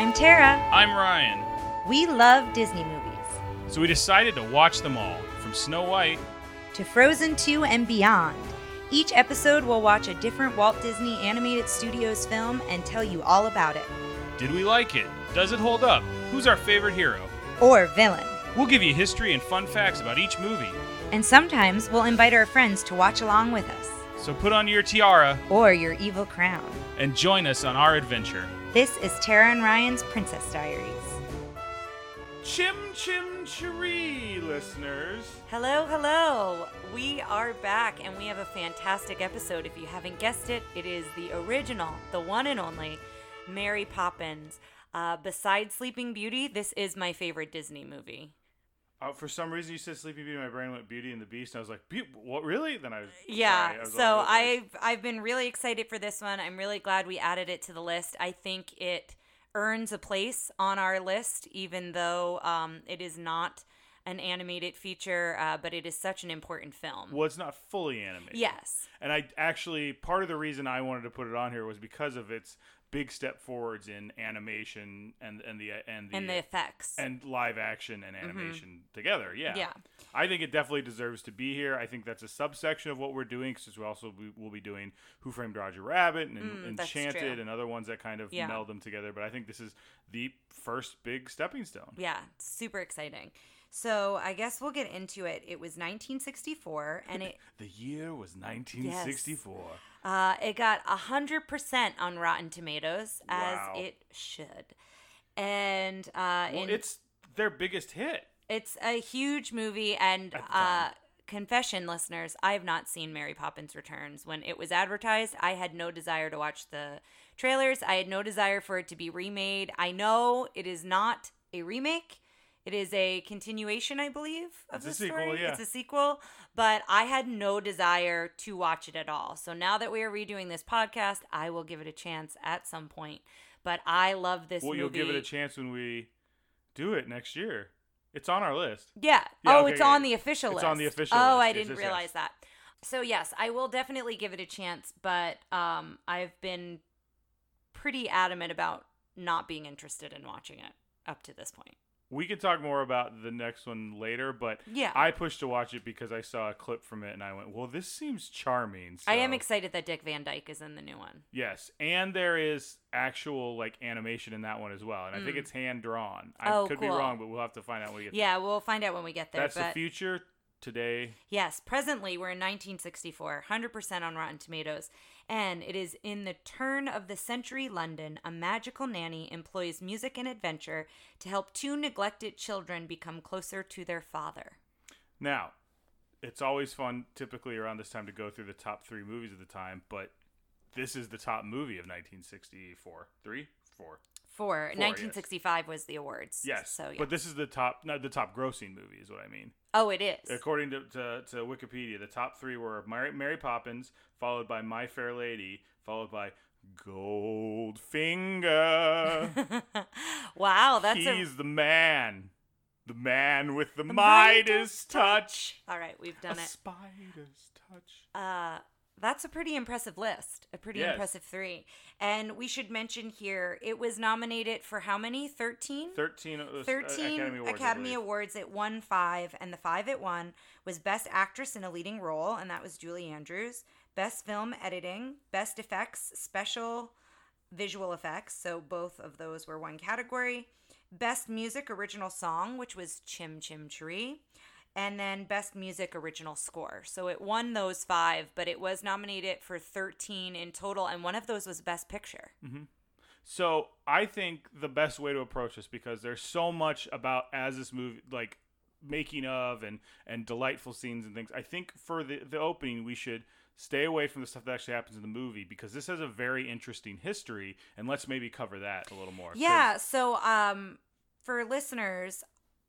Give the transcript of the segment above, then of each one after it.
I'm Tara. I'm Ryan. We love Disney movies. So we decided to watch them all, from Snow White. To Frozen 2 and beyond. Each episode we'll watch a different Walt Disney Animated Studios film and tell you all about it. Did we like it? Does it hold up? Who's our favorite hero? Or villain. We'll give you history and fun facts about each movie. And sometimes we'll invite our friends to watch along with us. So put on your tiara Or your evil crown. and join us on our adventure. This is Tara and Ryan's Princess Diaries. Chim chim chiree, listeners. Hello, hello. We are back and we have a fantastic episode. If you haven't guessed it, it is the original, the one and only Mary Poppins. Uh, besides Sleeping Beauty, this is my favorite Disney movie. Uh, for some reason, you said Sleeping Beauty. My brain went Beauty and the Beast. And I was like, "Beau- what? Really? Then I was Yeah, sorry, I was so over the place. I've I've been really excited for this one. I'm really glad we added it to the list. I think it earns a place on our list, even though um, it is not an animated feature, uh, but it is such an important film. well, it's not fully animated. Yes. And I actually part of the reason I wanted to put it on here was because of its big step forwards in animation and and the and the And the effects. and live action and animation together. Yeah. Yeah. I think it definitely deserves to be here. I think that's a subsection of what we're doing because we also we, will be doing Who Framed Roger Rabbit and Mm, Enchanted and other ones that kind of Yeah. meld them together. But I think this is the first big stepping stone. Yeah, super exciting. So I guess we'll get into it. It was 1964, and it The year was 1964. Uh, it got 100% on Rotten Tomatoes, as Wow. it should. And uh, Well, in, it's their biggest hit. it's a huge movie. And uh, confession, listeners, I have not seen Mary Poppins Returns. When it was advertised, I had no desire to watch the trailers. I had no desire for it to be remade. I know it is not a remake. It is a continuation, I believe, of It's the a sequel, story. yeah. It's a sequel, but I had no desire to watch it at all. So now that we are redoing this podcast, I will give it a chance at some point. But I love this Well, movie. you'll give it a chance when we do it next year. It's on our list. Yeah. Yeah, oh, okay, it's yeah, on the official It's list. on the official Oh, list. I didn't realize that. So yes, I will definitely give it a chance, but um, I've been pretty adamant about not being interested in watching it up to this point. We can talk more about the next one later, but Yeah. I pushed to watch it because I saw a clip from it and I went, "Well, this seems charming." I am excited that Dick Van Dyke is in the new one. Yes, and there is actual like animation in that one as well, and I think mm. it's hand drawn. I Oh, could be wrong, but we'll have to find out when we get there. Yeah, we'll find out when we get there. there. That's but the future today. Yes, presently we're in 1964, 100% on Rotten Tomatoes, and it is in the turn of the century London. A magical nanny employs music and adventure to help two neglected children become closer to their father. Now, it's always fun, typically around this time, to go through the top three movies of the time, but this is the top movie of 1964. Three, four. For yes. 1965 was the awards. Yes, So yeah. but this is the top, not the top grossing movie, is what I mean. oh, it is. According to, to, to Wikipedia, the top three were Mary, Mary Poppins, followed by My Fair Lady, followed by Goldfinger. wow, that's a He's the man. The man with the, The Midas, Midas touch. all right. We've A done it. spider's touch. Uh, that's a pretty impressive list. A pretty Yes. impressive three. And we should mention here, it was nominated for how many? 13? 13, uh, 13 Academy Awards. Academy. Awards. It won five, and the five it won was Best Actress in a Leading Role, and that was Julie Andrews. Best Film Editing, Best Effects, Special Visual Effects. So both of those were one category. Best Music Original Song, which was Chim Chim Cheree. And then Best Music Original Score. So it won those five, but it was nominated for 13 in total, and one of those was Best Picture. So I think the best way to approach this because there's so much about as this movie like making of and and delightful scenes and things. I think for the the opening we should stay away from the stuff that actually happens in the movie because this has a very interesting history and let's maybe cover that a little more. Yeah. So, um, for listeners,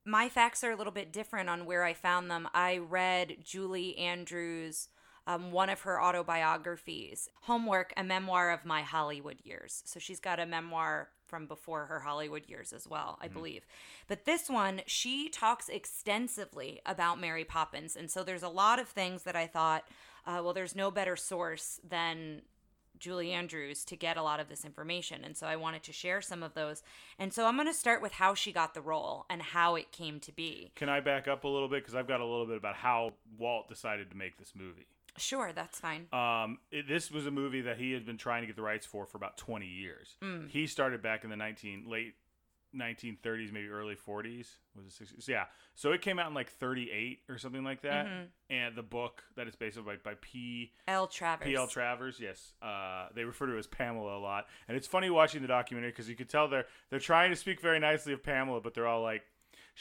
my facts are a little bit different on where I found them. I read Julie Andrews, um, one of her autobiographies, Homework, a memoir of my Hollywood years. So she's got a memoir from before her Hollywood years as well, I believe. But this one, she talks extensively about Mary Poppins. And so there's a lot of things that I thought uh, well, there's no better source than Julie Andrews to get a lot of this information. And so I wanted to share some of those. And so I'm going to start with how she got the role and how it came to be. Can I back up a little bit because I've got a little bit about how Walt decided to make this movie. Sure, that's fine. Um, it, this was a movie that he had been trying to get the rights for for about 20 years. Mm. He started back in the 19 late 1930s, maybe early 40s. Was it 60s? Yeah. So it came out in like 38 or something like that. Mm-hmm. And the book that is based on by, by P. L. Travers. P.L. Travers, yes. Uh, they refer to her as Pamela a lot, and it's funny watching the documentary because you could tell they're they're trying to speak very nicely of Pamela, but they're all like,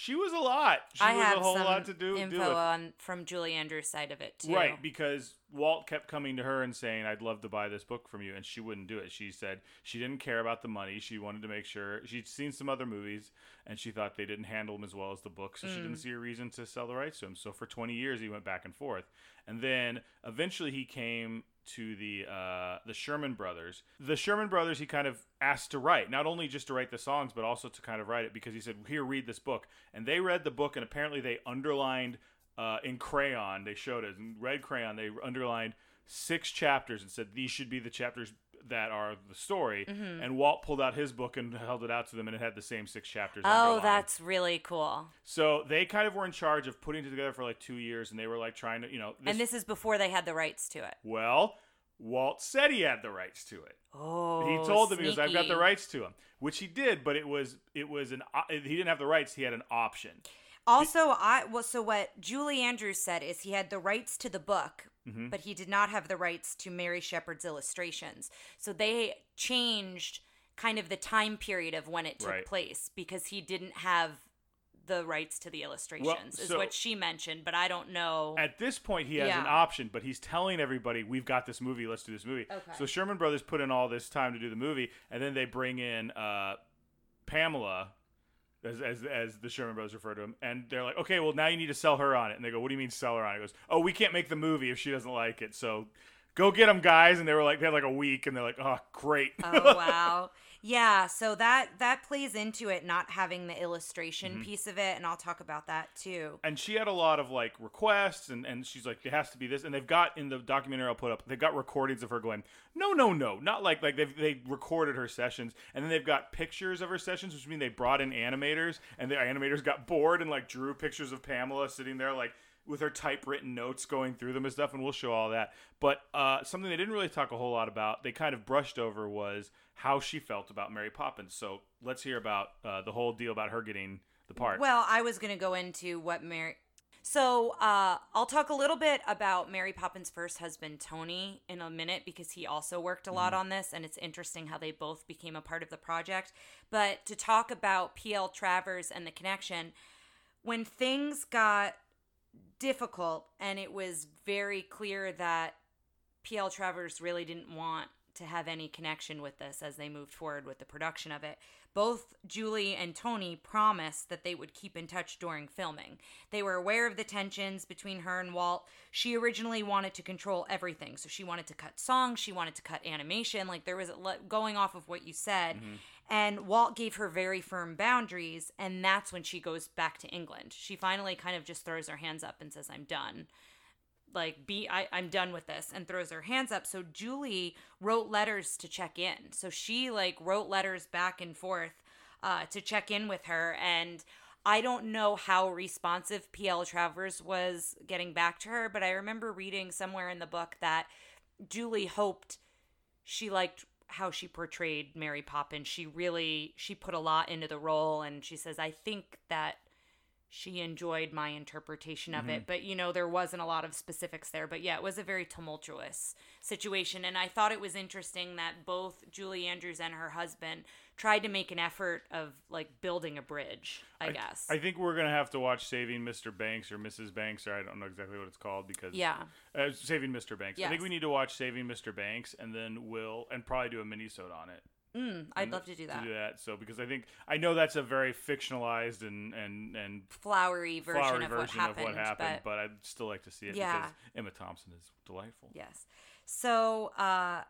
"She was a lot. She I was have a whole some lot to do, info do with." on from Julie Andrews' side of it too. Right, because Walt kept coming to her and saying, "I'd love to buy this book from you," and she wouldn't do it. She said she didn't care about the money. She wanted to make sure she'd seen some other movies, and she thought they didn't handle them as well as the book, so she Mm. didn't see a reason to sell the rights to him. So for 20 years, he went back and forth, and then eventually he came to the uh, the Sherman Brothers. The Sherman Brothers, he kind of asked to write, not only just to write the songs, but also to kind of write it because he said, "Here, read this book," and they read the book, and apparently they underlined uh, in crayon. They showed it in red crayon. They underlined six chapters and said these should be the chapters that are the story. Mm-hmm. And Walt pulled out his book and held it out to them, and it had the same six chapters. Oh, underlined. that's really cool. so they kind of were in charge of putting it together for like two years, and they were like trying to, you know, and this is before they had the rights to it. well. Walt said he had the rights to it. Oh, He told them because I've got the rights to him, which he did, but it was it was an he didn't have the rights. He had an option. Also, I well, so what Julie Andrews said is he had the rights to the book, Mm-hmm. but he did not have the rights to Mary Shepard's illustrations. So they changed kind of the time period of when it took Right. place because he didn't have the rights to the illustrations, is so- what she mentioned. But I don't know. At this point, he has an option, but he's telling everybody, "We've got this movie. Let's do this movie." Okay. So Sherman Brothers put in all this time to do the movie, and then they bring in uh, Pamela, as, as as the Sherman Brothers refer to him, and they're like, "Okay, well now you need to sell her on it." And they go, "What do you mean sell her on it?" He goes, "Oh, we can't make the movie if she doesn't like it. So go get them, guys." And they were like, they had like a week, and they're like, "Oh, great." oh wow yeah so that that plays into it not having the illustration Mm-hmm. piece of it and i'll talk about that too and she had a lot of like requests and, and she's like it has to be this and they've got in the documentary i'll put up they've got recordings of her going no no no not like like they've they recorded her sessions and then they've got pictures of her sessions which mean they brought in animators and the animators got bored and like drew pictures of pamela sitting there like with her typewritten notes going through them and stuff and we'll show all that but uh, something they didn't really talk a whole lot about they kind of brushed over was how she felt about mary poppins so let's hear about uh, the whole deal about her getting the part Well, I was going to go into what Mary. So uh, I'll talk a little bit about Mary Poppins' first husband, Tony, in a minute because he also worked a lot on this, and it's interesting how they both became a part of the project. But to talk about P.L. Travers and the connection, when things got difficult and it was very clear that P.L. Travers really didn't want to have any connection with this as they moved forward with the production of it. Both Julie and Tony promised that they would keep in touch during filming. They were aware of the tensions between her and Walt. She originally wanted to control everything. So she wanted to cut songs, she wanted to cut animation. Like there was a le- going off of what you said. Mm-hmm. And Walt gave her very firm boundaries. And that's when she goes back to England. She finally kind of just throws her hands up and says, I'm done like be I, i'm done with this and throws her hands up so julie wrote letters to check in so she like wrote letters back and forth uh, to check in with her and i don't know how responsive pl travers was getting back to her but i remember reading somewhere in the book that julie hoped she liked how she portrayed mary poppins she really she put a lot into the role and she says i think that she enjoyed my interpretation of it. Mm-hmm. But you know there wasn't a lot of specifics there but yeah it was a very tumultuous situation and i thought it was interesting that both julie andrews and her husband tried to make an effort of like building a bridge i, guess I think we're gonna have to watch Saving Mr. Banks or Mrs. Banks, or I don't know exactly what it's called because yeah uh, Saving Mr. Banks. I think we need to watch Saving Mr. Banks, and then we'll and probably do a mini-sode on it. mm, i'd love to do that To do that, so because I think I know that's a very fictionalized and and and flowery version, flowery of, what happened, of what happened, but but I'd still like to see it Yeah. because Emma Thompson is delightful. Yes. So, uh,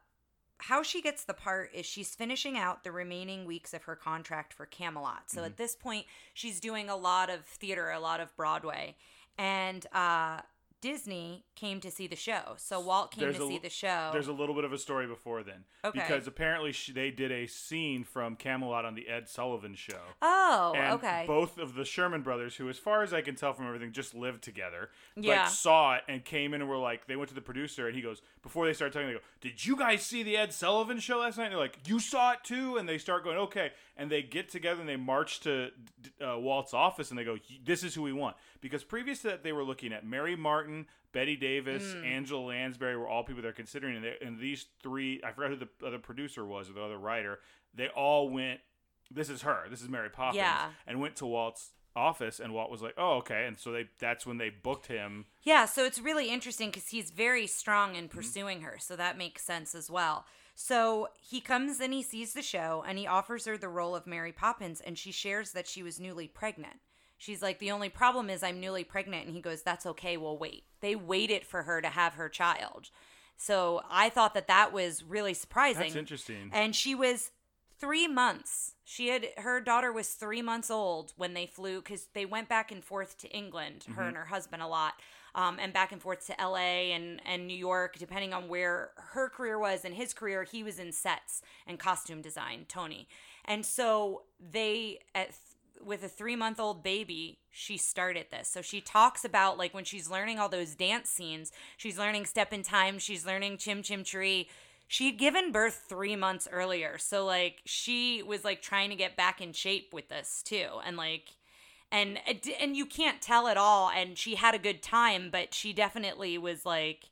how she gets the part is she's finishing out the remaining weeks of her contract for Camelot. So at this point, she's doing a lot of theater, a lot of Broadway. And uh, Disney came to see the show. So Walt came There's to a- see the show. There's a little bit of a story before then, Okay. because apparently sh- they did a scene from Camelot on the Ed Sullivan Show. oh, and okay. both of the Sherman brothers, who, as far as I can tell from everything, just lived together, Yeah. like saw it and came in and were like, they went to the producer and he goes, before they start talking, they go, "Did you guys see the Ed Sullivan show last night?" And they're like, "You saw it too," and they start going, "Okay," and they get together and they march to uh, Walt's office and they go, "This is who we want," because previous to that they were looking at Mary Martin. Bette Davis, Mm. Angela Lansbury were all people they're considering, and, they, and these three, I forgot who the other producer was or the other writer, they all went this is her. This is Mary Poppins. Yeah. And went to Walt's office, and Walt was like, "Oh, okay." And so they that's when they booked him. Yeah, so it's really interesting because he's very strong Mm-hmm. in pursuing her, so that makes sense as well. So he comes and he sees the show and he offers her the role of Mary Poppins, and she shares that she was newly pregnant. She's like, The only problem is I'm newly pregnant. And he goes, That's okay, we'll wait. They waited for her to have her child. So I thought that that was really surprising. That's interesting. And she was three months. She had her daughter was three months old when they flew because they went back and forth to England, her and her husband a lot, um, and back and forth to L.A. and and New York, depending on where her career was and his career. He was in sets and costume design, Tony, and so they at with a three month old baby, she started this. So she talks about like when she's learning all those dance scenes, she's learning Step in Time, she's learning Chim Chim Cheree. She'd given birth three months earlier. So like she was like trying to get back in shape with this too. And like, and uh, and you can't tell at all. And she had a good time, but she definitely was like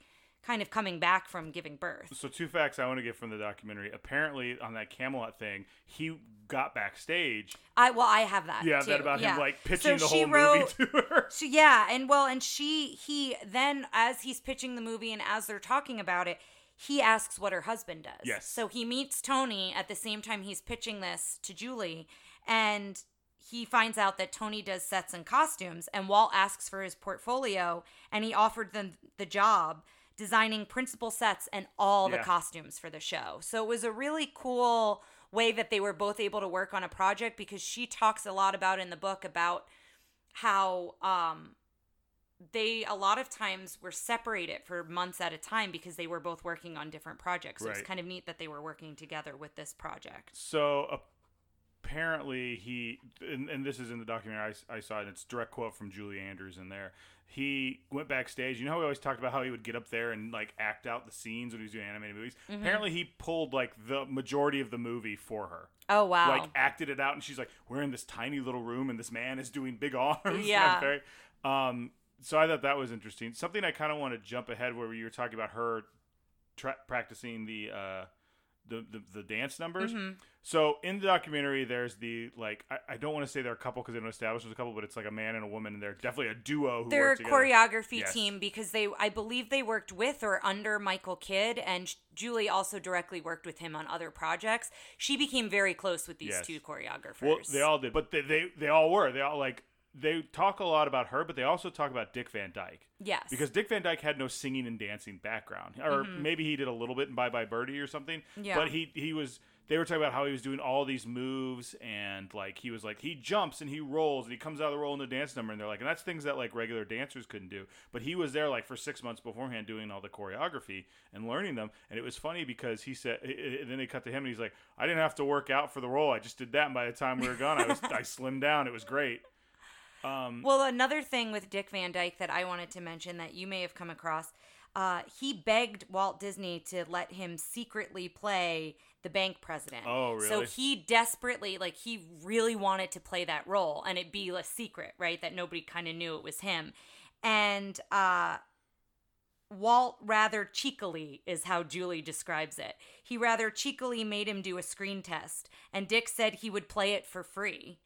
kind of coming back from giving birth. So two facts I want to get from the documentary. Apparently, on that Camelot thing, he got backstage. I well, I have that. Yeah, too. that about Yeah. him like pitching So the whole wrote- movie to her. So yeah, and well, and she he then as he's pitching the movie and as they're talking about it, he asks what her husband does. Yes. So he meets Tony at the same time he's pitching this to Julie, and he finds out that Tony does sets and costumes, and Walt asks for his portfolio, and he offered them the job designing principal sets and all the costumes for the show. So it was a really cool way that they were both able to work on a project because she talks a lot about in the book about how um they a lot of times were separated for months at a time because they were both working on different projects. So it's Right. kind of neat that they were working together with this project. So apparently he, and, and this is in the documentary I, I saw, and it's a direct quote from Julie Andrews in there. He went backstage. You know how we always talked about how he would get up there and like act out the scenes when he was doing animated movies. Mm-hmm. Apparently, he pulled like the majority of the movie for her. Oh wow. Like acted it out, and she's like, "We're in this tiny little room, and this man is doing big arms." Yeah. Um. So I thought that was interesting. Something I kind of want to jump ahead where you were talking about her tra- practicing the uh the, the the dance numbers. Mm-hmm. So in the documentary, there's the like I, I don't want to say they're a couple because they don't establish there's a couple, but it's like a man and a woman, and they're definitely a duo. Who They're a together. choreography Yes. team because they I believe they worked with or under Michael Kidd and Julie also directly worked with him on other projects. She became very close with these Yes. two choreographers. Well, they all did, but they, they they all were. They all like they talk a lot about her, but they also talk about Dick Van Dyke. Yes. Because Dick Van Dyke had no singing and dancing background, or maybe he did a little bit in Bye Bye Birdie or something. Mm-hmm. Yeah. But he he was. They were talking about how he was doing all these moves and like he was like he jumps and he rolls and he comes out of the roll in the dance number and they're like and that's things that like regular dancers couldn't do. But he was there like for six months beforehand doing all the choreography and learning them. And it was funny because he said and then they cut to him and he's like I didn't have to work out for the role. I just did that and by the time we were gone I was I slimmed down. It was great. Um, Well, another thing with Dick Van Dyke that I wanted to mention that you may have come across, uh, he begged Walt Disney to let him secretly play the bank president. Oh, really? So he desperately, like, he really wanted to play that role and it be a secret, right? That nobody kind of knew it was him. And uh, Walt rather cheekily is how Julie describes it. He rather cheekily made him do a screen test, and Dick said he would play it for free.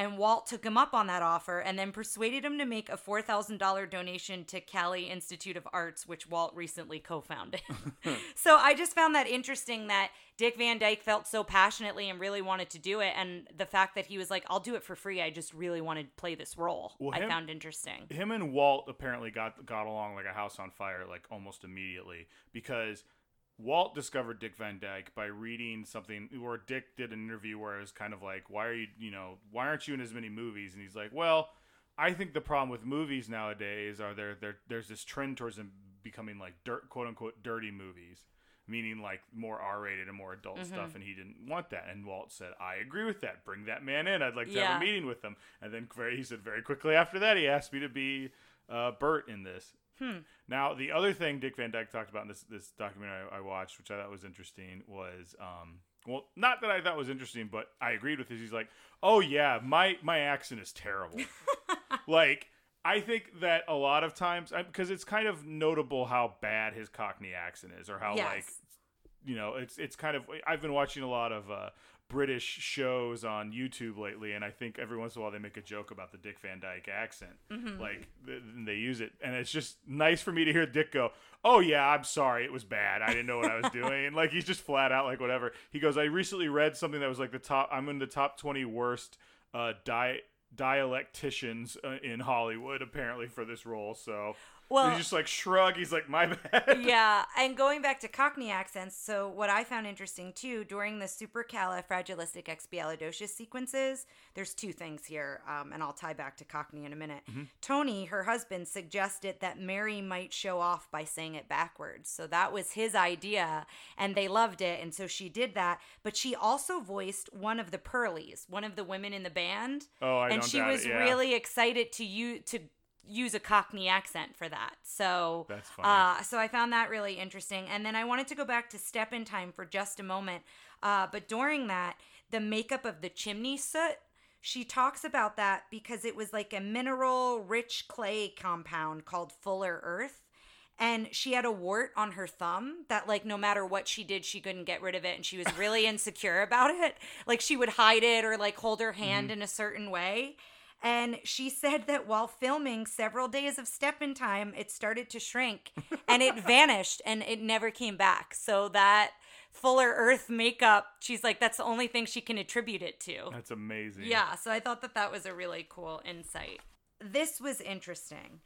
And Walt took him up on that offer and then persuaded him to make a $4,000 donation to Cali Institute of Arts, which Walt recently co founded. so I just found that interesting that Dick Van Dyke felt so passionately and really wanted to do it. And the fact that he was like, I'll do it for free. I just really wanted to play this role. Well, I him- found interesting. him and Walt apparently got got along like a house on fire, like almost immediately, because Walt discovered Dick Van Dyke by reading something where Dick did an interview where it was kind of like, "Why are you, you know, why aren't you in as many movies?" And he's like, "Well." I think the problem with movies nowadays are there there there's this trend towards them becoming like dirt quote unquote dirty movies. Meaning like more R-rated and more adult Mm-hmm. stuff, and he didn't want that. And Walt said, "I agree with that. Bring that man in. I'd like to have a meeting with him." And then very, he said very quickly after that, he asked me to be uh, Bert in this. Hmm. Now, the other thing Dick Van Dyke talked about in this this documentary I, I watched, which I thought was interesting, was um, well, not that I thought was interesting, but I agreed with this. He's like, "Oh yeah, my my accent is terrible." like, I think that a lot of times, because it's kind of notable how bad his Cockney accent is, or how Yes. like you know, it's it's kind of. I've been watching a lot of uh, British shows on YouTube lately, and I think every once in a while they make a joke about the Dick Van Dyke accent, like th- and they use it, and it's just nice for me to hear Dick go, "Oh yeah, I'm sorry, it was bad. I didn't know what I was doing." And like he's just flat out like whatever. He goes, "I recently read something that was like the top. I'm in the top 20 worst uh, di- dialecticians uh, in Hollywood apparently for this role." So. Well- he's just like shrug. He's like, my bad. yeah, and going back to Cockney accents, so what I found interesting too during the supercalifragilisticexpialidocious sequences, there's two things here, um, and I'll tie back to Cockney in a minute. Tony, her husband, suggested that Mary might show off by saying it backwards, so that was his idea, and they loved it, and so she did that. But she also voiced one of the Pearlies, one of the women in the band, Oh, I and she doubt it, was yeah. really excited to you to use a Cockney accent for that. So That's funny. Uh, so I found that really interesting. And then I wanted to go back to Step in Time for just a moment. Uh, but during that, the makeup of the chimney soot. She talks about that because it was like a mineral rich clay compound called Fuller Earth. And she had a wart on her thumb that, like, no matter what she did, she couldn't get rid of it. And she was really insecure about it. Like, she would hide it or, like, hold her hand in a certain way. And she said that while filming several days of Step in Time, it started to shrink and it vanished and it never came back. So that Fuller Earth makeup, she's like, that's the only thing she can attribute it to. That's amazing. Yeah, so I thought that that was a really cool insight. This was interesting.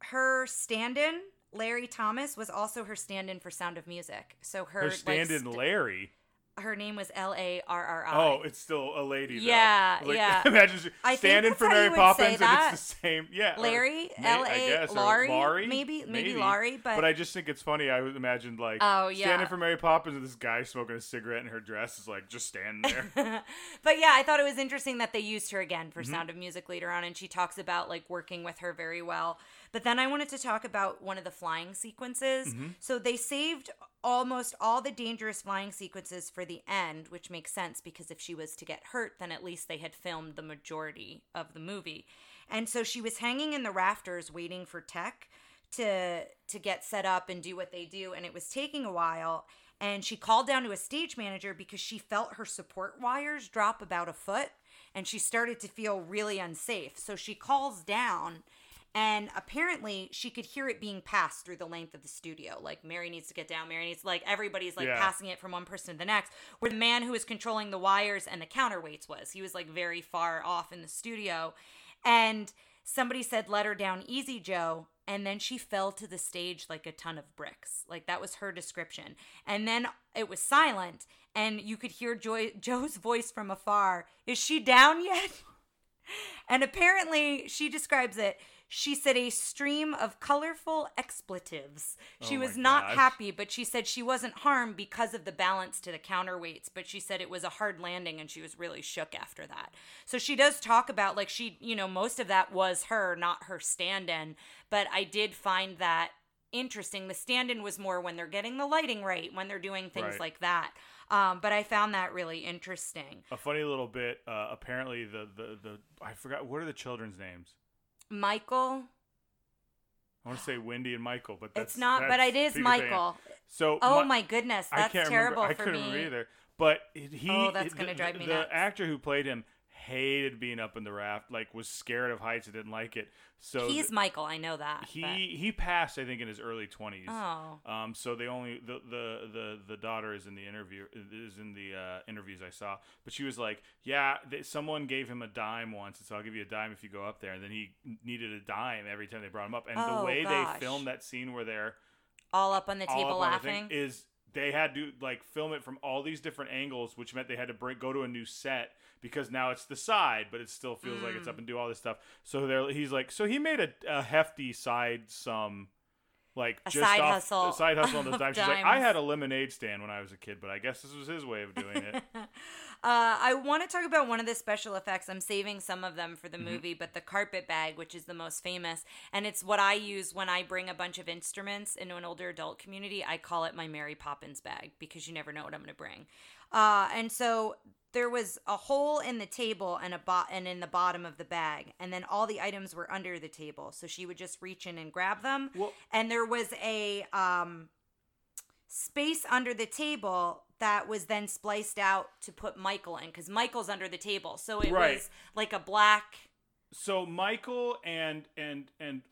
Her stand in, Larri Thomas, was also her stand in for Sound of Music. So her, Her stand-in st- Larry. Her name was L A R R I. Oh, it's still a lady. though. Yeah, Like, yeah. Imagine she- I think stand in for Mary Poppins, and it's the same. Yeah, Larry, L A, or Laurie, Laurie, maybe, maybe Laurie, but- but I just think it's funny. I would imagine like Oh, yeah. standing for Mary Poppins, and this guy smoking a cigarette in her dress is like just standing there. but yeah, I thought it was interesting that they used her again for Mm-hmm. Sound of Music later on, and she talks about like working with her very well. But then I wanted to talk about one of the flying sequences. Mm-hmm. So they saved almost all the dangerous flying sequences for the end, which makes sense because if she was to get hurt, then at least they had filmed the majority of the movie. And so she was hanging in the rafters waiting for tech to to get set up and do what they do and it was taking a while and she called down to a stage manager because she felt her support wires drop about a foot and she started to feel really unsafe so she calls down and apparently she could hear it being passed through the length of the studio. Like mary needs to get down mary needs like everybody's like Yeah. passing it from one person to the next where the man who was controlling the wires and the counterweights was. He was like very far off in the studio and somebody said let her down easy joe and then she fell to the stage like a ton of bricks. Like that was her description. And then it was silent and you could hear Joy- joe's voice from afar. Is she down yet? And apparently she describes it she said a stream of colorful expletives. She Oh was not gosh. happy, but she said she wasn't harmed because of the balance to the counterweights. But she said it was a hard landing and she was really shook after that. So she does talk about, like, she, you know, most of that was her, not her stand in. But I did find that interesting. The stand in was more when they're getting the lighting right, when they're doing things Right. like that. Um, but I found that really interesting. a funny little bit. Uh, apparently, the, the the I forgot what are the children's names. Michael, I want to say Wendy and Michael, but that's, it's not, but it is thing. Michael. So Oh Mi- my goodness, that's terrible remember. I for couldn't me. remember either. But he, Oh, that's the- gonna drive the, me the nuts. actor who played him hated being up in the raft. Like was scared of heights and didn't like it. So He's th- Michael, I know that. he he passed. I think in his early twenties. oh, Um, so they only the, the the the daughter is in the interview is in the uh, interviews I saw, but she was like, yeah, they, someone gave him a dime once, and so I'll give you a dime if you go up there. And then he needed a dime every time they brought him up. And Oh, the way gosh. they filmed that scene where they're all up on the table on the laughing. is they had to like film it from all these different angles, which meant they had to bring go to a new set because now it's the side, but it still feels like it's Mm. up and do all this stuff. So they're he's like, so he made a, a hefty side sum. Like A just side off, hustle a side hustle on those of dimes. She's like, I had a lemonade stand when I was a kid, but I guess this was his way of doing it. Uh, I want to talk about one of the special effects. I'm saving some of them for the Mm-hmm. movie, but the carpet bag, which is the most famous, and it's what I use when I bring a bunch of instruments into an older adult community. I call it my Mary Poppins bag because you never know what I'm going to bring. Uh, and so there was a hole in the table and a bot and in the bottom of the bag, and then all the items were under the table. So she would just reach in and grab them. Well- and there was a um, space under the table that was then spliced out to put Michael in because Michael's under the table. So it Right. was like a black. So Michael and and and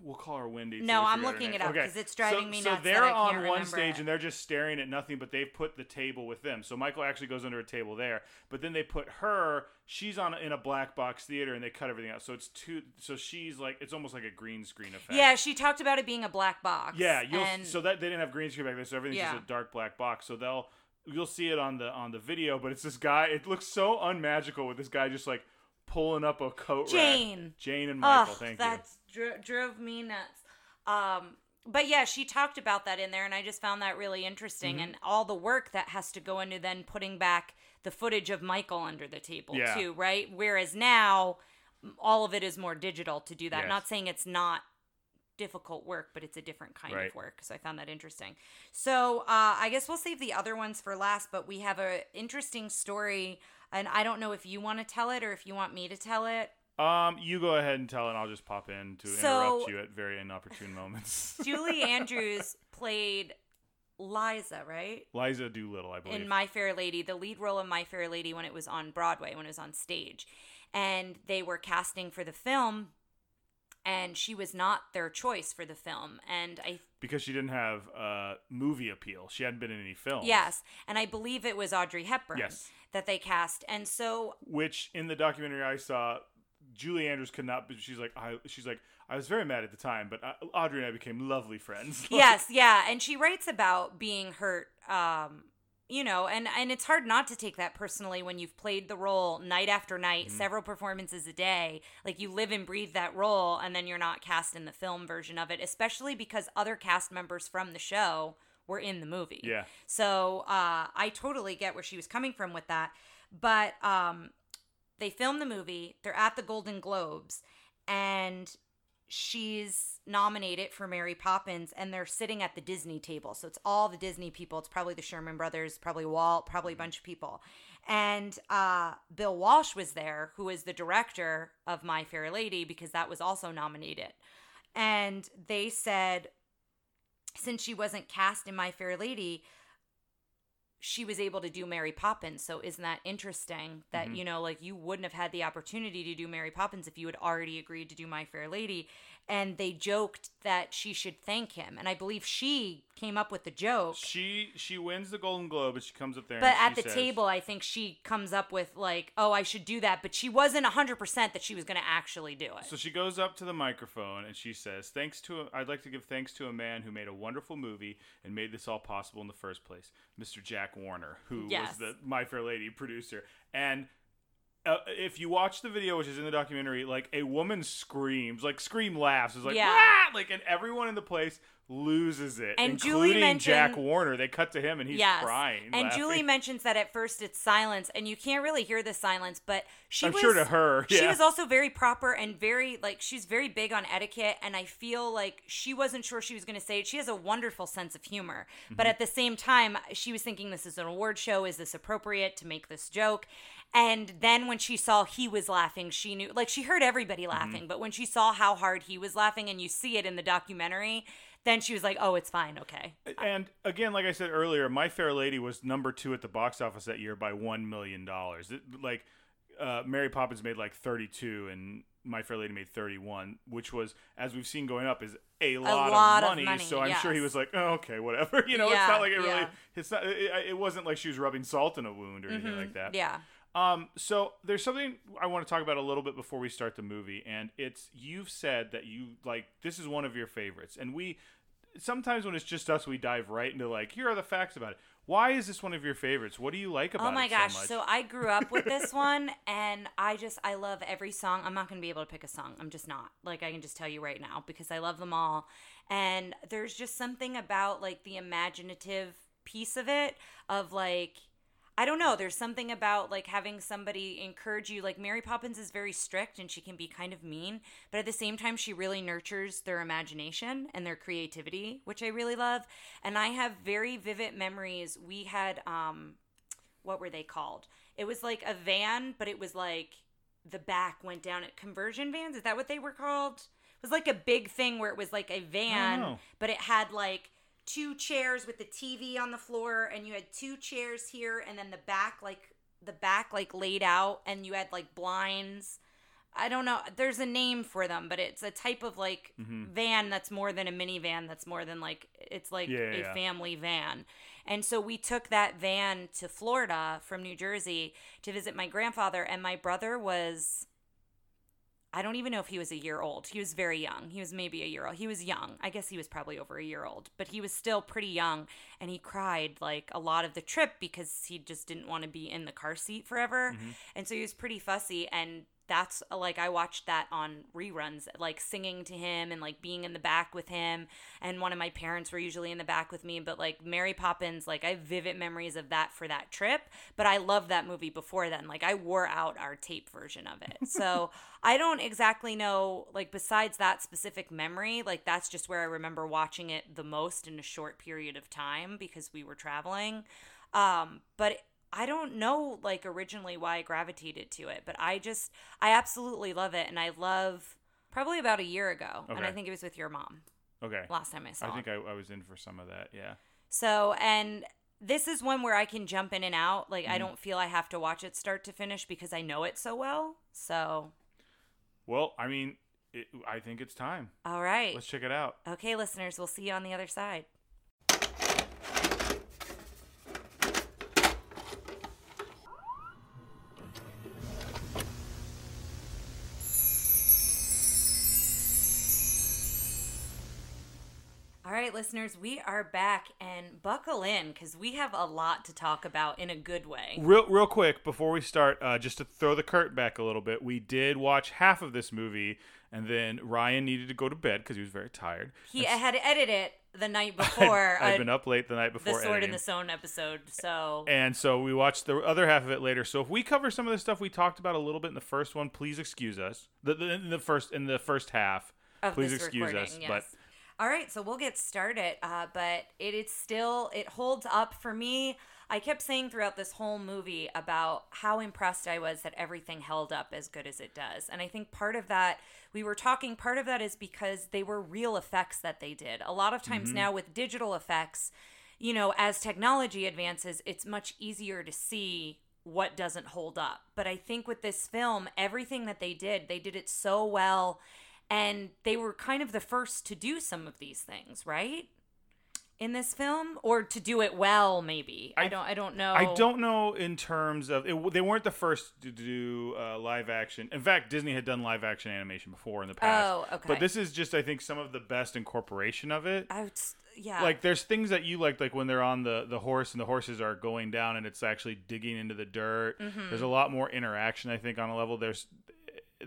we'll call her Wendy. No, I'm looking it up Okay. 'cause it's driving so, me nuts. So they're on one remember stage and they're just staring at nothing, but they've put the table with them. So Michael actually goes under a table there, but then they put her. She's on in a black box theater and they cut everything out. So it's two. So she's like it's almost like a green screen effect. Yeah, she talked about it being a black box. Yeah, you'll and so that they didn't have green screen back there, so everything's Yeah. just a dark black box. So they'll you'll see it on the on the video, but it's this guy. It looks so unmagical with this guy just like pulling up a coat rack. Jane. Jane and Michael. Ugh, thank that dro- drove me nuts. Um, but yeah, she talked about that in there, and I just found that really interesting, Mm-hmm. and all the work that has to go into then putting back the footage of Michael under the table Yeah. too, right? Whereas now, all of it is more digital to do that. Yes. Not saying it's not difficult work, but it's a different kind Right. of work. So I found that interesting. So uh, I guess we'll save the other ones for last, but we have a interesting story, and I don't know if you want to tell it or if you want me to tell it. Um, you go ahead and tell and I'll just pop in to So- interrupt you at very inopportune moments. Julie Andrews played Liza, right? Liza Doolittle, I believe. In My Fair Lady, the lead role of My Fair Lady when it was on Broadway, when it was on stage. And they were casting for the film, and she was not their choice for the film. And I, because she didn't have uh, movie appeal. She hadn't been in any films. yes, and I believe it was Audrey Hepburn Yes. that they cast. And so, Which in the documentary I saw, Julie Andrews could not. But she's like, I. She's like, I was very mad at the time, but uh, Audrey and I became lovely friends. yes, yeah. And she writes about being hurt. Um, you know, and and it's hard not to take that personally when you've played the role night after night, Mm-hmm. several performances a day. Like you live and breathe that role, and then you're not cast in the film version of it, especially because other cast members from the show were in the movie. Yeah. So uh, I totally get where she was coming from with that, but um, they filmed the movie. They're at the Golden Globes, and she's nominated for Mary Poppins, and they're sitting at the Disney table. So it's all the Disney people. It's probably the Sherman Brothers, probably Walt, probably a bunch of people. And uh, Bill Walsh was there, who is the director of My Fair Lady, because that was also nominated. And they said, since she wasn't cast in My Fair Lady, she was able to do Mary Poppins. So isn't that interesting that, mm-hmm. you know, like you wouldn't have had the opportunity to do Mary Poppins if you had already agreed to do My Fair Lady. And they joked that she should thank him. And I believe she came up with the joke. She she wins the Golden Globe, and she comes up there. But at the says- table, I think she comes up with like, "Oh, I should do that," but she wasn't hundred percent that she was going to actually do it. So she goes up to the microphone and she says, "Thanks to a, I'd like to give thanks to a man who made a wonderful movie and made this all possible in the first place, Mr. Jack Warner, who Yes. was the My Fair Lady producer." And uh, if you watch the video, which is in the documentary, like a woman screams, like scream laughs, is like, Yeah. "Ah!" like, and everyone in the place loses it, And Julie including Jack Warner. They cut to him and he's yes. crying. And laughing. Julie mentions that at first it's silence, and you can't really hear the silence. But she I'm was, sure to her, she was also very proper and very like she's very big on etiquette. And I feel like she wasn't sure she was going to say it. She has a wonderful sense of humor, but Mm-hmm. at the same time, she was thinking this is an award show. Is this appropriate to make this joke? And then when she saw he was laughing, she knew like she heard everybody Mm-hmm. laughing, but when she saw how hard he was laughing, and you see it in the documentary. Then she was like, "Oh, it's fine, okay." And again, like I said earlier, My Fair Lady was number two at the box office that year by one million dollars. Like uh, Mary Poppins made like thirty-two, and My Fair Lady made thirty-one, which was, as we've seen going up, is a lot, lot of of, money, money, So I'm sure he was like, oh, okay, whatever. You know, Yeah, it's not like it really. yeah. It's not. It, it wasn't like she was rubbing salt in a wound or anything like that. Mm-hmm. Yeah. Um, so there's something I want to talk about a little bit before we start the movie, and it's you've said that you like this is one of your favorites, and we sometimes when it's just us, we dive right into like, here are the facts about it. Why is this one of your favorites? What do you like about it? Oh my so gosh. much? So, I grew up with this one and I just I love every song. I'm not going to be able to pick a song. I'm just not. Like I can just tell you right now because I love them all. And there's just something about like the imaginative piece of it of like I don't know. There's something about like having somebody encourage you. Like Mary Poppins is very strict and she can be kind of mean, but at the same time, she really nurtures their imagination and their creativity, which I really love. And I have very vivid memories. We had, um, what were they called? It was like a van, but it was like the back went down at conversion vans. Is that what they were called? It was like a big thing where it was like a van, but it had like two chairs with the TV on the floor, and you had two chairs here, and then the back like the back like laid out, and you had like blinds. I don't know. There's a name for them, but it's a type of like mm-hmm. van that's more than a minivan. That's more than like it's like yeah, a yeah. family van. And so we took that van to Florida from New Jersey to visit my grandfather, and my brother was I don't even know if he was a year old. He was very young. He was maybe a year old. He was young. I guess he was probably over a year old, but he was still pretty young. And he cried like a lot of the trip because he just didn't want to be in the car seat forever. Mm-hmm. And so he was pretty fussy. And that's like, I watched that on reruns, like singing to him and like being in the back with him. And one of my parents were usually in the back with me. But like Mary Poppins, like I have vivid memories of that for that trip. But I loved that movie before then. Like I wore out our tape version of it. So I don't exactly know, like, besides that specific memory, like, that's just where I remember watching it the most in a short period of time because we were traveling. Um, but I don't know, like, originally why I gravitated to it, but I just, I absolutely love it. And I love probably about a year ago. And I think it was with your mom okay. last time I saw I think I, I was in for some of that. Yeah. So, and this is one where I can jump in and out. Like, Mm-hmm. I don't feel I have to watch it start to finish because I know it so well. So, Well, I mean, it, I think it's time. all right. Let's check it out. Okay, listeners, we'll see you on the other side. All right, listeners, we are back and buckle in because we have a lot to talk about in a good way. Real, real quick before we start, uh, just to throw the curtain back a little bit, we did watch half of this movie, and then Ryan needed to go to bed because he was very tired. He had edited it the night before I'd uh, been up late the night before. the Sword editing. in the Stone episode, so and so we watched the other half of it later. So if we cover some of the stuff we talked about a little bit in the first one, please excuse us. The, the, in the first in the first half, please excuse recording, us. yes. But all right, so we'll get started. Uh, but it is still it holds up for me. I kept saying throughout this whole movie about how impressed I was that everything held up as good as it does. And I think part of that, we were talking, part of that is because they were real effects that they did. A lot of times now with digital effects, you know, as technology advances, it's much easier to see what doesn't hold up. But I think with this film, everything that they did, they did it so well. And they were kind of the first to do some of these things, right? In this film, or to do it well, maybe. I, I- don't. I don't know. I don't know in terms of it, they weren't the first to do uh, live action. In fact, Disney had done live action animation before in the past. Oh, okay. But this is just I think some of the best incorporation of it. I would, yeah. like there's things that you like like when they're on the the horse and the horses are going down and it's actually digging into the dirt Mm-hmm. there's a lot more interaction i think on a level there's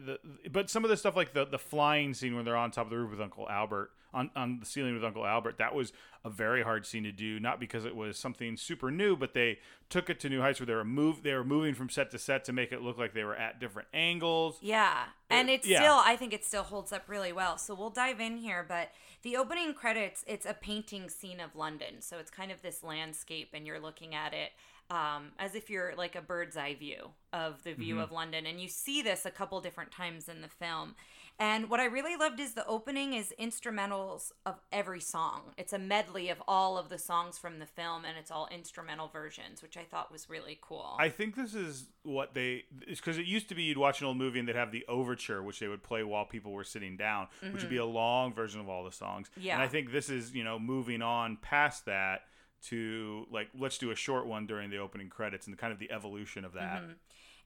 the, but some of the stuff like the the flying scene when they're on top of the roof with uncle albert on, on the ceiling with uncle albert that was a very hard scene to do not because it was something super new but they took it to new heights where they were move they were moving from set to set to make it look like they were at different angles Yeah. And it's yeah. still, I think it still holds up really well. So we'll dive in here. But the opening credits, it's a painting scene of London. So it's kind of this landscape, and you're looking at it um, as if you're like a bird's eye view of the view of London. And you see this a couple different times in the film. And what I really loved is the opening is instrumentals of every song. It's a medley of all of the songs from the film, and it's all instrumental versions, which I thought was really cool. I think this is what they because it used to be you'd watch an old movie and they'd have the overture, which they would play while people were sitting down, which would be a long version of all the songs. Mm-hmm. Yeah. and I think this is you know moving on past that to like let's do a short one during the opening credits and the kind of the evolution of that. Mm-hmm.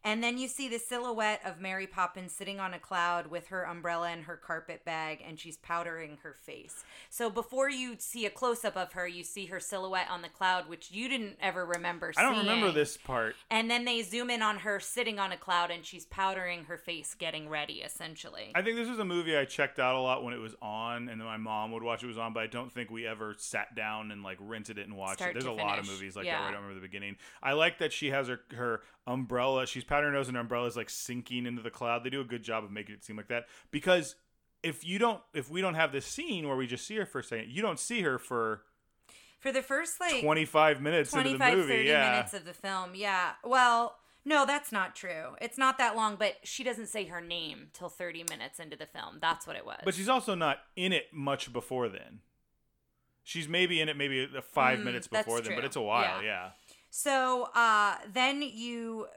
And then you see the silhouette of Mary Poppins sitting on a cloud with her umbrella and her carpet bag, and she's powdering her face. So before you see a close up of her, you see her silhouette on the cloud, which you didn't ever remember I don't seeing. remember this part. And then they zoom in on her sitting on a cloud, and she's powdering her face, getting ready, essentially. I think this was a movie I checked out a lot when it was on, and then my mom would watch it was on. But I don't think we ever sat down and like rented it and watched Start it. There's a lot of movies like Yeah. that where I don't remember the beginning. I like that she has her her umbrella. She's powdering her nose, and her umbrella is like sinking into the cloud. They do a good job of making it seem like that because if you don't, if we don't have this scene where we just see her for a second, you don't see her for For the first like 25 minutes 25 into the movie. 30 yeah. minutes of the film yeah well no that's not true it's not that long but she doesn't say her name till 30 minutes into the film that's what it was But she's also not in it much before then. She's maybe in it maybe five Mm, minutes before then, but it's a while. Yeah. Yeah. So uh then you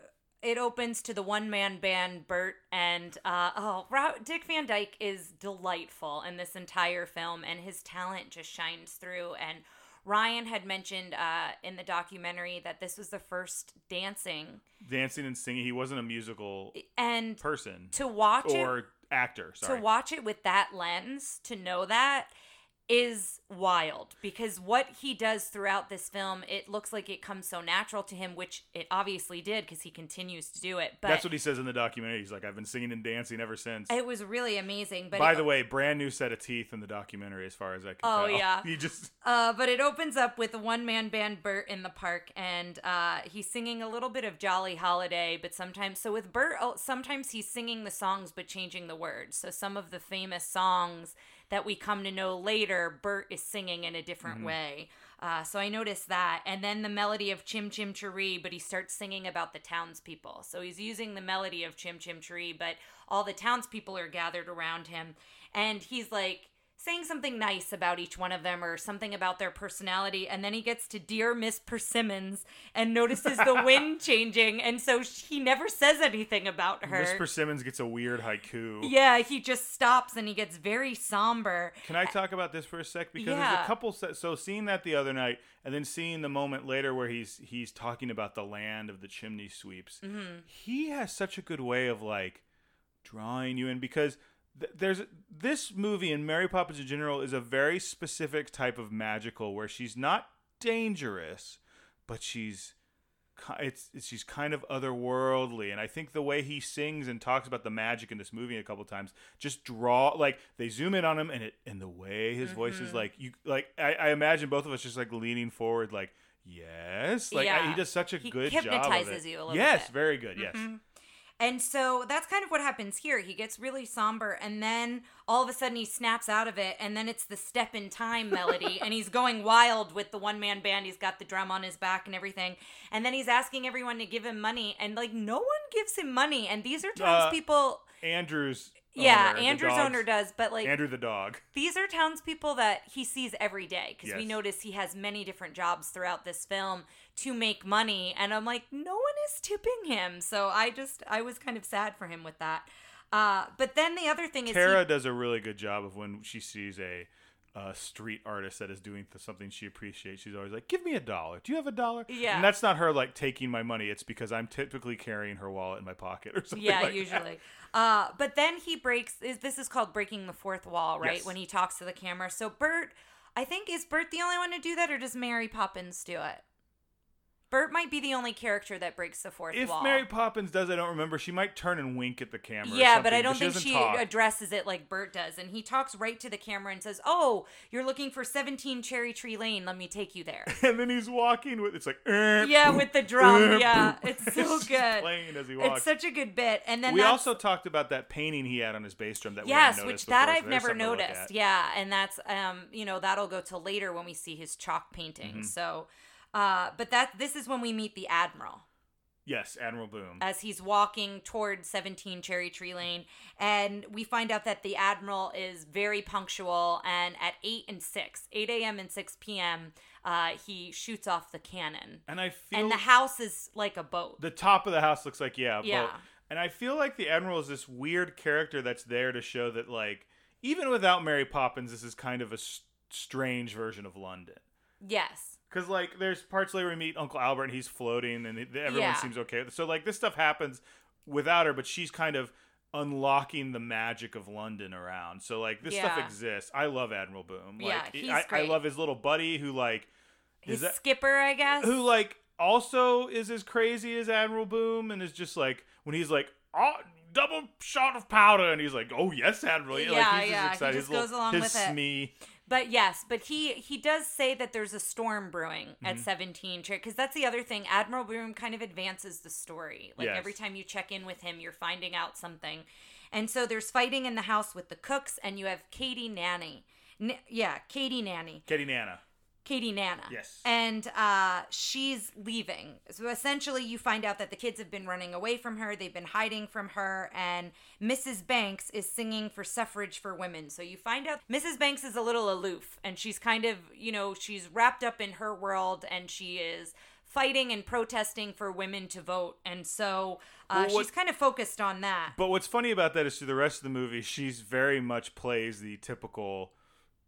it opens to the one man band Bert and uh oh Dick Van Dyke is delightful in this entire film and his talent just shines through and Ryan had mentioned uh, in the documentary that this was the first dancing, Dancing and singing. He wasn't a musical and person to watch it or actor. Sorry. to watch it with that lens to know that is wild because what he does throughout this film it looks like it comes so natural to him which it obviously did because he continues to do it but That's what he says in the documentary. He's like, I've been singing and dancing ever since. it was really amazing but By it, the way, brand new set of teeth in the documentary, as far as I can tell. Oh, tell. yeah. He just Uh, but it opens up with a one man band Bert in the park, and uh, he's singing a little bit of Jolly Holiday. But sometimes, so with Bert, oh, sometimes he's singing the songs but changing the words. So some of the famous songs that we come to know later, Bert is singing in a different way. Uh, so I noticed that. And then the melody of Chim Chim Cheree, but he starts singing about the townspeople. So he's using the melody of Chim Chim Cheree, but all the townspeople are gathered around him. And he's like, saying something nice about each one of them or something about their personality and then he gets to dear miss persimmons and notices the wind changing and so he never says anything about her Miss Persimmons gets a weird haiku. yeah he just stops and he gets very somber Can I talk about this for a sec? Because there's a couple. Se- so seeing that the other night, and then seeing the moment later where he's he's talking about the land of the chimney sweeps. Mm-hmm. He has such a good way of like drawing you in because th- there's this movie and Mary Poppins in general is a very specific type of magical where she's not dangerous, but she's it's, it's she's kind of otherworldly and i think the way he sings and talks about the magic in this movie a couple times just draw like they zoom in on him and it and the way his voice Mm-hmm. is like you like I, I imagine both of us just like leaning forward like yes like I- he does such a He good job of hypnotizes it. you a little yes bit. very good yes And so that's kind of what happens here. He gets really somber, and then all of a sudden he snaps out of it, and then it's the step in time melody, and he's going wild with the one man band. He's got the drum on his back and everything. And then he's asking everyone to give him money, and like no one gives him money. And these are townspeople. Uh, andrew's yeah, owner, Andrew's owner does, but like andrew the dog these are townspeople that he sees every day because we notice he has many different jobs throughout this film to make money and i'm like no one is tipping him so i just i was kind of sad for him with that uh, but then the other thing is Tara he, does a really good job of when she sees a, uh street artist that is doing something she appreciates. She's always like, "Give me a dollar. Do you have a dollar?" Yeah. and that's not her like taking my money. It's because I'm typically carrying her wallet in my pocket or something. yeah like that. usually uh, but then he breaks is this is called breaking the fourth wall right Yes. when he talks to the camera so bert i think is bert the only one to do that or does mary poppins do it bert might be the only character that breaks the fourth If wall If Mary Poppins does, I don't remember. She might turn and wink at the camera. or Yeah, but I don't she think she talk. addresses it like Bert does. And he talks right to the camera and says, Oh, you're looking for 17 Cherry Tree Lane. Let me take you there. and then he's walking with it's like "Er, yeah, boop, with the drum. er, Yeah, boop." it's so just good. Playing as he walks. It's such a good bit. And then we also talked about that painting he had on his bass drum that we yes, which noticed that I've never to noticed. Yeah, and that's um, you know, that'll go till later when we see his chalk painting. Mm-hmm. So, uh, but that this is when we meet the admiral. Yes, Admiral Boom. as he's walking toward 17 Cherry Tree Lane. And we find out that the Admiral is very punctual. And at 8 and 6, 8 a.m. and 6 p.m., uh, he shoots off the cannon. and I feel And the house is like a boat. the top of the house looks like yeah, a Yeah. boat. And I feel like the Admiral is this weird character that's there to show that like even without Mary Poppins, this is kind of a s- strange version of London. yes. Because like there's parts later we meet Uncle Albert and he's floating and everyone Yeah. seems okay. So like this stuff happens, without her, but she's kind of unlocking the magic of London around. So like this stuff exists. I love Admiral Boom. Yeah, he's I, I love his little buddy who like His is that skipper, I guess. who like also is as crazy as Admiral Boom and is just like when he's like oh double shot of powder and he's like oh yes Admiral Yeah, like he's yeah, he just excited just his little, goes along his with it. But yes, but he he does say that there's a storm brewing Mm-hmm. at 17 because that's the other thing. Admiral Boom kind of advances the story. Like Yes. every time you check in with him, you're finding out something. And so there's fighting in the house with the cooks, and you have Katie Nanny. N- yeah, Katie Nanny. Katie Nana Katie Nana. Yes. And uh, she's leaving. So essentially, you find out that the kids have been running away from her. They've been hiding from her. And Mrs. Banks is singing for suffrage for women. So you find out Mrs. Banks is a little aloof. And she's kind of, you know, she's wrapped up in her world and she is fighting and protesting for women to vote. And so uh, Well, what- she's kind of focused on that. But what's funny about that is through the rest of the movie, she's very much plays the typical,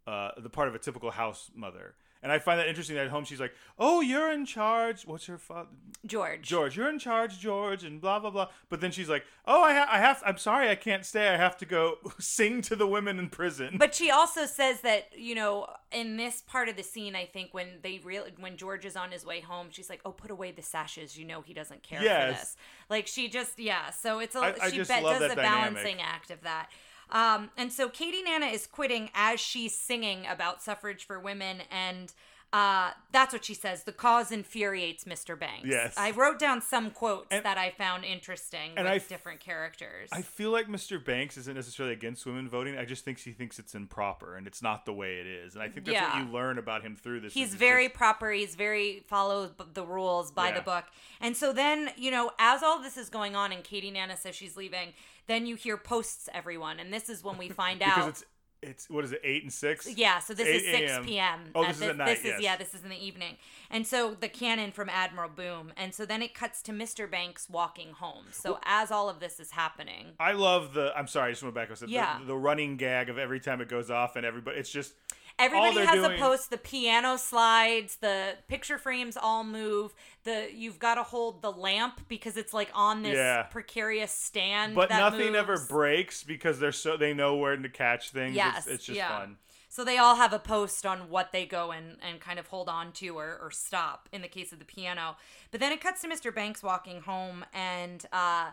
uh, the part of a typical house mother. And I find that interesting that at home she's like, "Oh, you're in charge. What's your father, George. George? You're in charge, George." And blah blah blah. But then she's like, "Oh, I, ha- I have. I'm sorry, I can't stay. I have to go sing to the women in prison." But she also says that you know in this part of the scene, I think when they real when George is on his way home, she's like, "Oh, put away the sashes. You know he doesn't care for this." Like she just yeah. So it's a I- I she just bet love does a dynamic. balancing act of that. Um, and so Katie Nana is quitting as she's singing about suffrage for women and. Uh, that's what she says. The cause infuriates Mr. Banks. Yes. I wrote down some quotes And- that I found interesting and with I f- different characters. I feel like Mr. Banks isn't necessarily against women voting. I just think he thinks it's improper and it's not the way it is. And I think that's Yeah. what you learn about him through this. He's very just- proper. He's very follows the rules by Yeah. the book. And so then, you know, as all this is going on and Katie Nana says she's leaving, then you hear posts everyone. And this is when we find because out. It's what is it eight and six? yeah, so this is 6 p.m. Oh, Uh, this is at night, This is yes. yeah, this is in the evening. And so the cannon from Admiral Boom, and so then it cuts to Mr. Banks walking home. So as all of this is happening, I love the. I'm sorry, I just went back. I said Yeah. the, the running gag of every time it goes off and everybody. It's just Everybody has doing- a post. The piano slides. The picture frames all move. The you've got to hold the lamp because it's like on this Yeah. precarious stand. but nothing ever breaks because they're so they know where to catch things. Yes, it's, it's just yeah. fun. So they all have a post on what they go and, and kind of hold on to or, or stop in the case of the piano. But then it cuts to Mr. Banks walking home, and uh,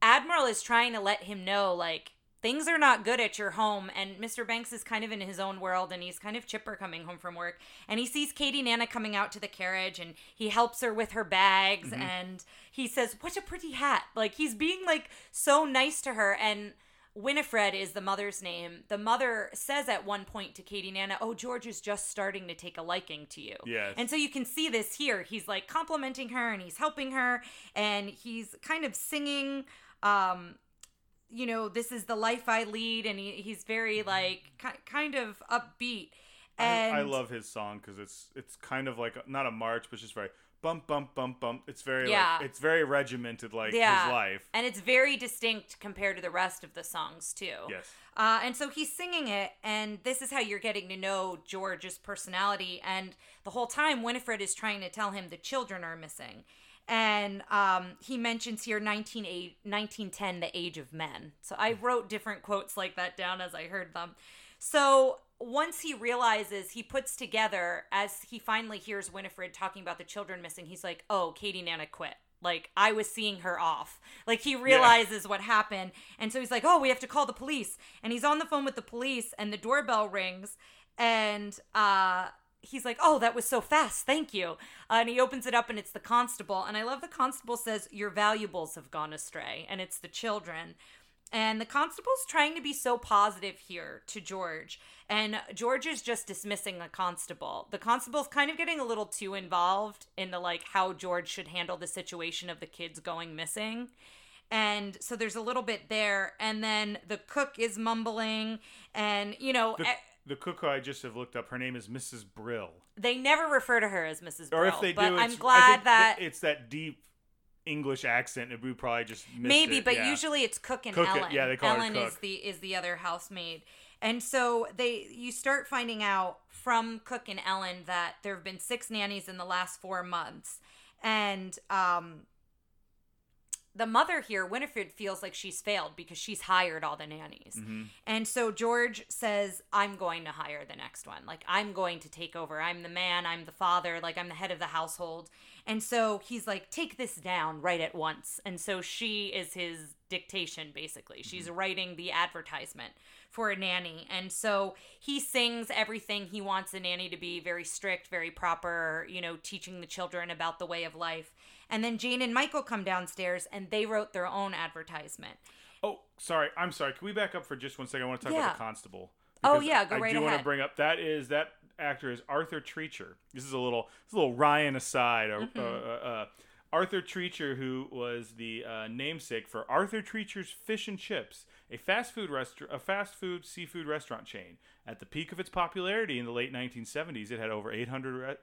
Admiral is trying to let him know, like, things are not good at your home. And Mr. Banks is kind of in his own world, and he's kind of chipper coming home from work. And he sees Katie Nana coming out to the carriage, and he helps her with her bags, and he says, What a pretty hat. Like, he's being, like, so nice to her. And Winifred is the mother's name. The mother says at one point to Katie Nana, "Oh, George is just starting to take a liking to you." Yes. And so you can see this here. He's like complimenting her and he's helping her and he's kind of singing um you know, this is the life I lead and he, he's very like ki- kind of upbeat. And I, I love his song because it's it's kind of like not a march, but just very bump bump bump bump. It's very Yeah. like it's very regimented like Yeah. his life. and it's very distinct compared to the rest of the songs too. Yes. Uh, and so he's singing it, and this is how you're getting to know George's personality. And the whole time, Winifred is trying to tell him the children are missing. And um, he mentions here 19, 1910, the age of men. So I wrote different quotes like that down as I heard them. So once he realizes, he puts together, as he finally hears Winifred talking about the children missing, he's like, oh, Katie Nana quit. Like, I was seeing her off. Like, he realizes what happened. And so he's like, oh, we have to call the police. And he's on the phone with the police, and the doorbell rings. And uh, he's like, oh, that was so fast. Thank you. Uh, and he opens it up, and it's the constable. And I love the constable says, your valuables have gone astray. And it's the children. And the constable's trying to be so positive here to George. And George is just dismissing the constable. The constable's kind of getting a little too involved in the like how George should handle the situation of the kids going missing. And so there's a little bit there. And then the cook is mumbling. And, you know, The, the cook who I just have looked up, her name is Mrs. Brill. they never refer to her as Mrs. Or if they do, but I'm glad that it's that deep English accent, and we probably just missed maybe it, but yeah. usually it's cook and Cook it- ellen yeah, they call her ellen is the is the other housemaid and so they you start finding out from cook and ellen that there have been six nannies in the last four months and um the mother here, Winifred, feels like she's failed because she's hired all the nannies. Mm-hmm. And so George says, I'm going to hire the next one. Like, I'm going to take over. I'm the man. I'm the father. Like, I'm the head of the household. And so he's like, take this down right at once. And so she is his dictation, basically. She's writing the advertisement for a nanny. And so he sings everything he wants a nanny to be very strict, very proper, you know, teaching the children about the way of life. And then Jane and Michael come downstairs and they wrote their own advertisement. Oh, sorry. I'm sorry. Can we back up for just one second? I want to talk Yeah. about the constable. Oh, yeah, go I right do want to bring up that is that actor is Arthur Treacher. This is a little this is a little Ryan aside. Uh, Mm-hmm. uh, uh, Arthur Treacher, who was the uh, namesake for Arthur Treacher's Fish and Chips, a fast food restaurant, a fast food seafood restaurant chain. At the peak of its popularity in the late 1970s, it had over 800 re-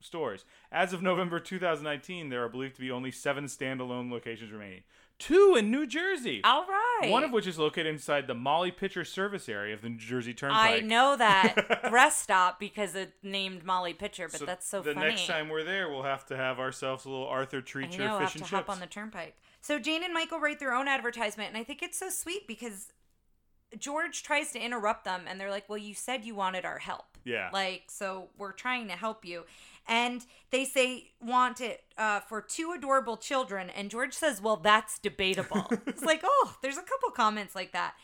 stores. As of November 2019, there are believed to be only seven standalone locations remaining. Two in New Jersey. All right. One of which is located inside the Molly Pitcher service area of the New Jersey Turnpike. I know that rest stop because it named Molly Pitcher, but So that's so the funny. next time we're there, we'll have to have ourselves a little Arthur I Treacher know, fish have and to chips. hop on the turnpike. So Jane and Michael write their own advertisement, and I think it's so sweet because George tries to interrupt them, and they're like, "Well, you said you wanted our help. Yeah. like so we're trying to help you." And they say want it uh, for two adorable children, and George says, "Well, that's debatable." it's like, oh, there's a couple comments like that,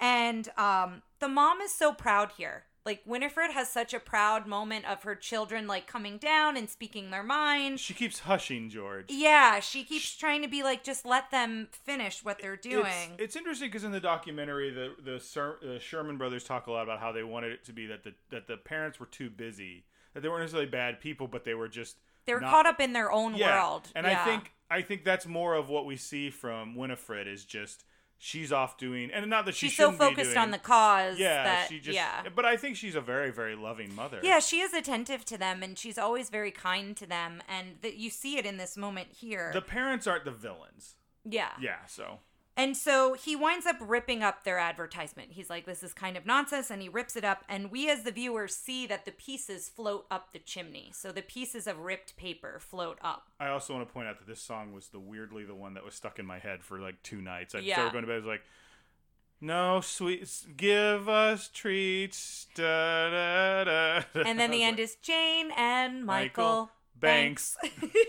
and um, the mom is so proud here. Like Winifred has such a proud moment of her children like coming down and speaking their mind. she keeps hushing George. Yeah, she keeps trying to be like, just let them finish what they're doing. It's, it's interesting because in the documentary, the the, the Sherman brothers talk a lot about how they wanted it to be that the that the parents were too busy, that they weren't necessarily bad people, but they were just they were not- caught up in their own yeah. world. And Yeah. I think I think that's more of what we see from Winifred is just she's off doing, and not that she she's so focused doing- on the cause yeah, that she just yeah. But I think she's a very very loving mother. Yeah, she is attentive to them and she's always very kind to them and that you see it in this moment here. The parents aren't the villains. yeah. Yeah, so And so he winds up ripping up their advertisement. He's like, this is kind of nonsense. And he rips it up. And we, as the viewers, see that the pieces float up the chimney. So the pieces of ripped paper float up. I also want to point out that this song was the weirdly the one that was stuck in my head for like two nights. I Yeah. started going to bed. I was like, "No sweets, give us treats." Da, da, da. And then the end is Jane and Michael, Michael Banks.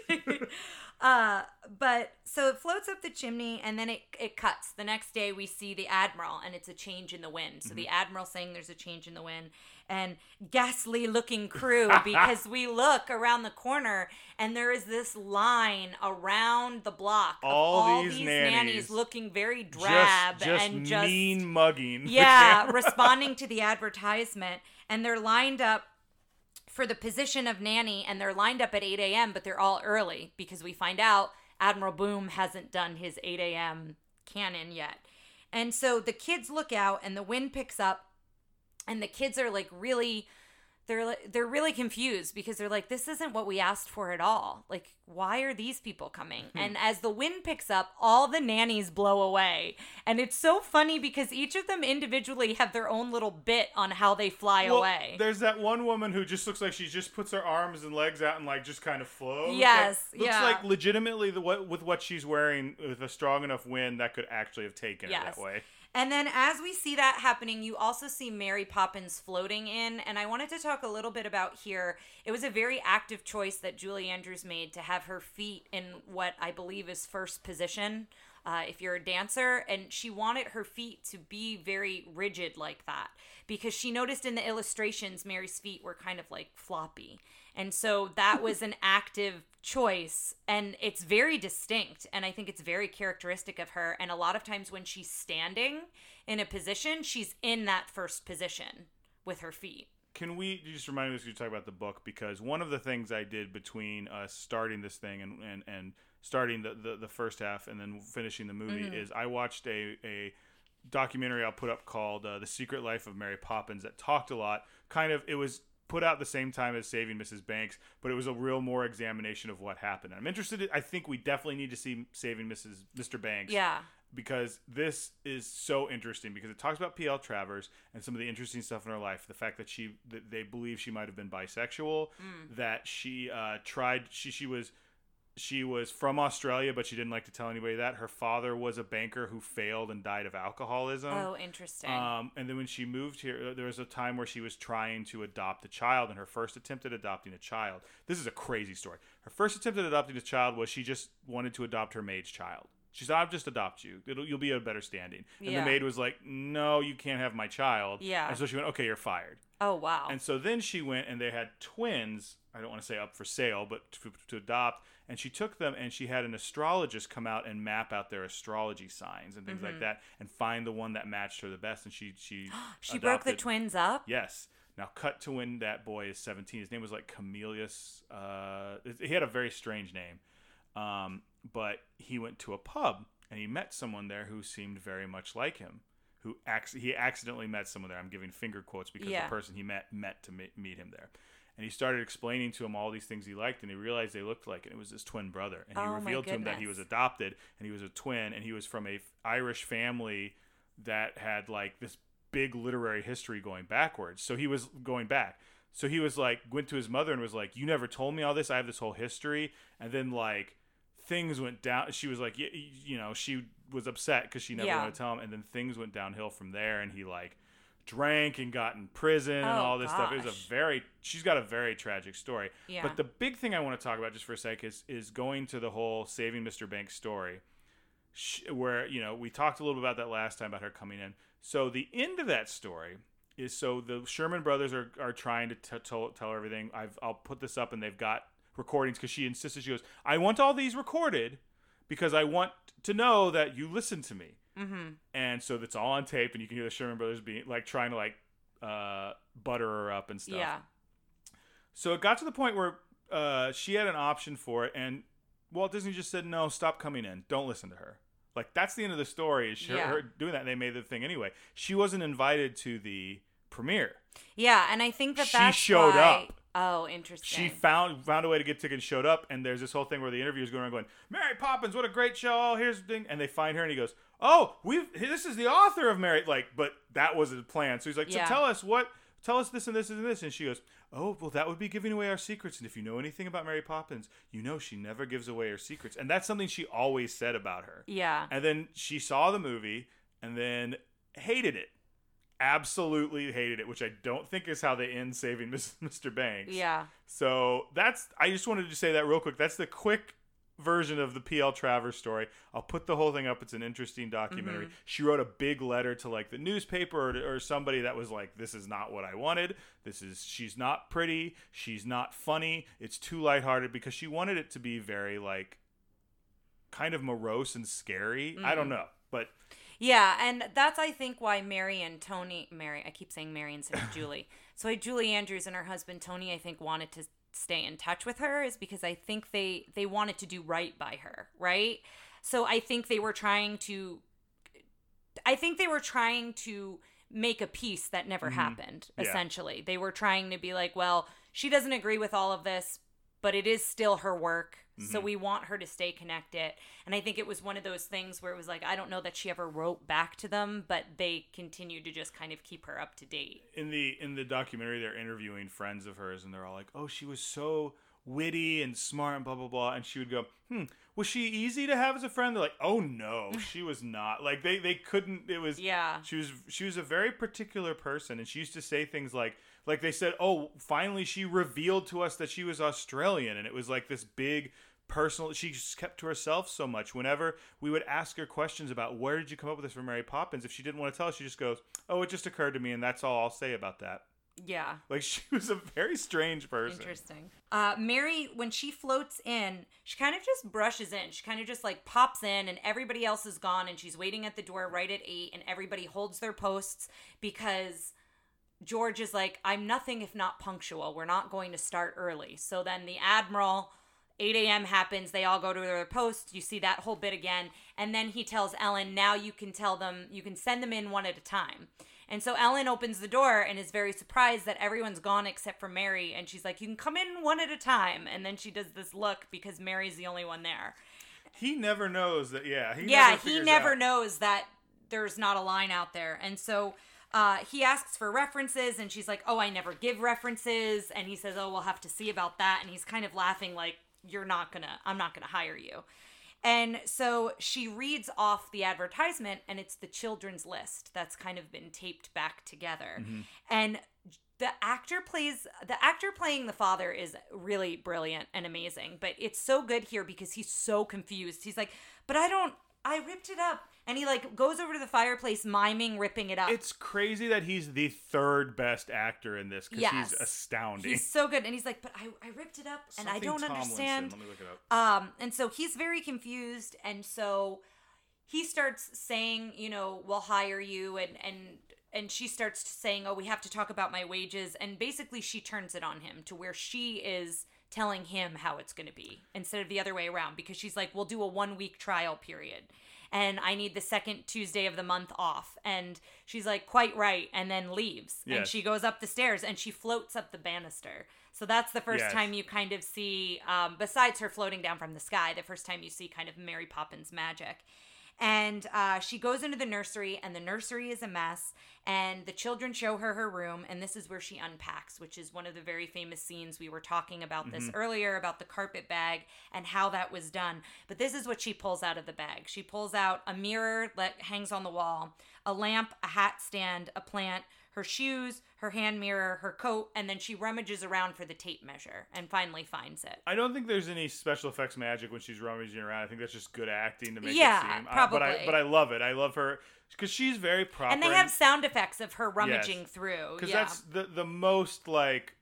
uh, but so it floats up the chimney and then it, it cuts. The next day we see the Admiral and it's a change in the wind. So Mm-hmm. the Admiral saying there's a change in the wind and ghastly looking crew because we look around the corner and there is this line around the block of All all, these these, nannies. nannies. looking very drab just, just and just mean mugging. yeah, responding to the advertisement, and they're lined up for the position of nanny, and they're lined up at 8 a.m., but they're all early because we find out Admiral Boom hasn't done his 8 a.m. cannon yet. And so the kids look out, and the wind picks up, and the kids are like really. They're like, they're really confused because they're like this isn't what we asked for at all. Like why are these people coming? Hmm. and as the wind picks up, all the nannies blow away. And it's so funny because each of them individually have their own little bit on how they fly Well, away. There's that one woman who just looks like she just puts her arms and legs out and like just kind of flows. Like, Yes, looks yeah. like legitimately the what with what she's wearing with a strong enough wind that could actually have taken her Yes. that way. And then as we see that happening, you also see Mary Poppins floating in. And I wanted to talk a little bit about here. It was a very active choice that Julie Andrews made to have her feet in what I believe is first position. Uh, if you're a dancer, and she wanted her feet to be very rigid like that because she noticed in the illustrations Mary's feet were kind of like floppy. And so that was an active choice and it's very distinct and I think it's very characteristic of her and a lot of times when she's standing in a position she's in that first position with her feet. Can we you just remind us to talk about the book because one of the things I did between us starting this thing and and, and starting the, the, the first half and then finishing the movie Mm-hmm. is I watched a, a documentary I'll put up called uh, The Secret Life of Mary Poppins that talked a lot. Kind of, it was put out the same time as Saving Mrs. Banks, but it was a real more examination of what happened. I'm interested. In, I think we definitely need to see Saving Mrs. Mr. Banks Yeah. because this is so interesting because it talks about PL Travers and some of the interesting stuff in her life. The fact that she that they believe she might have been bisexual, that she uh, tried she she was she was from Australia, but she didn't like to tell anybody that. Her father was a banker who failed and died of alcoholism. Oh, interesting. Um, and then when she moved here, there was a time where she was trying to adopt a child, and her first attempt at adopting a child. This is a crazy story. Her first attempt at adopting a child was she just wanted to adopt her maid's child. She said, "I'll just adopt you. It'll, you'll be a better standing." And Yeah. the maid was like, "No, you can't have my child." Yeah. And so she went, "Okay, you're fired." oh, wow. And so then she went and they had twins. I don't want to say up for sale, but to, to adopt. And she took them and she had an astrologist come out and map out their astrology signs and things like that and find the one that matched her the best. And she she Mm-hmm. she broke the twins up? Yes. Now cut to when that boy is 17. His name was like Camillus. Uh, he had a very strange name, um, but he went to a pub and he met someone there who seemed very much like him. Who ac- he accidentally met someone there. I'm giving finger quotes because Yeah. the person he met met to me- meet him there. And he started explaining to him all these things he liked, and he realized they looked like, and it was his twin brother. And he Oh, revealed to him that he was adopted, and he was a twin, and he was from a f- Irish family that had like this big literary history going backwards. So he was going back. So he was like went to his mother and was like, "You never told me all this. I have this whole history." And then like things went down. She was like, you know, she was upset because she never Yeah. wanted to tell him. And then things went downhill from there. And he like drank and got in prison and Oh, all this stuff. It was a very she's got a very tragic story. Yeah. But the big thing I want to talk about just for a sec is is going to the whole saving Mr. Banks story sh- where you know we talked a little bit about that last time about her coming in. So the end of that story is so the Sherman brothers are, are trying to t- tell tell her everything. I've I'll put this up and they've got recordings because she insisted. She goes, I want all these recorded because I want to know that you listen to me. mm-hmm. And so that's all on tape, and you can hear the Sherman brothers being like trying to like uh, butter her up and stuff. Yeah. So it got to the point where uh, she had an option for it, and Walt Disney just said, "No, stop coming in. Don't listen to her." Like that's the end of the story. Is she, Yeah. her doing that? And they made the thing anyway. She wasn't invited to the premiere. Yeah, and I think that She showed why- up. Oh, interesting. She found found a way to get tickets, showed up, and there's this whole thing where the interviewer's going around going, "Mary Poppins, what a great show! Oh, here's the thing," and they find her, and he goes, "Oh, we've this is the author of Mary." Like, but that was the plan. So he's like, "So Yeah. tell us what." Tell us this and this and this, and she goes, "Oh, well, that would be giving away our secrets. And if you know anything about Mary Poppins, you know she never gives away her secrets, and that's something she always said about her." yeah. And then she saw the movie and then hated it. Absolutely hated it, which I don't think is how they end saving Mr. Banks. Yeah. So that's I just wanted to say that real quick. That's the quick version of the PL Travers story. I'll put the whole thing up. It's an interesting documentary. Mm-hmm. She wrote a big letter to like the newspaper or, or somebody that was like, "This is not what I wanted. This is she's not pretty. She's not funny. It's too lighthearted because she wanted it to be very like kind of morose and scary. I Mm-hmm. don't know, but Yeah, and that's I think why Mary and Tony Mary I keep saying Mary instead of Julie. So Julie Andrews and her husband Tony I think wanted to stay in touch with her is because I think they they wanted to do right by her, right? So I think they were trying to I think they were trying to make a peace that never mm-hmm. happened Yeah. essentially. They were trying to be like, well, she doesn't agree with all of this, but it is still her work. So we want her to stay connected. And I think it was one of those things where it was like, I don't know that she ever wrote back to them, but they continued to just kind of keep her up to date. in the in the documentary they're interviewing friends of hers and they're all like oh she was so witty and smart and blah blah blah and she would go hmm was she easy to have as a friend they're like oh no she was not like they they couldn't it was Yeah. she was she was a very particular person and she used to say things like like they said oh finally she revealed to us that she was australian and it was like this big personal she just kept to herself so much whenever we would ask her questions about where did you come up with this for mary poppins if she didn't want to tell us she just goes oh it just occurred to me and that's all i'll say about that Yeah. like she was a very strange person Interesting. Uh, Mary, when she floats in, she kind of just brushes in. She kind of just like pops in, and everybody else is gone, and she's waiting at the door right at eight, and everybody holds their posts because George is like, I'm nothing if not punctual. We're not going to start early. So then the Admiral. 8 a.m. happens. They all go to their posts. You see that whole bit again. And then he tells Ellen, now you can tell them, you can send them in one at a time. And so Ellen opens the door and is very surprised that everyone's gone except for Mary. And she's like, You can come in one at a time. And then she does this look because Mary's the only one there. he never knows that yeah he yeah, never he never out. knows that there's not a line out there. And so uh, he asks for references, and she's like, Oh, I never give references. And he says, Oh, we'll have to see about that. And he's kind of laughing, like, you're not gonna i'm not gonna hire you. And so she reads off the advertisement and it's the children's list that's kind of been taped back together. Mm-hmm. And the actor plays the actor playing the father is really brilliant and amazing but it's so good here because he's so confused. He's like but i don't i ripped it up and he like goes over to the fireplace miming ripping it up It's crazy that he's the third best actor in this because Yes. he's astounding. he's so good and he's like but i, I ripped it up and i don't Tomlinson. understand Let me look it up. um and so he's very confused and so he starts saying you know we'll hire you and and and she starts saying oh we have to talk about my wages and basically she turns it on him to where she is telling him how it's going to be instead of the other way around because she's like we'll do a one week trial period and i need the second tuesday of the month off. And she's like quite right and then leaves. And she goes up the stairs and she floats up the banister. So that's the first Yes. time you kind of see um, besides her floating down from the sky the first time you see kind of mary poppins magic and uh, she goes into the nursery and the nursery is a mess and the children show her her room and this is where she unpacks which is one of the very famous scenes we were talking about this earlier about the carpet bag and how that was done. But this is what she pulls out of the bag. She pulls out a mirror that hangs on the wall a lamp a hat stand a plant her shoes, her hand mirror, her coat, and then she rummages around for the tape measure and finally finds it. I don't think there's any special effects magic when she's rummaging around. I think that's just good acting to make Yeah, it seem. I- but I probably. but I love it. I love her because she's very proper. And they have sound effects of her rummaging through. because Yeah. that's the the most like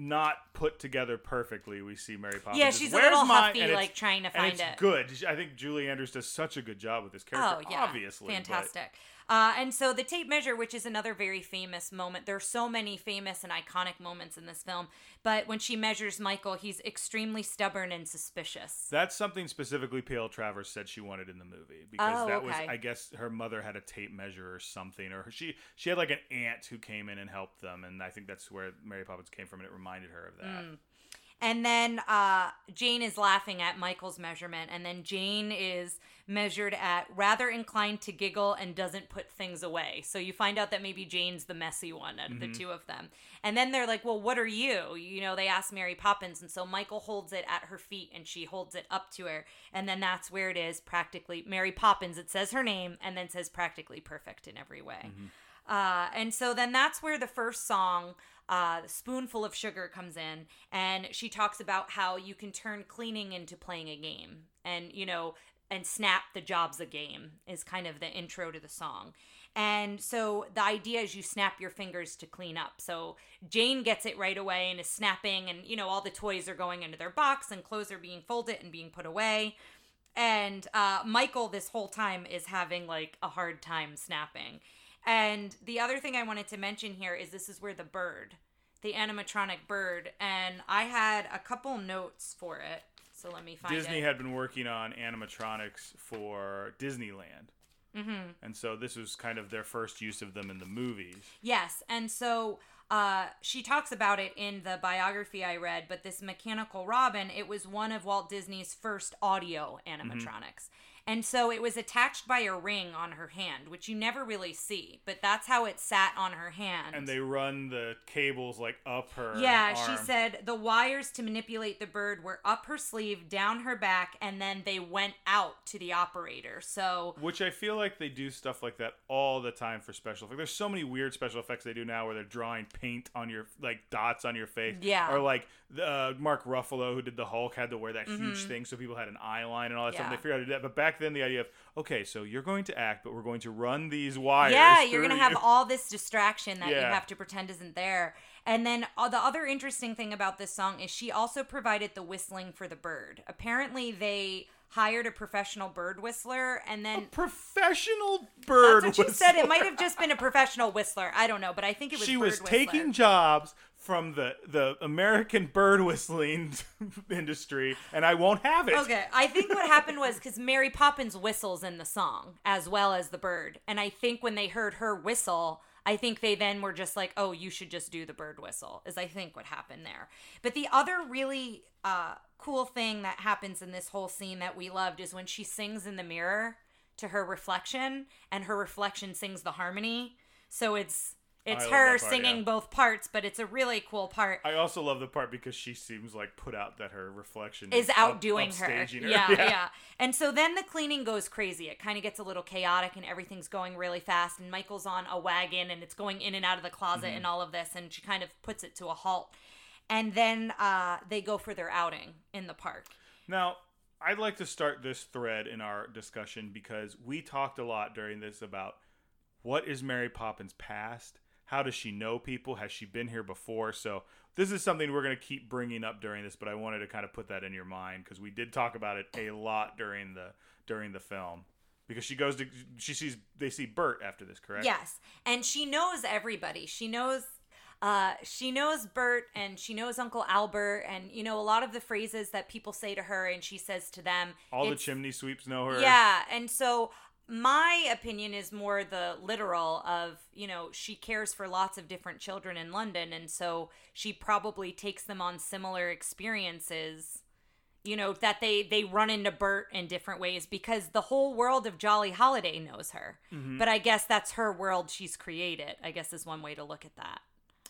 not put together perfectly. We see Mary Poppins. yeah, she's a little huffy, like trying to find it's it. good. I think Julie Andrews does such a good job with this character. Oh yeah, obviously, but- fantastic. Uh, and so the tape measure, which is another very famous moment. There's so many famous and iconic moments in this film, but when she measures Michael, he's extremely stubborn and suspicious. That's something specifically PL Travers said she wanted in the movie because Oh, that was. I guess her mother had a tape measure or something or she she had like an aunt who came in and helped them and I think that's where Mary Poppins came from and it reminded her of that. Mm. And then uh, Jane is laughing at Michael's measurement, and then Jane is measured at rather inclined to giggle and doesn't put things away. So you find out that maybe Jane's the messy one out of the two of them. And then they're like, "Well, what are you?" You know, they ask Mary Poppins, and so Michael holds it at her feet, and she holds it up to her, and then that's where it is practically Mary Poppins. It says her name, and then says practically perfect in every way. Uh, and so then that's where the first song, uh, Spoonful of Sugar, comes in. And she talks about how you can turn cleaning into playing a game. And, you know, and snap the job's a game is kind of the intro to the song. And so the idea is you snap your fingers to clean up. So Jane gets it right away and is snapping, and, you know, all the toys are going into their box and clothes are being folded and being put away and uh, Michael this whole time is having like a hard time snapping. And the other thing I wanted to mention here is this is where the bird, the animatronic bird, and I had a couple notes for it. So let me find Disney it. had been working on animatronics for Disneyland. Mm-hmm. And so this was kind of their first use of them in the movies. Yes, and so uh, she talks about it in the biography I read. But this mechanical robin, it was one of Walt Disney's first audio animatronics, and so it was attached by a ring on her hand, which you never really see. But that's how it sat on her hand. And they run the cables like up her. yeah, she said the wires to manipulate the bird were up her sleeve, down her back, and then they went out to the operator. So Which I feel like they do stuff like that all the time for special effects. There's so many weird special effects they do now where they're drawing paint on your like dots on your face. Yeah. Or like uh, Mark Ruffalo who did the Hulk had to wear that huge thing so people had an eye line and all that stuff. Mm-hmm. Yeah. And they figured out how to do that. But back then the idea of okay, so you're going to act, but we're going to run these wires. Yeah, you're gonna have you. all this distraction that you have to pretend isn't there. And then uh, the other interesting thing about this song is she also provided the whistling for the bird. Apparently, they hired a professional bird whistler, and then professional bird. that's what she said. It whistler. might have just been a professional whistler. I don't know, but I think it was. she was whistler. taking jobs from the the American bird whistling industry, and I won't have it. Okay, I think what happened was because Mary Poppins whistles in the song as well as the bird, and I think when they heard her whistle, I think they then were just like, "Oh, you should just do the bird whistle." Is I think what happened there. But the other really uh, cool thing that happens in this whole scene that we loved is when she sings in the mirror to her reflection, and her reflection sings the harmony. So it's It's her part, singing yeah. both parts, but it's a really cool part. I also love the part because she seems like put out that her reflection is up- outdoing her. upstaging her. Yeah, yeah, And so then the cleaning goes crazy. It kind of gets a little chaotic and everything's going really fast. And Michael's on a wagon and it's going in and out of the closet Mm-hmm. and all of this. And she kind of puts it to a halt. And then uh, they go for their outing in the park. Now, I'd like to start this thread in our discussion because we talked a lot during this about what is Mary Poppins' past? How does she know people? Has she been here before? So, this is something we're going to keep bringing up during this, but I wanted to kind of put that in your mind because we did talk about it a lot during the during the film. Because she goes to she sees they see Bert after this, correct? Yes, and she knows everybody. She knows uh, she knows Bert and she knows Uncle Albert and you know a lot of the phrases that people say to her and she says to them. All the chimney sweeps know her. Yeah, and so my opinion is more the literal of, you know, she cares for lots of different children in London and so she probably takes them on similar experiences. You know, that they they run into Bert in different ways because the whole world of Jolly Holiday knows her. Mm-hmm. But I guess that's her world she's created. I guess is one way to look at that.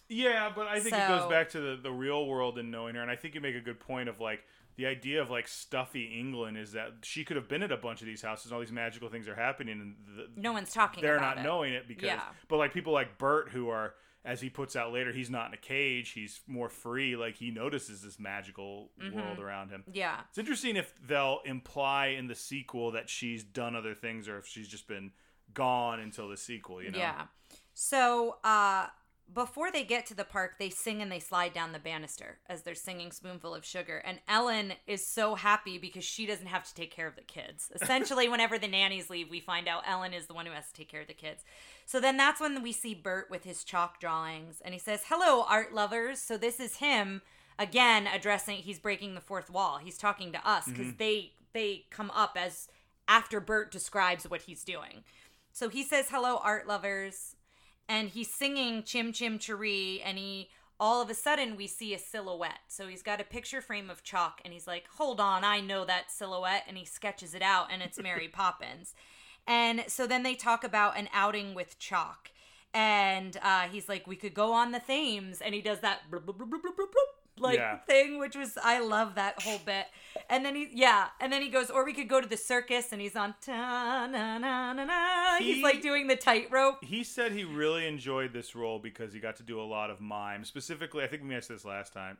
Yeah, but I think it goes back to the, the real world and knowing her, and I think you make a good point of like the idea of like stuffy England is that she could have been at a bunch of these houses, and all these magical things are happening, and the, No one's talking they're not it. knowing it because. Yeah. But like people like Bert, who are as he puts out later, he's not in a cage; he's more free. Like he notices this magical Mm-hmm. world around him. Yeah. It's interesting if they'll imply in the sequel that she's done other things, or if she's just been gone until the sequel. You know? Yeah. So, uh, before they get to the park, they sing and they slide down the banister as they're singing Spoonful of Sugar. And Ellen is so happy because she doesn't have to take care of the kids. Essentially, whenever the nannies leave, we find out Ellen is the one who has to take care of the kids. So then that's when we see Bert with his chalk drawings and he says, Hello, art lovers. So this is him again addressing, he's breaking the fourth wall. He's talking to us because mm-hmm. they, they come up as after Bert describes what he's doing. So he says, "Hello, art lovers," and he's singing "Chim Chim Cheree," and he all of a sudden we see a silhouette. So he's got a picture frame of chalk, and he's like, "Hold on, I know that silhouette," and he sketches it out, and it's Mary Poppins. And so then they talk about an outing with chalk. And uh, he's like, we could go on the Thames. And he does that bloop, bloop, bloop, like Yeah. thing, which was, I love that whole bit. And then he, yeah. And then he goes, or we could go to the circus. And he's on, ta na na na na. He's like doing the tightrope. he said he really enjoyed this role because he got to do a lot of mime. Specifically, I think we mentioned this last time.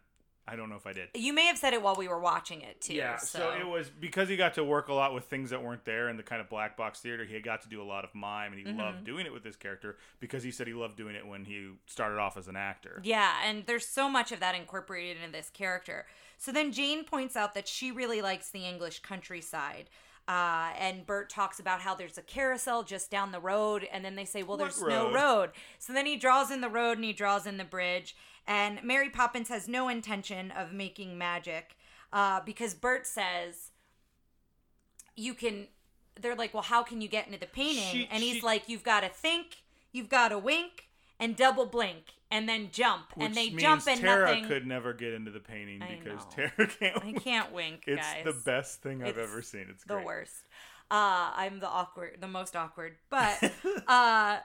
I don't know if I did. You may have said it while we were watching it too. Yeah, so. it was because he got to work a lot with things that weren't there in the kind of black box theater. He got to do a lot of mime, and he Mm-hmm. loved doing it with this character because he said he loved doing it when he started off as an actor. Yeah, and there's so much of that incorporated into this character. So then Jane points out that she really likes the English countryside. Uh, and Bert talks about how there's a carousel just down the road, and then they say, "Well, What there's no road? road." So then he draws in the road and he draws in the bridge. And Mary Poppins has no intention of making magic uh, because Bert says, "You can." They're like, "Well, how can you get into the painting?" She- and he's she- like, "You've got to think, you've got to wink, and double blink, and then jump." Which and they means jump and Tara nothing. could never get into the painting I because know. Tara can't. I can't wink, It's guys. the best thing I've It's ever seen. It's the great. worst. Uh, I'm the awkward, the most awkward. But uh,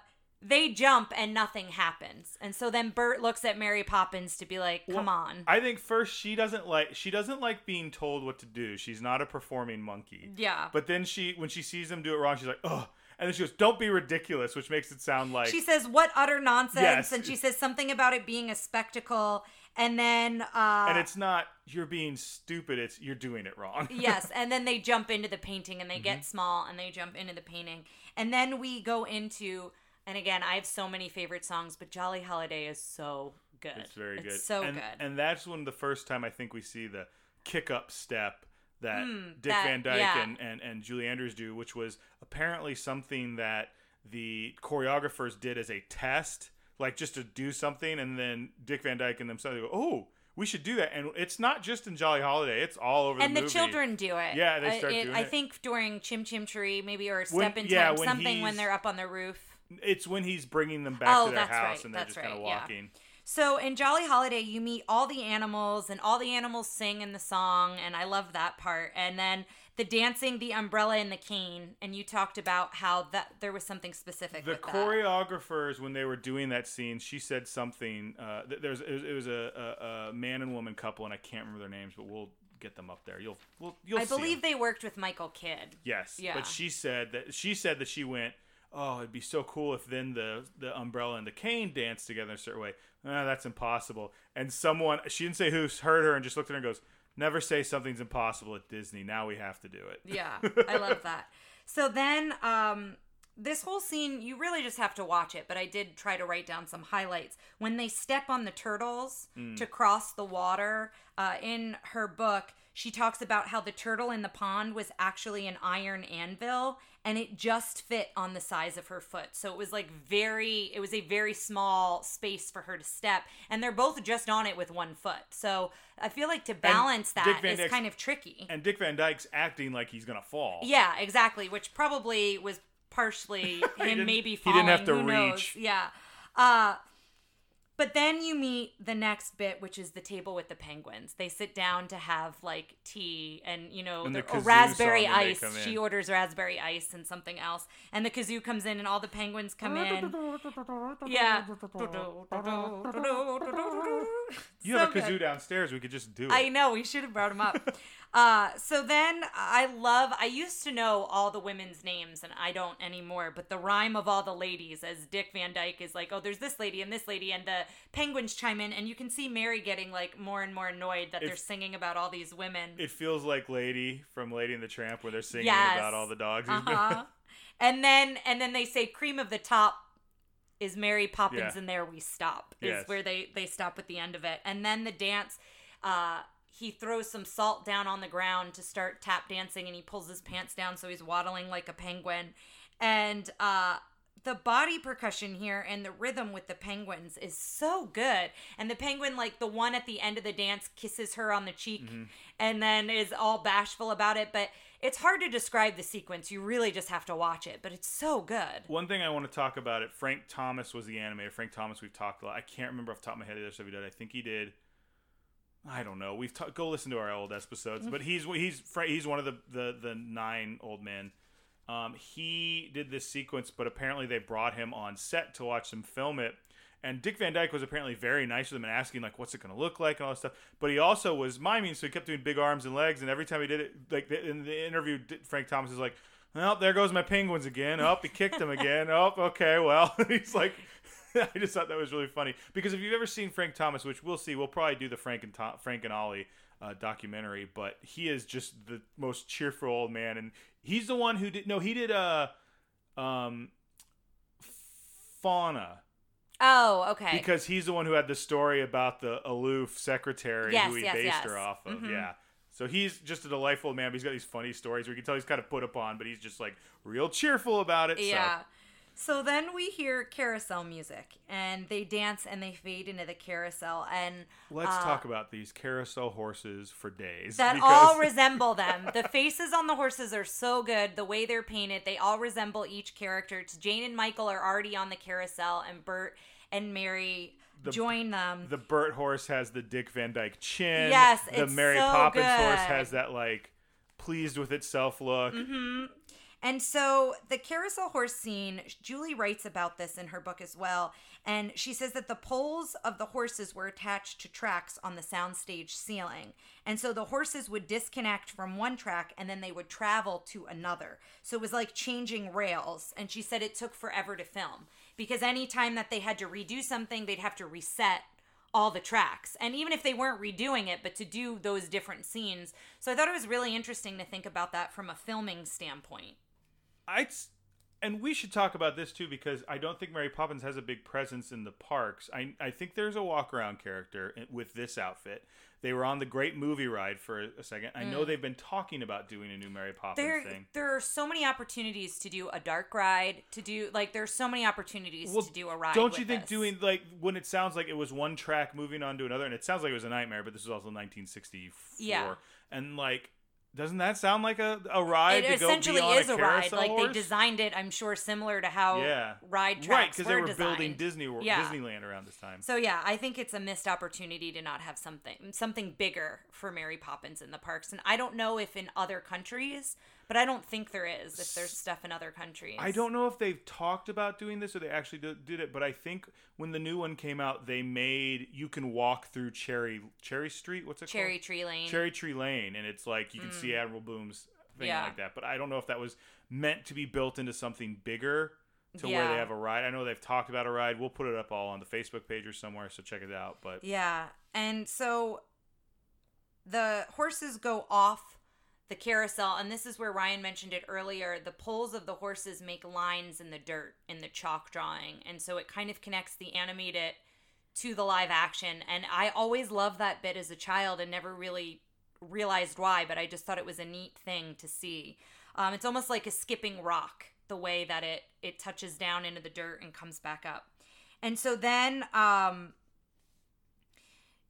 they jump and nothing happens, and so then Bert looks at Mary Poppins to be like, "Come Well, on." I think first she doesn't like she doesn't like being told what to do. She's not a performing monkey. Yeah. But then she when she sees them do it wrong, she's like, "Oh." And then she goes, "Don't be ridiculous," which makes it sound like she says, "What utter nonsense!" Yes. And she says something about it being a spectacle, and then uh, and it's not you're being stupid, it's you're doing it wrong. yes, and then they jump into the painting and they Mm-hmm. get small and they jump into the painting. And then we go into and again, I have so many favorite songs, but Jolly Holiday is so good. It's very good. so and, good. And that's when the first time I think we see the kick up step that Mm, Dick that- Van Dyke yeah. and, and, and Julie Andrews do, which was apparently something that the choreographers did as a test, like just to do something, and then Dick Van Dyke and themselves go, Oh, we should do that. And it's not just in Jolly Holiday, it's all over and the the children do it. Yeah, they I- start it, doing I it. I think during Chim Chim Cheree, maybe or When- Step in yeah, Time, when something when they're up on the roof. It's when he's bringing them back Oh, to their house right, and they're that's just kind of right, yeah. walking. So in Jolly Holiday, you meet all the animals, and all the animals sing in the song, and I love that part. And then the dancing, the umbrella, and the cane. And you talked about how that there was something specific. the with that. choreographers when they were doing that scene she said something uh th- there's it was, it was a, a, a man and woman couple and i can't remember their names but we'll get them up there you'll we'll, you'll I believe they worked with Michael Kidd. yes Yeah. but she said that she said that she went oh it'd be so cool if then the the umbrella and the cane danced together in a certain way. Ah, that's impossible. And someone she didn't say who heard her and just looked at her and goes never say something's impossible at disney. Now we have to do it. Yeah, I love that. So then, um, this whole scene, you really just have to watch it, but I did try to write down some highlights. When they step on the turtles to cross the water, uh, in her book, she talks about how the turtle in the pond was actually an iron anvil and it just fit on the size of her foot. So it was like very, it was a very small space for her to step. And they're both just on it with one foot. So I feel like to balance that Dyke's- kind of tricky. and dick van dyke's acting like he's gonna fall Yeah, exactly. Which probably was partially him maybe he didn't have to who knows? reach. Yeah. Uh, but then you meet the next bit, which is the table with the penguins. They sit down to have like tea and you know And the, the oh, raspberry song when they ice. She orders raspberry ice and something else, and the kazoo comes in, and all the penguins come in. Yeah. You have So a kazoo good. downstairs. We could just do it. I know we should have brought him up. uh, so then I love. I used to know all the women's names, and I don't anymore. But the rhyme of all the ladies, as Dick Van Dyke is like, oh, there's this lady and this lady, and the penguins chime in, and you can see Mary getting like more and more annoyed that they're singing about all these women. It feels like Lady from Lady and the Tramp, where they're singing Yes. about all the dogs. Uh-huh. and then and then they say cream of the top is Mary Poppins Yeah. and there we stop is Yes. where they they stop at the end of it and then the dance uh he throws some salt down on the ground to start tap dancing and he pulls his pants down so he's waddling like a penguin and uh the body percussion here and the rhythm with the penguins is so good. And the penguin, like the one at the end of the dance, kisses her on the cheek Mm-hmm. and then is all bashful about it. But it's hard to describe the sequence. You really just have to watch it. But it's so good. One thing I want to talk about it. Frank Thomas was the animator. Frank Thomas, we've talked a lot. I can't remember off the top of my head the other stuff he did. I think he did. I don't know. We've ta- go listen to our old episodes, but he's he's he's one of the the, the nine old men. Um, he did this sequence, but apparently they brought him on set to watch him film it. And Dick Van Dyke was apparently very nice with him and asking like, "What's it going to look like?" and all that stuff. But he also was miming, so he kept doing big arms and legs. And every time he did it, like in the interview, Frank Thomas is like, "Well, there goes my penguins again. Oh, he kicked him again. Oh, okay, well." He's like, I just thought that was really funny because if you've ever seen Frank Thomas, which we'll see, we'll probably do the Frank and Tom, Frank and Ollie uh, documentary, but he is just the most cheerful old man, and he's the one who did no, he did uh, um, Fauna Oh, okay. because he's the one who had the story about the aloof secretary Yes, who he yes, based yes. her off of. Mhm. Yeah. So he's just a delightful man. But he's got these funny stories where you can tell he's kind of put upon, but he's just like real cheerful about it. Yeah. So then we hear carousel music and they dance and they fade into the carousel and let's uh, talk about these carousel horses for days. that because- all resemble them. The faces on the horses are so good. The way they're painted, they all resemble each character. It's Jane and Michael are already on the carousel, and Bert and Mary The- join them. the Burt horse has the Dick Van Dyke chin. Yes, the Mary so Poppins horse has that like pleased with itself look. hmm And so the carousel horse scene, Julie writes about this in her book as well. And she says that the poles of the horses were attached to tracks on the soundstage ceiling. And so the horses would disconnect from one track and then they would travel to another. So it was like changing rails. And she said it took forever to film because anytime that they had to redo something, they'd have to reset all the tracks. And even if they weren't redoing it, but to do those different scenes. So I thought it was really interesting to think about that from a filming standpoint. I and we should talk about this too because I don't think Mary Poppins has a big presence in the parks. I I think there's a walk around character with this outfit. They were on the great movie ride for a second. I know they've been talking about doing a new Mary Poppins Mm. There, thing. there are so many opportunities to do a dark ride, to do like there's so many opportunities Well, to do a ride. Don't you think this. doing like when it sounds like it was one track moving on to another, and it sounds like it was a nightmare, but this was also 1964, Yeah. and like Doesn't that sound like a, a ride it to go essentially is a, a ride. Like horse? they designed it, I'm sure, similar to how yeah. ride tracks right because they were designed. building Disney Wor- Yeah. Disneyland around this time. So yeah, I think it's a missed opportunity to not have something something bigger for Mary Poppins in the parks. And I don't know if in other countries, but I don't think there is if there's stuff in other countries. I don't know if they've talked about doing this or they actually did it, but I think when the new one came out, they made you can walk through Cherry Cherry Street. What's it called? Cherry called? Tree Lane. Cherry Tree Lane, and it's like you can see Admiral Boom's thing Mm. Yeah. like that. But I don't know if that was meant to be built into something bigger to where they have a ride. I know they've talked about a ride. We'll put it up all on the Facebook page or somewhere, so check it out. But Yeah. And so the horses go off the carousel, and this is where Ryan mentioned it earlier. The poles of the horses make lines in the dirt in the chalk drawing, and so it kind of connects the animated to the live action. And I always loved that bit as a child and never really realized why, but I just thought it was a neat thing to see. Um, it's almost like a skipping rock, the way that it it touches down into the dirt and comes back up. And so then um,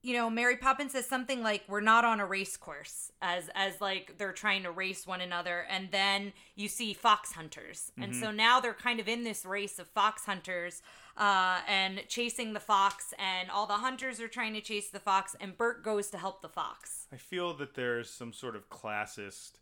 you know, Mary Poppins says something like, "We're not on a race course," as as like they're trying to race one another, and then you see fox hunters, and so now they're kind of in this race of fox hunters, uh, and chasing the fox, and all the hunters are trying to chase the fox, and Bert goes to help the fox. I feel that there's some sort of classist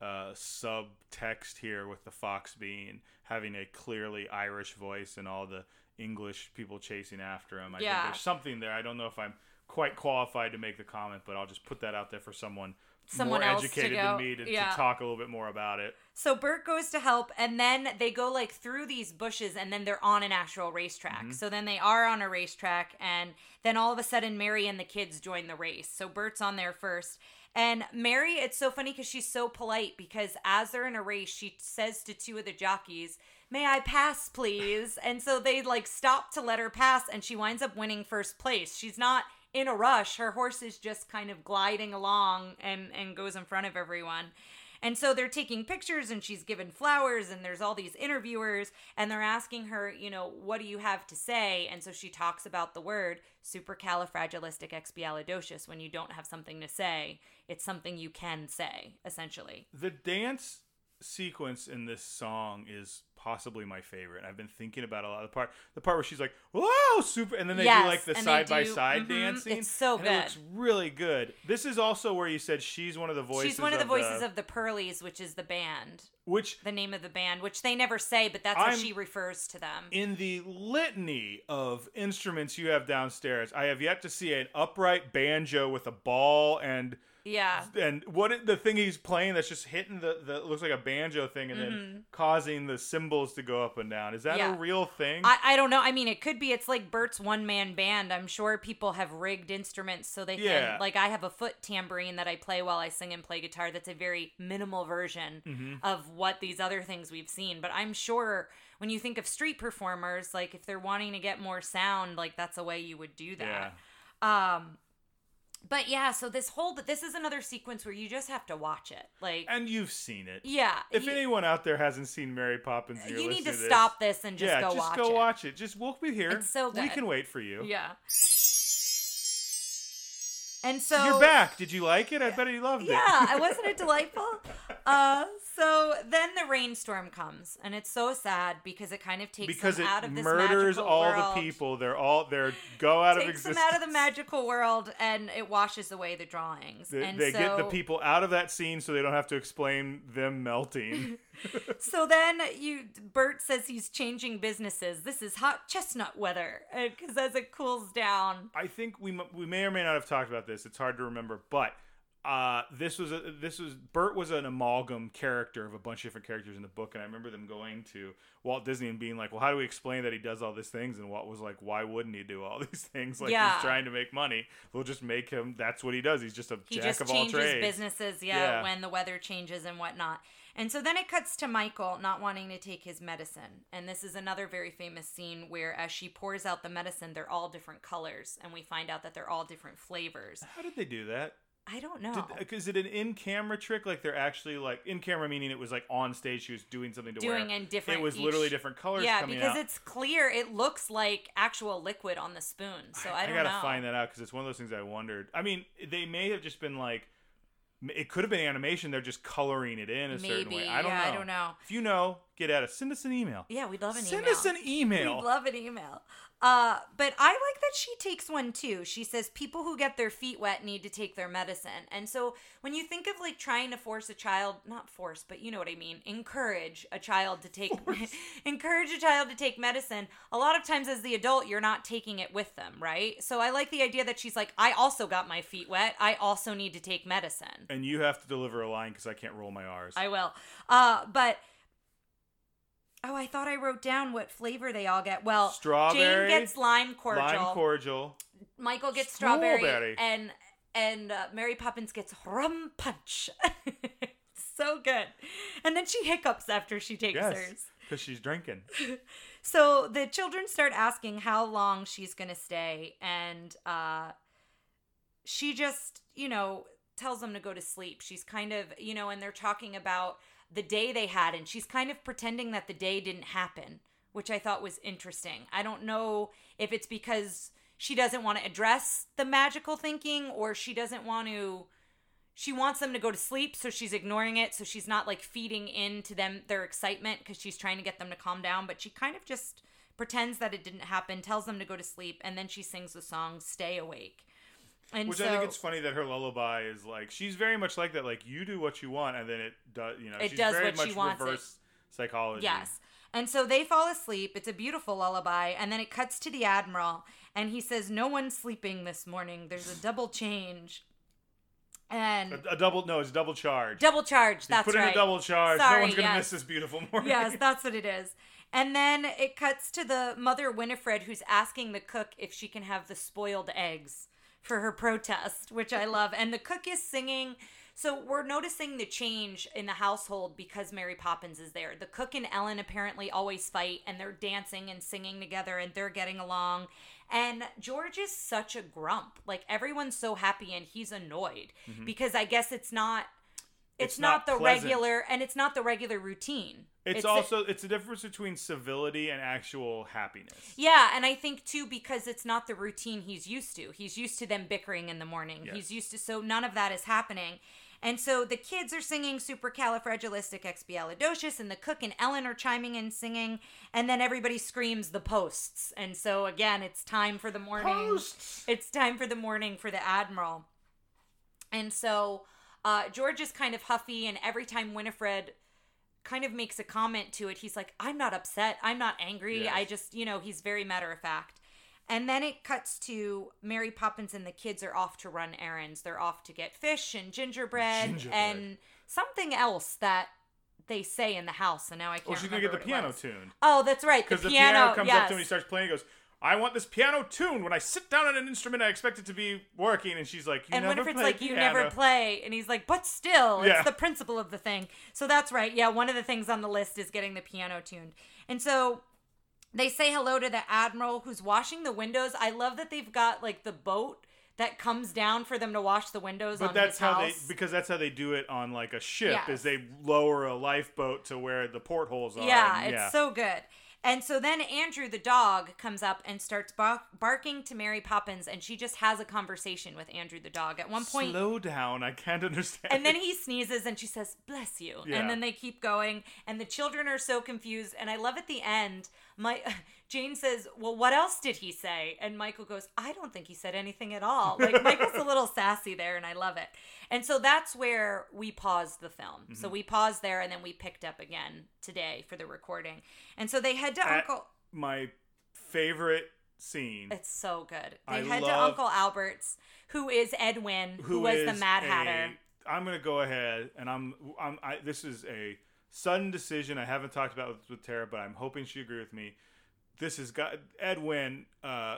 uh, subtext here with the fox being having a clearly Irish voice and all the English people chasing after him. I Yeah. think there's something there. I don't know if I'm quite qualified to make the comment, but I'll just put that out there for someone, Someone more educated than me to, Yeah. to talk a little bit more about it. So Bert goes to help, and then they go like through these bushes, and then they're on an actual racetrack. Mm-hmm. So then they are on a racetrack, and then all of a sudden, Mary and the kids join the race. So Bert's on there first. And Mary, it's so funny because she's so polite because as they're in a race, she says to two of the jockeys, May I pass, please? And so they like stop to let her pass, and she winds up winning first place. She's not in a rush. Her horse is just kind of gliding along and, and goes in front of everyone. And so they're taking pictures and she's given flowers and there's all these interviewers and they're asking her, you know, what do you have to say? And so she talks about the word supercalifragilisticexpialidocious when you don't have something to say. It's something you can say, essentially. The dance sequence in this song is possibly my favorite. I've been thinking about a lot. Of the part, the part where she's like, "Whoa, super!" and then they Yes, do like the side by side mhm, dancing. it's so good. It looks really good. This is also where you said she's one of the voices. she's one of the voices of the Pearlies, which is the band, which the name of the band, which they never say, but that's how I'm- she refers to them. in the litany of instruments you have downstairs, I have yet to see an upright banjo with a ball and yeah. and what it, the thing he's playing that's just hitting the, the looks like a banjo thing and then causing the cymbals to go up and down. Is that Mm-hmm. Yeah. a real thing? I, I don't know. I mean, it could be. It's like Bert's one man band. I'm sure people have rigged instruments so they can. Yeah. Like I have a foot tambourine that I play while I sing and play guitar. That's a very minimal version Mm-hmm. of what these other things we've seen. But I'm sure when you think of street performers, like if they're wanting to get more sound, like that's a way you would do yeah. that. Um. But yeah, so this whole this is another sequence where you just have to watch it. Like And you've seen it. yeah, If you, anyone out there hasn't seen Mary Poppins, you're need to this, stop this and just yeah, go just watch go it. watch it. Just we'll be here. It's so We can wait for you. Yeah. And so You're back. Did you like it? I bet you loved it. Yeah, I wasn't it delightful? Uh, so then the rainstorm comes, and it's so sad because it kind of takes because them it out of this murders all world, the people. They're all they're go out of Takes them out of the magical world, and it washes away the drawings. They, and they so, get the people out of that scene so they don't have to explain them melting. So then you, Bert says he's changing businesses. This is hot chestnut weather because as it cools down, I think we we may or may not have talked about this. It's hard to remember, but uh, this was a, this was Bert was an amalgam character of a bunch of different characters in the book, and I remember them going to Walt Disney and being like, "Well, how do we explain that he does all these things?" And Walt was like, "Why wouldn't he do all these things? Like Yeah. he's trying to make money. We'll just make him. That's what he does. He's just a he jack just of all changes trades." businesses yeah, Yeah. when the weather changes and whatnot and so then it cuts to michael not wanting to take his medicine and this is another very famous scene where as she pours out the medicine they're all different colors and we find out that they're all different flavors How did they do that? i don't know Did, uh, is it an in-camera trick? Like they're actually like in-camera, meaning it was like on stage. She was doing something to doing where in different it was each- literally different colors. yeah coming because out. it's clear it looks like actual liquid on the spoon so i, don't gotta know find that out because it's one of those things I wondered. I mean, they may have just been like it could have been animation. They're just coloring it in a certain way. I don't Yeah, know. I don't know. If you know, get at us. Send us an email. Yeah, we'd love an Send email. Send us an email. We'd love an email. Uh, but I like that she takes one too. She says people who get their feet wet need to take their medicine. And so when you think of like trying to force a child, not force, but you know what I mean, encourage a child to take encourage a child to take medicine, a lot of times as the adult you're not taking it with them, right? So I like the idea that she's like I also got my feet wet. I also need to take medicine. and you have to deliver a line because I can't roll my R's. I will. Uh, but oh, I thought I wrote down what flavor they all get. Well, Strawberry, Jane gets lime cordial. Lime cordial. Michael gets strawberry, Strawberry. and and uh, Mary Poppins gets rum punch. so good. And then she hiccups after she takes Yes, hers. because she's drinking. So the children start asking how long she's going to stay, and uh, she just, you know, tells them to go to sleep. She's kind of, you know, and they're talking about the day they had, and she's kind of pretending that the day didn't happen, which I thought was interesting. I don't know if it's because she doesn't want to address the magical thinking or she doesn't want to she wants them to go to sleep so she's ignoring it so she's not like feeding into them their excitement because she's trying to get them to calm down but she kind of just pretends that it didn't happen tells them to go to sleep and then she sings the song stay awake and Which so I think it's funny that her lullaby is like she's very much like that. Like you do what you want, and then it does. You know, It she's does very what she much wants it. reverse psychology. Yes. And so they fall asleep. It's a beautiful lullaby. And then it cuts to the Admiral. And he says, No one's sleeping this morning. There's a double change. And A, a double no, it's double charge. double charge. You That's put right. in a double charge. no one's gonna yes. miss this beautiful morning. yes, that's what it is. And then it cuts to the mother Winifred who's asking the cook if she can have the spoiled eggs for her protest, which I love. And the cook is singing. So we're noticing the change in the household because Mary Poppins is there. The cook and Ellen apparently always fight and they're dancing and singing together and they're getting along. And George is such a grump. Like everyone's so happy and he's annoyed mm-hmm. because I guess it's not it's, It's not, not the pleasant. regular and it's not the regular routine. It's, also it's the difference between civility and actual happiness. Yeah, and I think too because it's not the routine he's used to. He's used to them bickering in the morning. Yes. He's used to so none of that is happening. And so the kids are singing supercalifragilisticexpialidocious and the cook and Ellen are chiming in singing and then everybody screams the posts. And so again, it's time for the morning. Posts! It's time for the morning for the admiral. And so uh, George is kind of huffy, and every time Winifred kind of makes a comment to it, he's like, I'm not upset. I'm not angry. Yes. I just, you know, he's very matter of fact. And then it cuts to Mary Poppins and the kids are off to run errands. They're off to get fish and gingerbread, Gingerbread. and something else that they say in the house. And now I can't Well, she's gonna get the piano tuned Oh, that's right. because The the piano, piano comes yes. up to him. And he starts playing. He goes, "I want this piano tuned. When I sit down at an instrument, I expect it to be working." And she's like, "You and never like, you piano." never play. And he's like, but still, it's Yeah. the principle of the thing. So that's right. Yeah, one of the things on the list is getting the piano tuned. And so they say hello to the admiral who's washing the windows. I love that they've got like the boat that comes down for them to wash the windows But on that's how house. they because that's how they do it on like a ship. Yes. Is they lower a lifeboat to where the portholes are. Yeah, and- it's so good. And so then Andrew, the dog, comes up and starts bar- barking to Mary Poppins, and she just has a conversation with Andrew, the dog. At one point, Slow down. I can't understand. and then he sneezes and she says bless you Yeah. and then they keep going and the children are so confused and i love at the end my jane says well what else did he say? And michael goes i don't think he said anything at all. Like michael's a little sassy there and i love it. And so that's where we paused the film. Mm-hmm. so we paused there and then we picked up again today for the recording. And so they head to At uncle my favorite scene. it's so good. They I head to uncle albert's who is Ed Wynn who, was the mad hatter. I'm gonna go ahead and I'm I'm I, this is a sudden decision I haven't talked about with, with Tara, but I'm hoping she agree with me. This has got Ed Wynn, uh,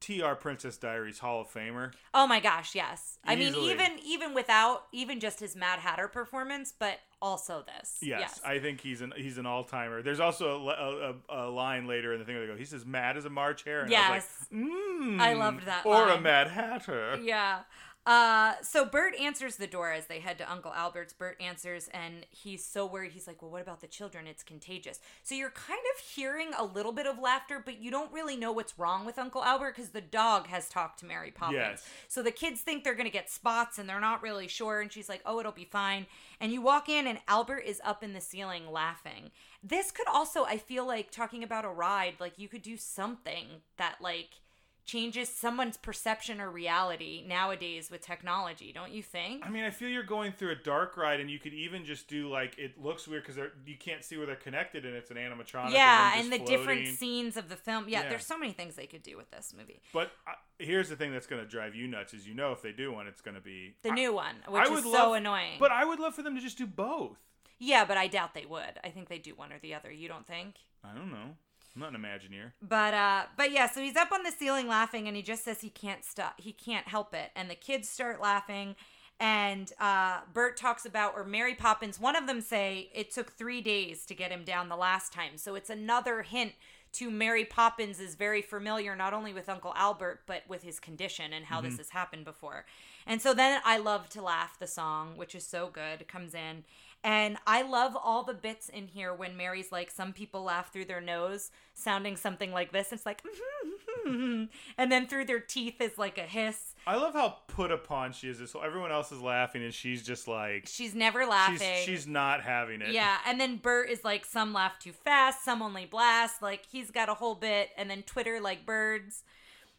T.R. Princess Diaries Hall of Famer. Oh my gosh, yes. I mean, even even without even just his Mad Hatter performance, but also this. Yes, I think he's an he's an all timer. There's also a, a, a, a line later in the thing where they go, he says, "Mad as a March hare." And I Yes. like, mm, I loved that Or a. Mad Hatter. yeah. Uh, so Bert answers the door as they head to Uncle Albert's. Bert answers, and he's so worried. He's like, "Well, what about the children? It's contagious." So you're kind of hearing a little bit of laughter, but you don't really know what's wrong with Uncle Albert because the dog has talked to Mary Poppins. Yes. So the kids think they're gonna get spots, and they're not really sure. And she's like, "Oh, it'll be fine." And you walk in, and Albert is up in the ceiling laughing. This could also, I feel like, talking about a ride. Like you could do something that like changes someone's perception or reality nowadays with technology, don't you think? I mean, I feel you're going through a dark ride, and you could even just do like it looks weird because you can't see where they're connected, and it's an animatronic. yeah, and, and the just different scenes of the film. Yeah, Yeah. there's so many things they could do with this movie. But uh, here's the thing that's going to drive you nuts: is you know if they do one, it's going to be The I- new one, which is so love- annoying. But I would love for them to just do both. yeah, but I doubt they would. I think they do one or the other. You don't think? I don't know. I'm not an Imagineer. But uh but yeah, so he's up on the ceiling laughing and he just says he can't stop he can't help it. And the kids start laughing and uh Bert talks about or Mary Poppins, one of them say it took 3 days to get him down the last time. So it's another hint to Mary Poppins is very familiar not only with Uncle Albert but with his condition and how this has happened before. And so then I love to laugh the song, which is so good, comes in. And I love all the bits in here when Mary's like, some people laugh through their nose, sounding something like this. It's like, and then through their teeth is like a hiss. I love how put upon she is. So everyone else is laughing, and she's just like She's never laughing. she's she's not having it. yeah, and then Bert is like, some laugh too fast, some only blast. Like he's got a whole bit, and then Twitter like birds.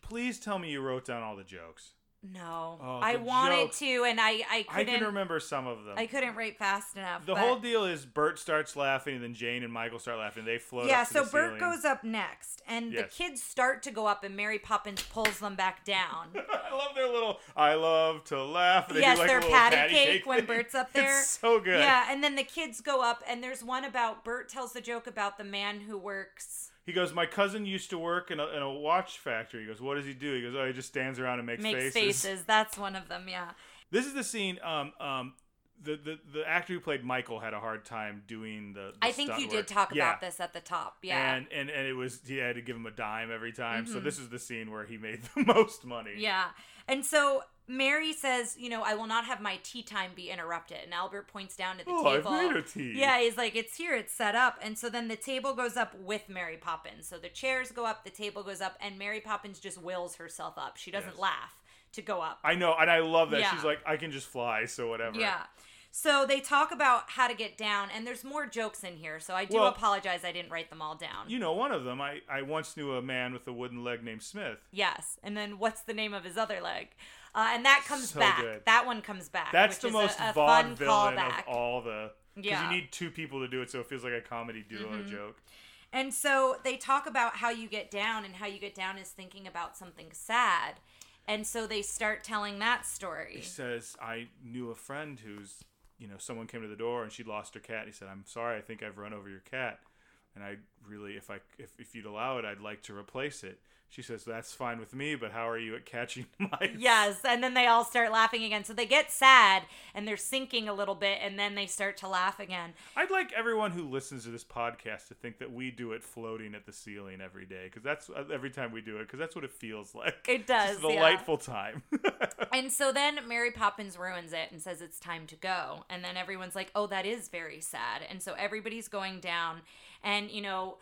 Please tell me you wrote down all the jokes. No, Oh, I wanted jokes. to, and I I I couldn't. can remember some of them. I couldn't write fast enough. the but- whole deal is Bert starts laughing, and then Jane and Michael start laughing. They float. Yeah, so Bert ceiling. goes up next, and Yes. the kids start to go up, and Mary Poppins pulls them back down. I love their little. I love to laugh. They yes, like, their little patty, cake, cake when. Bert's up there. It's so good. Yeah, and then the kids go up, and there's one about Bert tells the joke about the man who works He goes, My cousin used to work in a, in a watch factory. He goes, What does he do? He goes, Oh, he just stands around and makes, makes faces. faces. That's one of them. Yeah. This is the scene. Um, um, the, the the actor who played Michael had a hard time doing the. the I think you did talk Yeah. about this at the top. Yeah. And, and and it was he had to give him a dime every time. So Mhm. this is the scene where he made the most money. yeah. And so Mary says, you know, I will not have my tea time be interrupted. And Albert points down to the Oh, table. I've made a tea. Yeah, he's like, it's here, it's set up. And so then the table goes up with Mary Poppins. So the chairs go up, the table goes up, and Mary Poppins just wills herself up. She doesn't Yes. laugh to go up. I know, and I love that. Yeah. She's like, I can just fly, so whatever. Yeah. So they talk about how to get down, and there's more jokes in here. So I do Well- apologize I didn't write them all down. You know, one of them, I, I once knew a man with a wooden leg named Smith. yes. And then what's the name of his other leg? Uh, and that comes So back. good. That one comes back. That's which the is most a, a fun vaudevillian callback. of all the. Because Yeah. you need two people to do it, so it feels like a comedy duo Mhm. joke. And so they talk about how you get down, and how you get down is thinking about something sad. And so they start telling that story. He says, I knew a friend who's, you know, someone came to the door and she lost her cat. He said, I'm sorry, I think I've run over your cat. And I really, if I, if, if you'd allow it, I'd like to replace it. She says, that's fine with me, but how are you at catching mice? Yes, and then they all start laughing again. So they get sad and they're sinking a little bit, and then they start to laugh again. I'd like everyone who listens to this podcast to think that we do it floating at the ceiling every day, because that's uh, every time we do it, because that's what it feels like. It does, It's a yeah. delightful time. And so then Mary Poppins ruins it and says it's time to go. And then everyone's like, oh, that is very sad. And so everybody's going down. And, you know,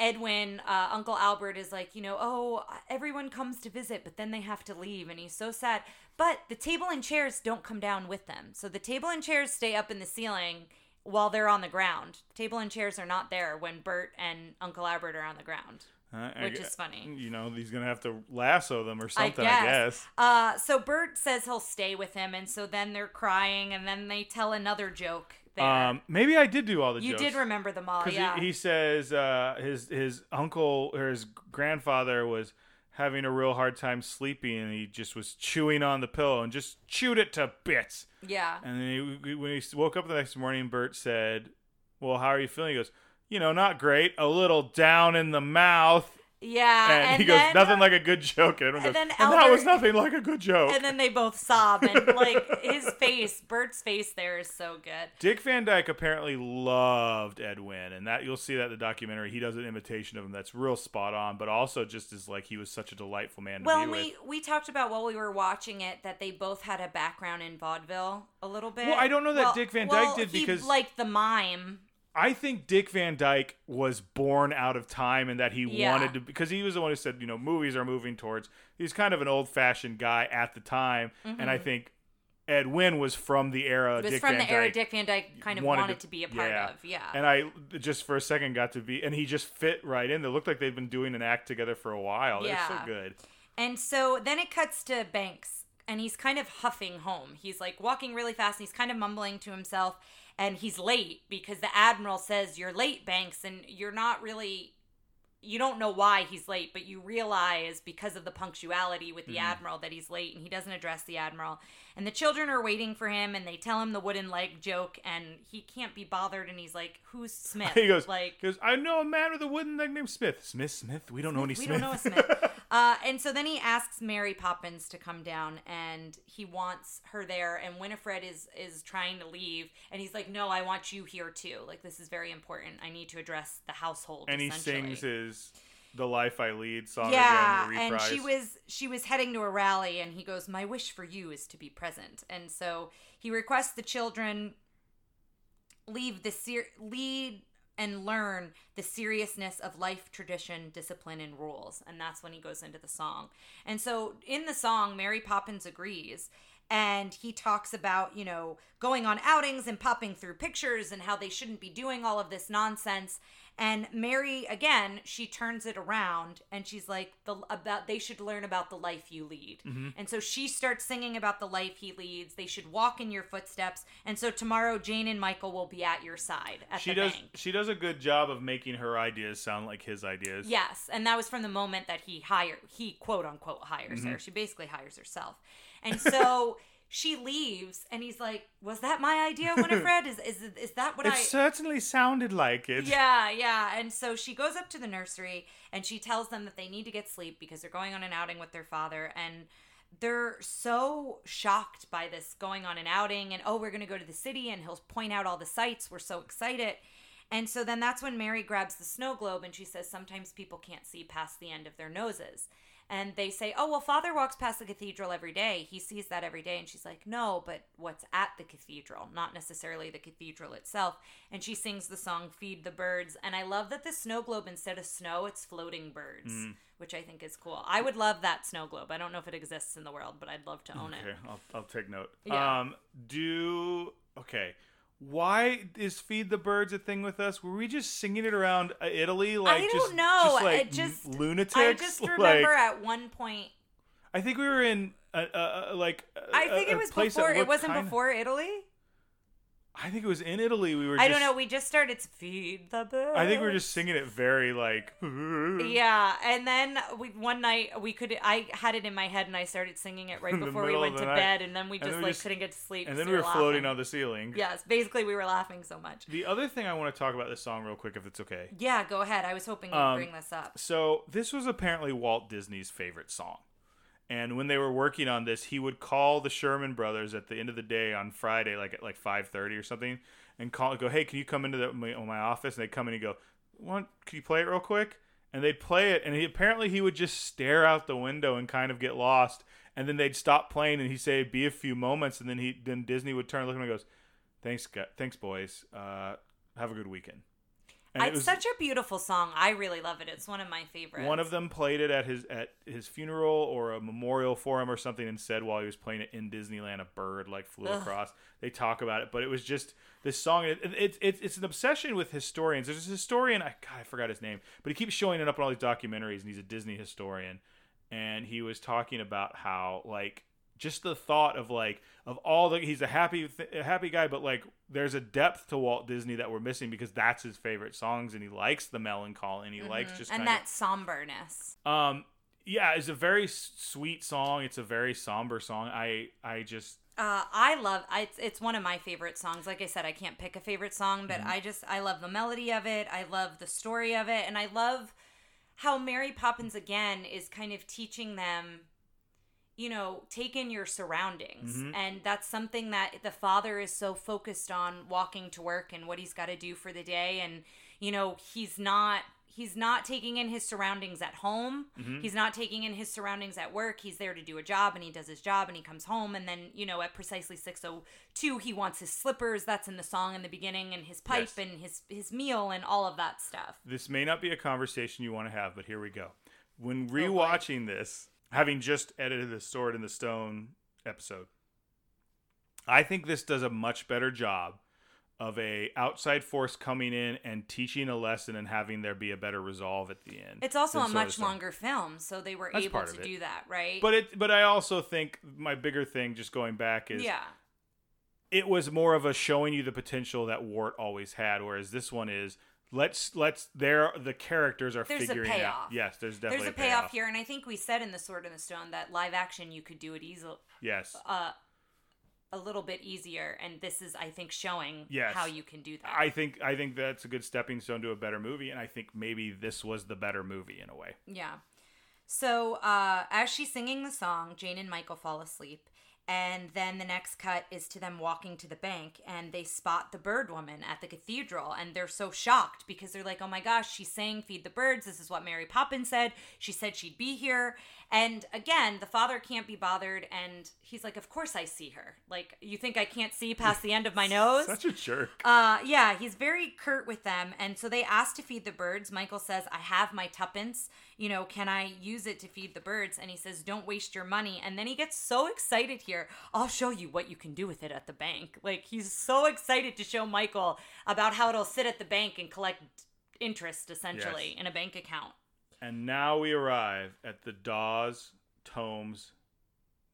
Ed Wynn, uh, Uncle Albert is like, you know, oh, everyone comes to visit, but then they have to leave. And he's so sad. But the table and chairs don't come down with them. So the table and chairs stay up in the ceiling while they're on the ground. Table and chairs are not there when Bert and Uncle Albert are on the ground. Uh, Which gu- is funny. You know, he's gonna have to lasso them or something. I guess. guess. Uh, so Bert says he'll stay with him, and so then they're crying, and then they tell another joke. There. Um, maybe I did do all the you jokes. did remember them all, because yeah. he, he says uh, his his uncle or his grandfather was having a real hard time sleeping, and he just was chewing on the pillow and just chewed it to bits. yeah. And then he, when he woke up the next morning, Bert said, "Well, how are you feeling?" He goes, "You know, not great. A little down in the mouth." Yeah, And, and he goes, nothing like a good joke. And, and goes, then and that was nothing like a good joke. and then they both sob and like his face bert's face there is so good Dick Van Dyke apparently loved Ed Wynn, and that you'll see that in the documentary. He does an imitation of him that's real spot on, but also just is like he was such a delightful man to well be we with. we talked about while we were watching it that they both had a background in vaudeville a little bit Well, I don't know that Well- Dick Van well, Dyke did he because- liked the mime I think Dick Van Dyke was born out of time and that he Yeah. wanted to because he was the one who said, you know, movies are moving towards. He's kind of an old fashioned guy at the time, and I think Ed Wynn was from the era. Mm-hmm. it was Dick from Van the era Dick Van Dyke kind of wanted wanted, to- to, be a part yeah. of. Yeah. And I just for a second got to be, and he just fit right in. They looked like they'd been doing an act together for a while. They're so good. And so then it cuts to Banks, and he's kind of huffing home. He's like walking really fast, and he's kind of mumbling to himself, and he's late because the Admiral says, You're late, Banks, and you're not really. You don't know why he's late, but you realize because of the punctuality with the Mm-hmm. Admiral that he's late, and he doesn't address the Admiral. And the children are waiting for him, and they tell him the wooden leg joke, and he can't be bothered, and he's like, Who's Smith? He goes, like, he goes, I know a man with a wooden leg named Smith. Smith, Smith. We don't know any Smith. we don't know a Smith. uh, and so then he asks Mary Poppins to come down, and he wants her there. And Winifred is is trying to leave, and he's like, "No, I want you here too. Like this is very important. I need to address the household." and he sings his "The Life I Lead" song yeah, again, and she was she was heading to a rally, and he goes, "My wish for you is to be present." And so he requests the children leave the ser- lead and learn the seriousness of life, tradition, discipline, and rules. And that's when he goes into the song. And so in the song, Mary Poppins agrees. And he talks about, you know, going on outings and popping through pictures and how they shouldn't be doing all of this nonsense. And Mary, again, she turns it around and she's like, the about they should learn about the life you lead. Mm-hmm. And so she starts singing about the life he leads. They should walk in your footsteps. And so tomorrow, Jane and Michael will be at your side at she the does. bank. She does a good job of making her ideas sound like his ideas. Yes, and that was from the moment that he hired he quote unquote hires Mm-hmm. her. She basically hires herself. And so she leaves and he's like, "Was that my idea, Winifred? Is is is that what It I certainly sounded like it. yeah, yeah. And so she goes up to the nursery and she tells them that they need to get sleep because they're going on an outing with their father. And they're so shocked by this going on an outing and, oh, we're going to go to the city and he'll point out all the sights. We're so excited. And so then that's when Mary grabs the snow globe and she says, sometimes people can't see past the end of their noses. And they say, oh, well, father walks past the cathedral every day. He sees that every day. And she's like, no, but what's at the cathedral, not necessarily the cathedral itself. And she sings the song Feed the Birds. And I love that the snow globe, instead of snow, it's floating birds, Mm. which I think is cool. I would love that snow globe. I don't know if it exists in the world, but I'd love to own Okay, it. I'll, I'll take note. Yeah. Um, do okay. Why is "Feed the Birds" a thing with us? Were we just singing it around uh, Italy like I don't just, know. just like It just- lunatics? I just Like, remember at one point, I think we were in a, a, a, like. I think it was before, it wasn't kinda- before Italy. I think it was in Italy. We were. I just, don't know. We just started to feed the birds. I think we were just singing it very like. Yeah, and then we one night we could I had it in my head and I started singing it right before we went to night. bed and then we just then we like just- couldn't get to sleep. And then we were floating on the ceiling. Yes, basically we were laughing so much. The other thing I want to talk about this song real quick, if it's okay. Yeah, go ahead. I was hoping you'd Um, bring this up. So this was apparently Walt Disney's favorite song. And when they were working on this, he would call the Sherman brothers at the end of the day on Friday, like at like five thirty or something, and call go, "Hey, can you come into the, my, my office?" And they come in and go, "Want? Can you play it real quick?" And they'd play it, and he apparently he would just stare out the window and kind of get lost, and then they'd stop playing, and he'd say, "Be a few moments," and then he then Disney would turn, look at him, and goes, "Thanks, thanks, boys. Uh, have a good weekend." And it It's was- such a beautiful song. I really love it. It's one of my favorites. one of them played it at his at his funeral or a memorial for him or something, and said while he was playing it in Disneyland, a bird like flew Ugh. across. They talk about it, but it was just this song. It, it, it, it's an obsession with historians. There's a historian. I God, I forgot his name, but he keeps showing it up in all these documentaries, and he's a Disney historian. And he was talking about how like just the thought of like of all the he's a happy th- a happy guy, but like there's a depth to Walt Disney that we're missing because that's his favorite songs, and he likes the melancholy, and he likes just Mm-hmm. and kind of that somberness. um, yeah, it's a very s- sweet song. It's a very somber song. I I just Uh, I love I, it's it's one of my favorite songs. Like I said, I can't pick a favorite song, but Mm-hmm. I just I love the melody of it. I love the story of it, and I love how Mary Poppins again is kind of teaching them you know, take in your surroundings. Mhm. And that's something that the father is so focused on walking to work and what he's got to do for the day and you know, he's not he's not taking in his surroundings at home. Mhm. He's not taking in his surroundings at work. He's there to do a job and he does his job and he comes home and then, you know, at precisely 602 he wants his slippers, that's in the song in the beginning and his pipe Yes. and his his meal and all of that stuff. This may not be a conversation you want to have, but here we go. When boy. rewatching this, having just edited the Sword in the Stone episode, I think this does a much better job of a outside force coming in and teaching a lesson and having there be a better resolve at the end. It's also a much longer film, so they were That's able to do that, right? But it but I also think my bigger thing just going back is yeah. it was more of a showing you the potential that Wart always had, whereas this one is let's let's there the characters are There's a figuring out. Yes, there's definitely There's a payoff here, and I think we said in the Sword in the Stone that live action you could do it easily, Yes. uh, a little bit easier, and this is, I think, showing Yes. how you can do that. I think I think that's a good stepping stone to a better movie, and I think maybe this was the better movie in a way. Yeah. So uh, as she's singing the song, Jane and Michael fall asleep. And then the next cut is to them walking to the bank, and they spot the bird woman at the cathedral, and they're so shocked because they're like, "Oh my gosh, she's saying feed the birds. This is what Mary Poppins said. She said she'd be here." And again, the father can't be bothered, and he's like, "Of course I see her. Like, you think I can't see past the end of my nose?" Such a jerk. Uh, yeah, he's very curt with them, and so they ask to feed the birds. Michael says, "I have my tuppence. You know, can I use it to feed the birds?" And he says, "Don't waste your money." And then he gets so excited here. I'll show you what you can do with it at the bank. Like he's so excited to show Michael about how it'll sit at the bank and collect interest essentially Yes. in a bank account. And now we arrive at the Dawes, Tomes,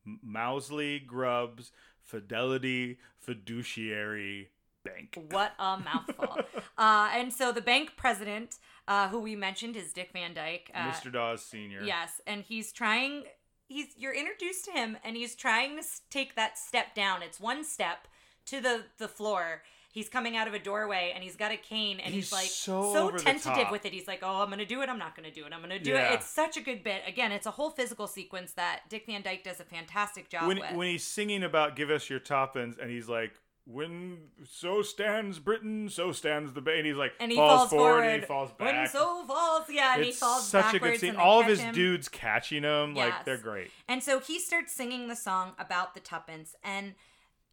Mousely, Grubbs, Fidelity, Fiduciary Bank. What a mouthful. uh, and so the bank president, uh, who we mentioned is Dick Van Dyke. Uh, Mr. Dawes Sr. Yes, and he's trying. He's you're introduced to him, and he's trying to take that step down. It's one step to the the floor. He's coming out of a doorway, and he's got a cane, and he's, He's like so the tentative with it. He's like, "Oh, I'm gonna do it. I'm not gonna do it. I'm gonna do Yeah. it." It's such a good bit. Again, it's a whole physical sequence that Dick Van Dyke does a fantastic job When, with. when he's singing about give us your tuppence, and he's like, when so stands Britain, so stands the Bay, and he's like, and he falls, falls, forward, forward. and he falls back. When so falls, yeah, and he it's falls such a backwards. good scene. All of his him. dudes catching him, like they're great. And so he starts singing the song about the tuppence and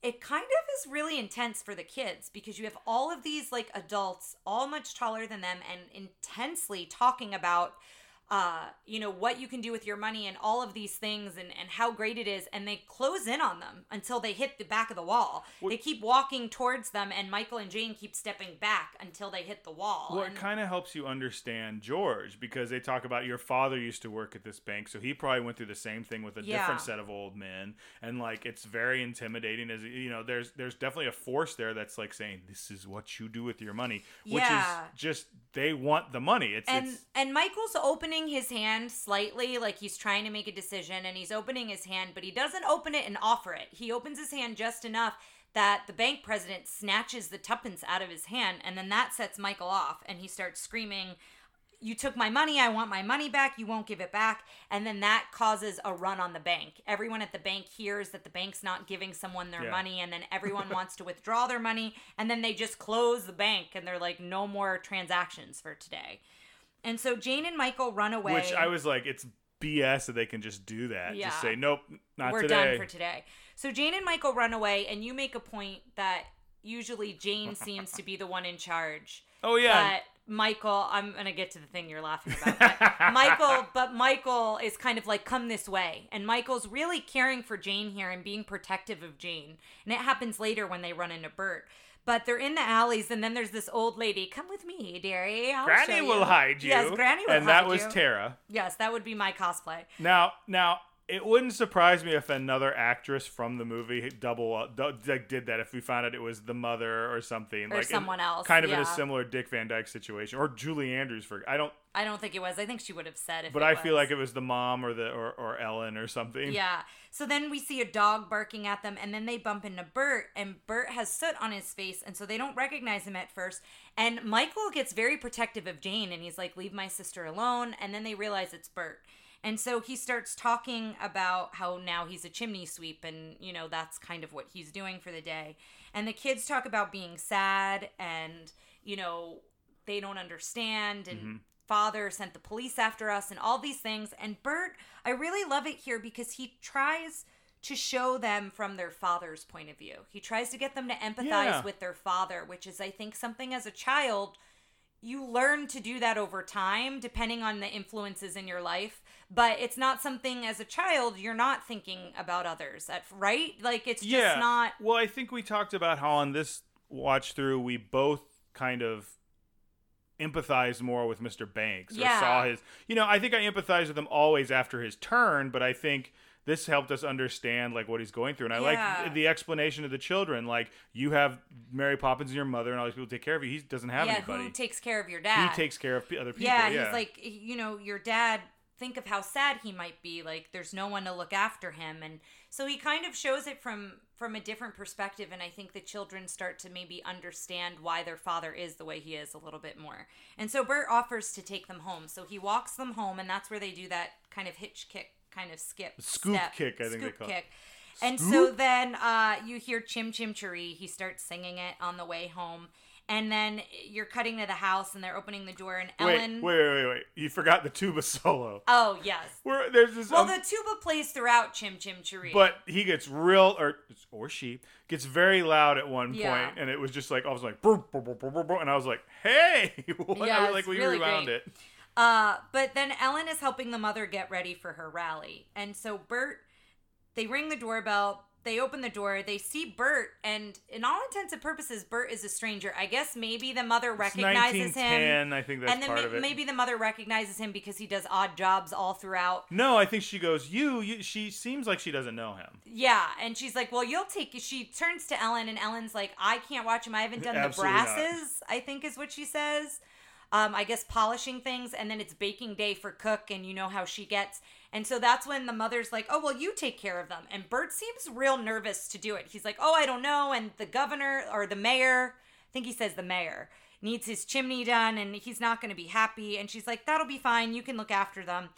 it kind of is really intense for the kids because you have all of these like adults all much taller than them and intensely talking about uh, you know what you can do with your money and all of these things and, and how great it is and they close in on them until they hit the back of the wall they keep walking towards them and michael and jane keep stepping back until they hit the wall Well, and- it kind of helps you understand George because they talk about your father used to work at this bank, so he probably went through the same thing with a Yeah. different set of old men, and like it's very intimidating. As you know, there's there's definitely a force there that's like saying this is what you do with your money, which Yeah. is just they want the money. It's and it's and Michael's opening his hand slightly like he's trying to make a decision and he's opening his hand but he doesn't open it and offer it. He opens his hand just enough that the bank president snatches the tuppence out of his hand and then that sets Michael off and he starts screaming you took my money i want my money back you won't give it back. And then that causes a run on the bank. Everyone at the bank hears that the bank's not giving someone their Yeah. money and then everyone wants to withdraw their money and then they just close the bank and they're like no more transactions for today and so jane and michael run away which I was like it's BS that they can just do that. Yeah. Just say nope, not we're today. done for today so jane and michael run away and you make a point that usually jane seems to be the one in charge oh yeah, but Michael, I'm gonna get to the thing you're laughing about. But Michael, but Michael is kind of like, come this way, and Michael's really caring for Jane here and being protective of Jane. And it happens later when they run into Bert. But they're in the alleys, and then there's this old lady. Come with me, dearie. I'll Granny will hide you. Yes, Granny will and hide you. And that was. Tara. Yes, that would be my cosplay. Now, now it wouldn't surprise me if another actress from the movie double uh, du- like did that if we found out it was the mother or something, Or like in- someone else, kind of in a similar Dick Van Dyke situation, or Julie Andrews for I don't, I don't think it was. I think she would have said if. but it I feel like it was the mom or the or, or Ellen or something. Yeah. So then we see a dog barking at them, and then they bump into Bert, and Bert has soot on his face, and so they don't recognize him at first. And Michael gets very protective of Jane, and he's like, "Leave my sister alone." And then they realize it's Bert, and so he starts talking about how now he's a chimney sweep, and you know that's kind of what he's doing for the day. And the kids talk about being sad, and you know they don't understand, and mm-hmm. father sent the police after us and all these things and bert i really love it here because he tries to show them from their father's point of view he tries to get them to empathize Yeah. with their father which is i think something as a child you learn to do that over time depending on the influences in your life but it's not something as a child you're not thinking about others at right like it's just yeah. not Well, I think we talked about how on this watch through we both kind of empathized more with Mr. Banks or Yeah. saw his. You know, I think I empathized with him always after his turn, but I think this helped us understand like what he's going through and i Yeah. like the explanation of the children like you have mary poppins and your mother and all these people take care of you he doesn't have yeah anybody who takes care of your dad. he takes care of other people yeah, yeah, he's like, you know, your dad, think of how sad he might be. Like, there's no one to look after him. And so he kind of shows it from from a different perspective. And I think the children start to maybe understand why their father is the way he is a little bit more. And so Bert offers to take them home. So he walks them home, and that's where they do that kind of hitch kick, kind of skip, Scoop step, kick, I think they scoop call it. kick. And so then uh, you hear Chim Chim Cheree. He starts singing it on the way home. And then you're cutting to the house and they're opening the door and Ellen. wait wait wait wait you forgot the tuba solo Oh, yes. where there's this Well, um, the tuba plays throughout Chim Chim Cheree. But he gets real, or or she gets very loud at one Yeah. point, and it was just like I was like, and I was like, "Hey!" what? Yeah, like we really rewound great. it. Uh, but then Ellen is helping the mother get ready for her rally. And so Bert, they ring the doorbell. They open the door. They see Bert, and in all intents and purposes, Bert is a stranger. I guess maybe the mother recognizes him. I think that's and then part may- of it. maybe the mother recognizes him because he does odd jobs all throughout. No, I think she goes, "You." you she seems like she doesn't know him. Yeah, and she's like, "Well, you'll take." She turns to Ellen, and Ellen's like, "I can't watch him. I haven't done the Absolutely not. brasses." I think is what she says. Um, I guess polishing things, and then it's baking day for Cook, and you know how she gets. And so that's when the mother's like, "Oh, well, you take care of them." And Bert seems real nervous to do it. He's like, "Oh, I don't know." And the governor or the mayor, I think he says the mayor needs his chimney done, and he's not going to be happy. And she's like, "That'll be fine. You can look after them."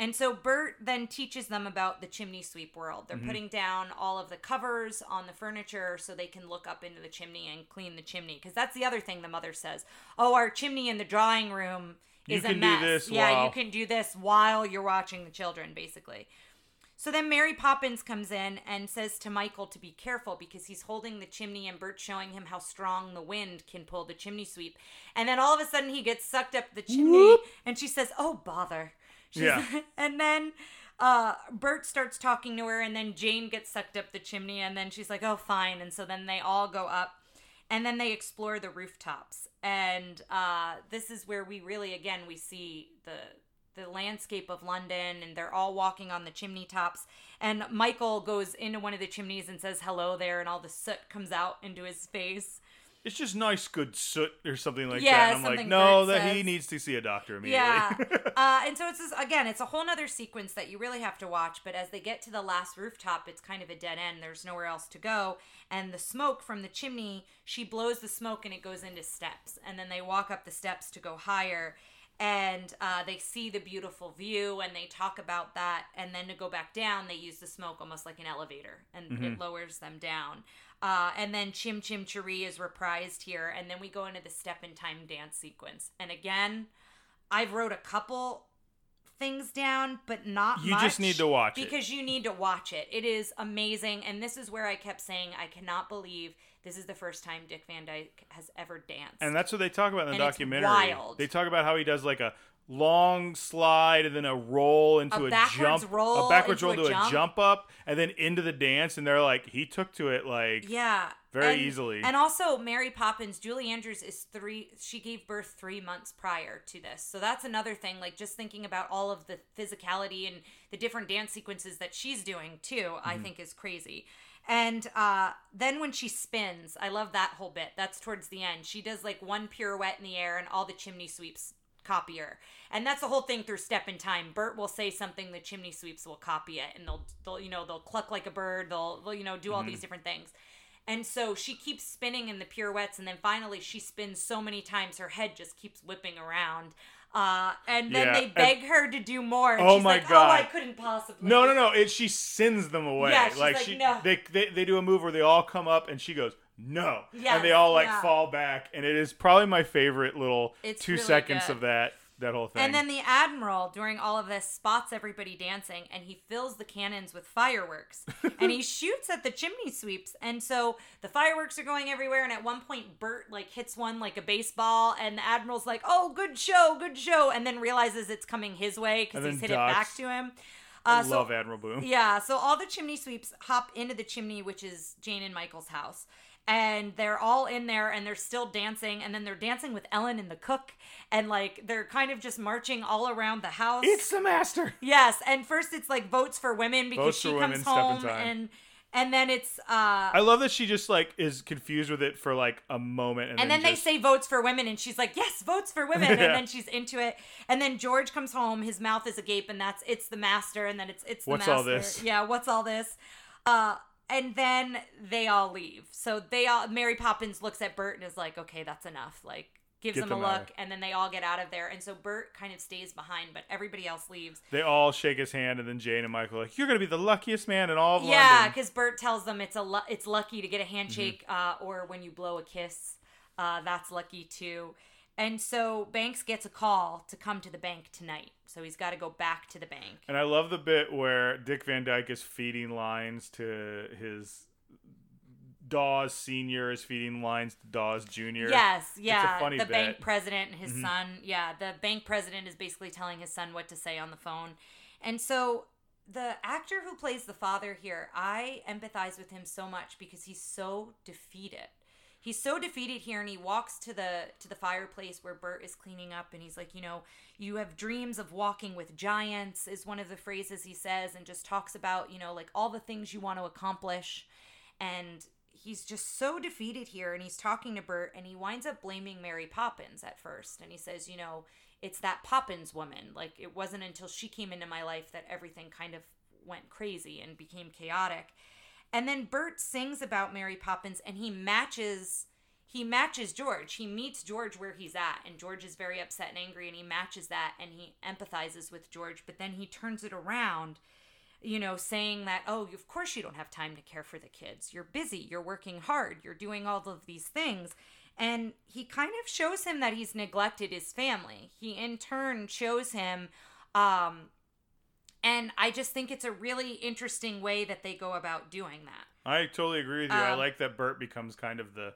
And so Bert then teaches them about the chimney sweep world. They're mm-hmm. putting down all of the covers on the furniture so they can look up into the chimney and clean the chimney. Because that's the other thing the mother says. Oh, our chimney in the drawing room is a mess. yeah, you can do this while you're watching the children, basically. So then Mary Poppins comes in and says to Michael to be careful because he's holding the chimney and Bert's showing him how strong the wind can pull the chimney sweep. And then all of a sudden he gets sucked up the chimney and she says, "Oh bother." She's, Yeah. and then uh, Bert starts talking to her and then Jane gets sucked up the chimney and then she's like, "Oh fine." And so then they all go up and then they explore the rooftops. And uh, this is where we really again we see the the landscape of london and they're all walking on the chimney tops. And michael goes into one of the chimneys and says hello there and all the soot comes out into his face It's just nice, good soot or something like Yeah, that. And I'm like, no, that he needs to see a doctor immediately. yeah. Uh, and so it's this, again it's a whole nother sequence that you really have to watch but as they get to the last rooftop it's kind of a dead end. There's nowhere else to go. And the smoke from the chimney she blows the smoke and it goes into steps. And then they walk up the steps to go higher. And uh, they see the beautiful view and they talk about that. And then to go back down they use the smoke almost like an elevator and it lowers them down uh, and then chim chim cheree is reprised here and then we go into the step in time dance sequence and again I've wrote a couple things down, but not You just need to watch it. because you need to watch it. It is amazing, and this is where I kept saying I cannot believe this is the first time Dick Van Dyke has ever danced. And that's what they talk about in the And it's documentary. wild. They talk about how he does like a long slide and then a roll into A a, backwards jump, roll a backwards roll a to jump. a jump up, and then into the dance. And they're like, he took to it like Yeah. very and- easily. And also, Mary Poppins, Julie Andrews is three, she gave birth three months prior to this. So that's another thing, like just thinking about all of the physicality and the different dance sequences that she's doing too, I Mm-hmm. think is crazy. And uh, then when she spins, I love that whole bit. That's towards the end. She does like one pirouette in the air, and all the chimney sweeps copy her. And that's the whole thing through Step in Time. Bert will say something, the chimney sweeps will copy it, and they'll, they'll you know, they'll cluck like a bird. They'll, they'll you know, do all Mm-hmm. these different things. And so she keeps spinning in the pirouettes, and then finally she spins so many times her head just keeps whipping around. Uh, and then Yeah, they and- beg her to do more. And Oh she's my like, Oh, I couldn't possibly. no, no, no. It she sends them away. Yeah, she's like, like, she, "No." they, they they do a move where they all come up, and she goes no, Yes, and they all like yeah. fall back, and it is probably my favorite little It's two really seconds good. of that that whole thing. And then the admiral, during all of this, spots everybody dancing, and he fills the cannons with fireworks, and he shoots at the chimney sweeps. And so the fireworks are going everywhere. And at one point, Bert like hits one like a baseball, and the admiral's like, "Oh, good show, good show," and then realizes it's coming his way because he's hit it back to him. I Uh, so love Admiral Boom. yeah, so all the chimney sweeps hop into the chimney, which is Jane and Michael's house. And they're all in there and they're still dancing. And then they're dancing with Ellen and the cook. And like they're kind of just marching all around the house. It's the master. yes. And first it's like votes for women because Votes she comes women, home. And and then it's uh I love that she just like is confused with it for like a moment, and, and then they just- say votes for women and she's like yes votes for women and then she's into it and then george comes home his mouth is agape and that's it's the master and then it's it's the What's master all this? yeah what's all this uh and then they all leave. So they all mary poppins looks at bert and is like okay that's enough. Like gives Get them a them out look and then they all get out of there. And so bert kind of stays behind but everybody else leaves. They all shake his hand, and then Jane and Michael are like, "You're gonna be the luckiest man in all of yeah London." because bert tells them it's a lu- it's lucky to get a handshake Mm-hmm. uh, or when you blow a kiss uh, that's lucky too and so banks gets a call to come to the bank tonight so he's got to go back to the bank And I love the bit where Dick Van Dyke is feeding lines to his Dawes Senior is feeding lines to Dawes Junior. yes yeah the bit. bank president and his Mhm. son yeah the bank president is basically telling his son what to say on the phone and so the actor who plays the father here i empathize with him so much because he's so defeated he's so defeated here and he walks to the to the fireplace where Bert is cleaning up and he's like, you know, you have dreams of walking with giants is one of the phrases he says and just talks about, you know, like all the things you want to accomplish and he's just so defeated here and he's talking to Bert and he winds up blaming Mary Poppins at first and he says, you know, it's that Poppins woman. Like it wasn't until she came into my life that everything kind of went crazy and became chaotic. And then Bert sings about Mary Poppins and he matches he matches George. He meets George where he's at and George is very upset and angry and he matches that and he empathizes with George, but then he turns it around, you know, saying that, "Oh, of course you don't have time to care for the kids. You're busy, you're working hard, you're doing all of these things." And he kind of shows him that he's neglected his family. He in turn shows him um and I just think it's a really interesting way that they go about doing that. I totally agree with you. I Um, like that Bert becomes kind of the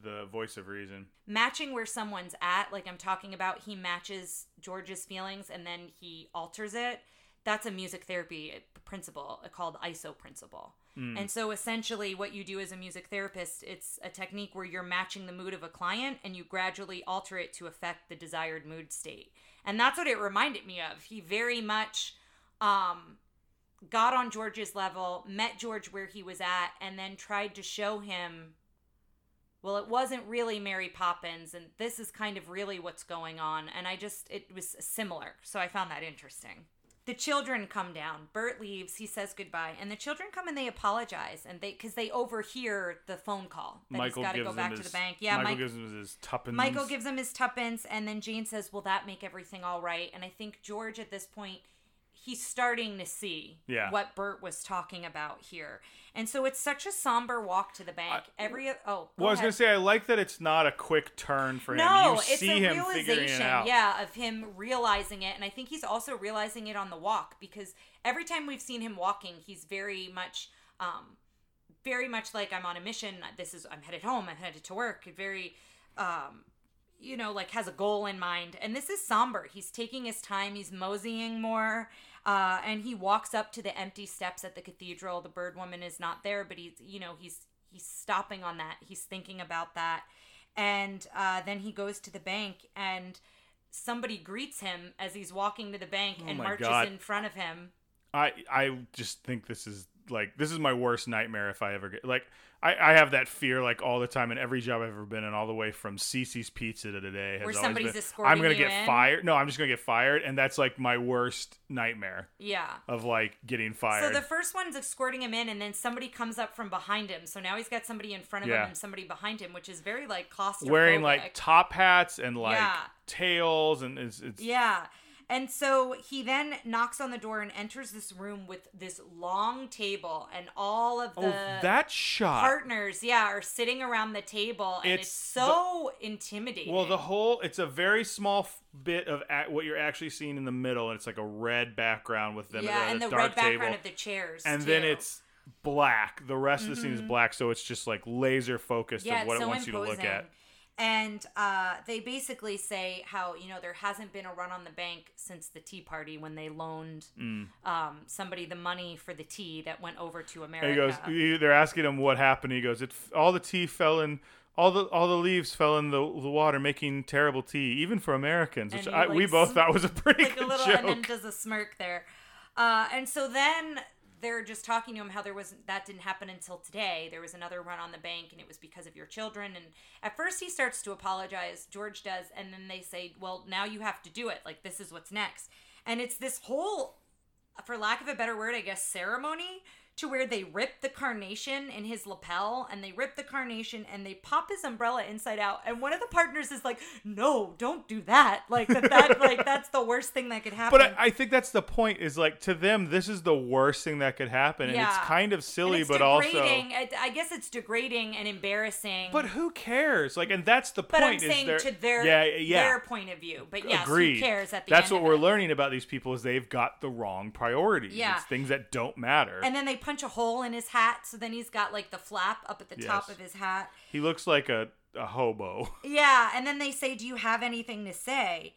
the voice of reason. Matching where someone's at, like I'm talking about, he matches George's feelings and then he alters it. That's a music therapy principle called ISO principle. And so essentially, what you do as a music therapist, it's a technique where you're matching the mood of a client and you gradually alter it to affect the desired mood state. And that's what it reminded me of. He very much um, got on George's level, met George where he was at, and then tried to show him, well, it wasn't really Mary Poppins, and this is kind of really what's going on. And I just, it was similar. So I found that interesting. The children come down. Bert leaves. He says goodbye, and the children come and they apologize, and they because they overhear the phone call that Michael he's got to gives go him back his, to the bank. Yeah, Michael Mike, gives him his tuppence. Michael gives him his tuppence, and then Jane says, "Will that make everything all right?" And I think George at this point, he's starting to see Yeah. what Bert was talking about here, and so it's such a somber walk to the bank. Every oh, go Well, I was gonna say I like that it's not a quick turn for him. No, you it's see a him figuring it realization, out. yeah, of him realizing it, and I think he's also realizing it on the walk because every time we've seen him walking, he's very much, um, very much like I'm on a mission. This is I'm headed home. I'm headed to work. Very, um, you know, like has a goal in mind. And this is somber. He's taking his time, he's moseying more. Uh, and he walks up to the empty steps at the cathedral. The bird woman is not there, but he's, you know, he's he's stopping on that. He's thinking about that. And uh, then he goes to the bank and somebody greets him as he's walking to the bank and Oh my marches God. in front of him. I I just think this is like this is my worst nightmare if I ever get like I, I have that fear like all the time in every job I've ever been in, all the way from Cicis Pizza to today. Has Where always somebody's been, escorting I'm gonna you get in? fired. No, I'm just gonna get fired, and that's like my worst nightmare Yeah. of like getting fired. So the first one's escorting him in, and then somebody comes up from behind him. So now he's got somebody in front of Yeah. him and somebody behind him, which is very like claustrophobic. Wearing like top hats and like Yeah. tails, and it's, it's Yeah. And so he then knocks on the door and enters this room with this long table, and all of the oh that shot. partners, yeah, are sitting around the table, and it's, It's so intimidating. Well, the whole it's a very small f- bit of a- what you're actually seeing in the middle, and it's like a red background with them yeah, and the red background table, of the chairs, and too. then it's black. The rest of the scene is black, so it's just like laser focused Mm-hmm. yeah, of what it so wants you to look at. And uh, they basically say how you know there hasn't been a run on the bank since the Tea Party when they loaned Mm. um, somebody the money for the tea that went over to And America. he goes, he- they're asking him what happened. He goes, it all the tea fell in. All the all the leaves fell in the, the water, making terrible tea, even for Americans. Which And I, we both thought was a pretty like a good little, joke. and then does a smirk there. Uh, and so then they're just talking to him how there wasn't that didn't happen until today. There was another run on the bank, and it was because of your children. And at first he starts to apologize, George does, and then they say, "Well, now you have to do it. Like this is what's next." And it's this whole, for lack of a better word, I guess, ceremony to where they rip the carnation in his lapel and they rip the carnation and they pop his umbrella inside out and one of the partners is like no don't do that like that, that like that's the worst thing that could happen But I, I think that's the point. Is like to them, this is the worst thing that could happen, and it's kind of silly, but also. degrading. I, I guess it's degrading and embarrassing But who cares? Like, and that's the but point. I'm is saying their- to their yeah, yeah. their point of view but yes Agreed. who cares at the end? That's what we're it? learning about these people is they've got the wrong priorities. Yeah. It's things that don't matter. and then they punch a hole in his hat so then he's got like the flap up at the top of his hat he looks like a, a hobo. Yeah, and then they say, "Do you have anything to say?"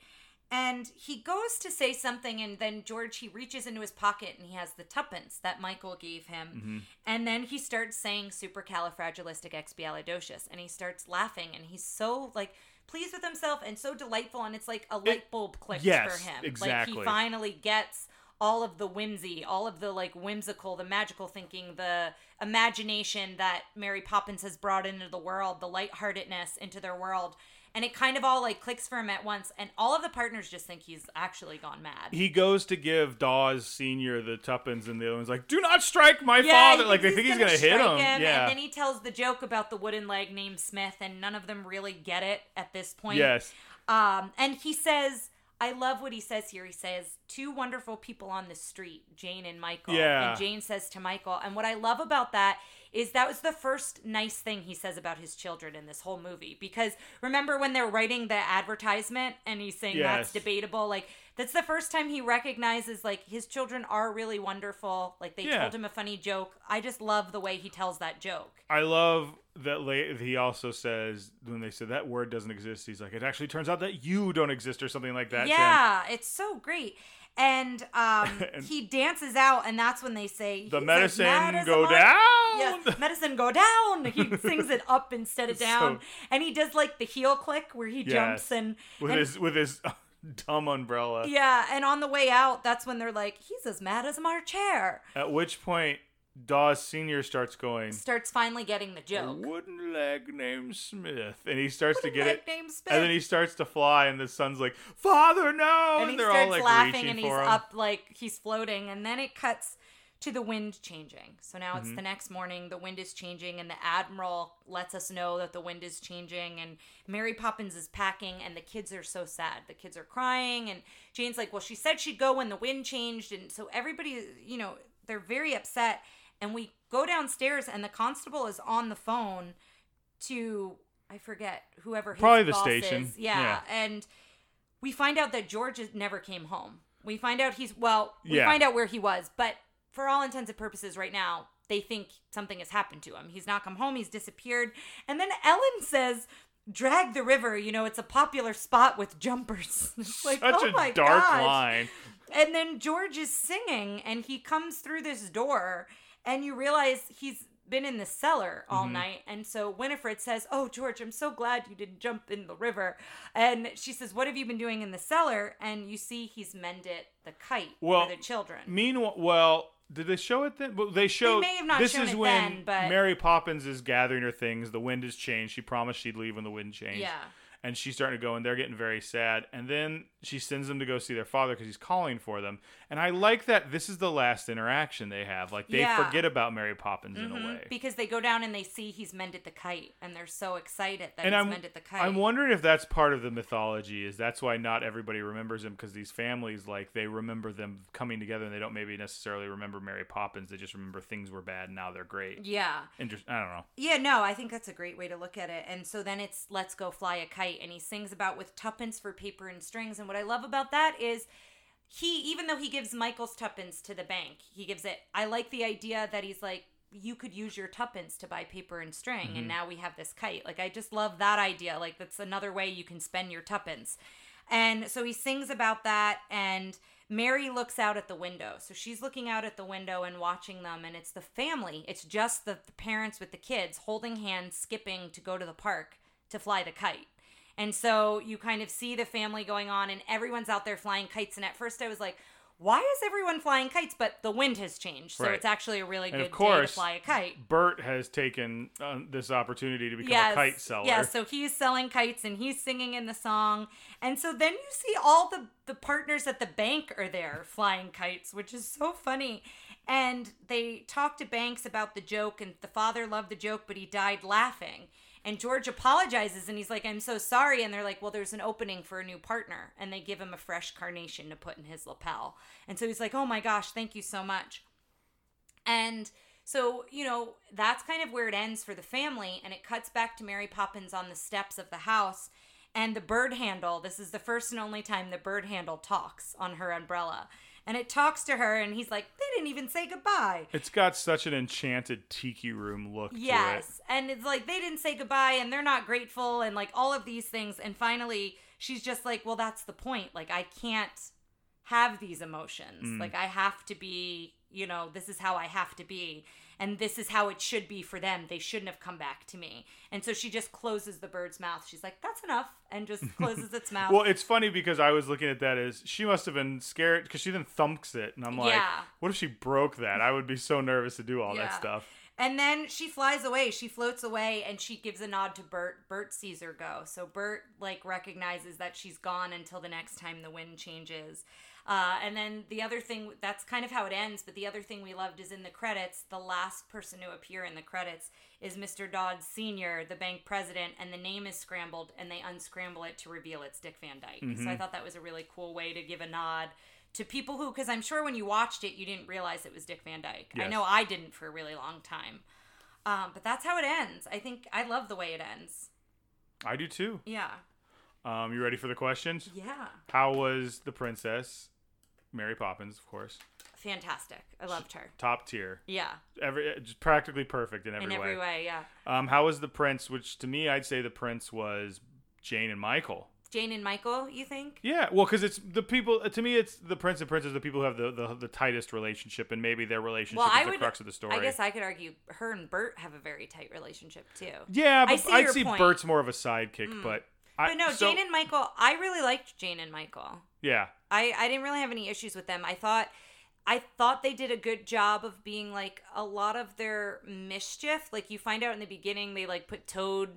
And he goes to say something, and then George he reaches into his pocket and he has the tuppence that Michael gave him, Mm-hmm. and then he starts saying supercalifragilisticexpialidocious, and he starts laughing, and he's so like pleased with himself and so delightful, and it's like a light bulb clicks yes, for him. Like exactly. he finally gets all of the whimsy, all of the like whimsical, the magical thinking, the imagination that Mary Poppins has brought into the world, the lightheartedness into their world. And it kind of all like clicks for him at once, and all of the partners just think he's actually gone mad. He goes to give Dawes Senior the tuppence, and the other one's like, "Do not strike my yeah, father!" Like they think he's gonna, hit strike him. Yeah. And then he tells the joke about the wooden leg named Smith, and none of them really get it at this point. yes. Um, and he says, I love what he says here. He says, two wonderful people on the street, Jane and Michael. Yeah. And Jane says to Michael, and what I love about that is that was the first nice thing he says about his children in this whole movie. Because remember when they're writing the advertisement and he's saying that's debatable? Like, that's the first time he recognizes, like, his children are really wonderful. Like, they Yeah. told him a funny joke. I just love the way he tells that joke. I love that. La- he also says when they said that word doesn't exist, he's like, "It actually turns out that you don't exist," or something like that. Sam. Yeah, it's so great. And um, And- he dances out, and that's when they say The "He's as medicine mad go down. Yeah, medicine go down. He sings it up instead of So- down, and he does like the heel click where he jumps and with and- his with his dumb umbrella. yeah. And on the way out, that's when they're like, "He's as mad as my chair." At which point, Dawes Senior starts going. Starts finally getting the joke. wooden leg named Smith, and he starts to get Leg it. named Smith. And then he starts to fly, and the son's like, "Father, no!" and he they're all like laughing and he's him. up like he's floating and then it cuts to the wind changing so now Mm-hmm. it's the next morning the wind is changing and the admiral lets us know that the wind is changing and mary poppins is packing and the kids are so sad the kids are crying and jane's like well she said she'd go when the wind changed and so everybody you know they're very upset and we go downstairs and the constable is on the phone to i forget whoever Probably the station. yeah, Yeah. and we find out that George never came home. We find out he's well. We Yeah. find out where he was, but for all intents and purposes, right now they think something has happened to him. He's not come home. He's disappeared. And then Ellen says, drag the river. You know, it's a popular spot with jumpers. Like, Such oh a my dark gosh. line. And then George is singing and he comes through this door and you realize he's been in the cellar all Mm-hmm. night. And so Winifred says, Oh, George, I'm so glad you didn't jump in the river. And she says, What have you been doing in the cellar? And you see he's mended the kite Well, for the children. Meanwhile, well, did they show it then? Well, they showed. may have not this shown is it when then, but- Mary Poppins is gathering her things. The wind has changed. She promised she'd leave when the wind changed. Yeah. And she's starting to go, and they're getting very sad. And then she sends them to go see their father because he's calling for them. And I like that this is the last interaction they have. Like they Yeah. forget about Mary Poppins in a Mhm. way. Because they go down and they see he's mended the kite and they're so excited that and he's I'm, mended the kite. I'm wondering if that's part of the mythology is that's why not everybody remembers him because these families like they remember them coming together and they don't maybe necessarily remember Mary Poppins they just remember things were bad and now they're great. yeah. And just, I don't know. Yeah, no, I think that's a great way to look at it. And so then it's let's go fly a kite and he sings about with tuppence for paper and strings. And what I love about that is he even though he gives Michael's tuppence to the bank, he gives it I like the idea that he's like you could use your tuppence to buy paper and string and mm-hmm. now we have this kite. Like I just love that idea. Like that's another way you can spend your tuppence. And so he sings about that and Mary looks out at the window. So she's looking out at the window and watching them and it's the family. It's just the, the parents with the kids holding hands skipping to go to the park to fly the kite. And so you kind of see the family going on and everyone's out there flying kites and at first I was like why is everyone flying kites? But the wind has changed, so Right. it's actually a really And good of course, day to fly a kite. Bert has taken uh, this opportunity to become a kite seller. Yeah, so he's selling kites and he's singing in the song. And so then you see all the, the partners at the bank are there flying kites, which is so funny. And they talk to Banks about the joke, and the father loved the joke, but he died laughing. And George apologizes and he's like, I'm so sorry. And they're like, Well, there's an opening for a new partner. And they give him a fresh carnation to put in his lapel. And so he's like, Oh my gosh, thank you so much. And so, you know, that's kind of where it ends for the family. And it cuts back to Mary Poppins on the steps of the house. And the bird handle, this is the first and only time the bird handle talks on her umbrella. And it talks to her, and he's like, they didn't even say goodbye. It's got such an enchanted tiki room look to it. Yes. And it's like they didn't say goodbye and they're not grateful and like all of these things. And finally, she's just like, well, that's the point. Like, I can't have these emotions. Mm. Like, I have to be, you know, this is how I have to be. And this is how it should be for them. They shouldn't have come back to me. And so she just closes the bird's mouth. She's like, that's enough. And just closes its mouth. Well, it's funny because I was looking at that as she must have been scared because she then thumps it, and I'm like, Yeah. what if she broke that? I would be so nervous to do all Yeah. that stuff. And then she flies away. She floats away and she gives a nod to Bert. Bert sees her go. So Bert like recognizes that she's gone until the next time the wind changes. Uh, and then the other thing that's kind of how it ends, but the other thing we loved is in the credits, the last person to appear in the credits is Mr. Dawes Sr., the bank president, and the name is scrambled and they unscramble it to reveal it's Dick Van Dyke. So I thought that was a really cool way to give a nod to people who, because I'm sure when you watched it, you didn't realize it was Dick Van Dyke. I know I didn't for a really long time. Um, but that's how it ends. I think I love the way it ends. I do too. Yeah. Um, you ready for the questions? Yeah. How was the princess? Mary Poppins, of course, Fantastic. I loved her. top tier. Yeah. Every uh, just practically perfect in every In way. In every way, yeah. Um, how was the prince? Which to me, I'd say the prince was Jane and Michael. Jane and Michael, you think? Yeah, well, because it's the people. Uh, to me, it's the prince and princess, the people who have the, the, the tightest relationship, and maybe their relationship Well, is I the would. crux of the story. I guess I could argue her and Bert have a very tight relationship too. yeah, I but see I'd see point. Bert's more of a sidekick, mm. but I, But no, so- Jane and Michael. I really liked Jane and Michael. yeah, I I didn't really have any issues with them. I thought I thought they did a good job of being like a lot of their mischief. Like you find out in the beginning they like put Toad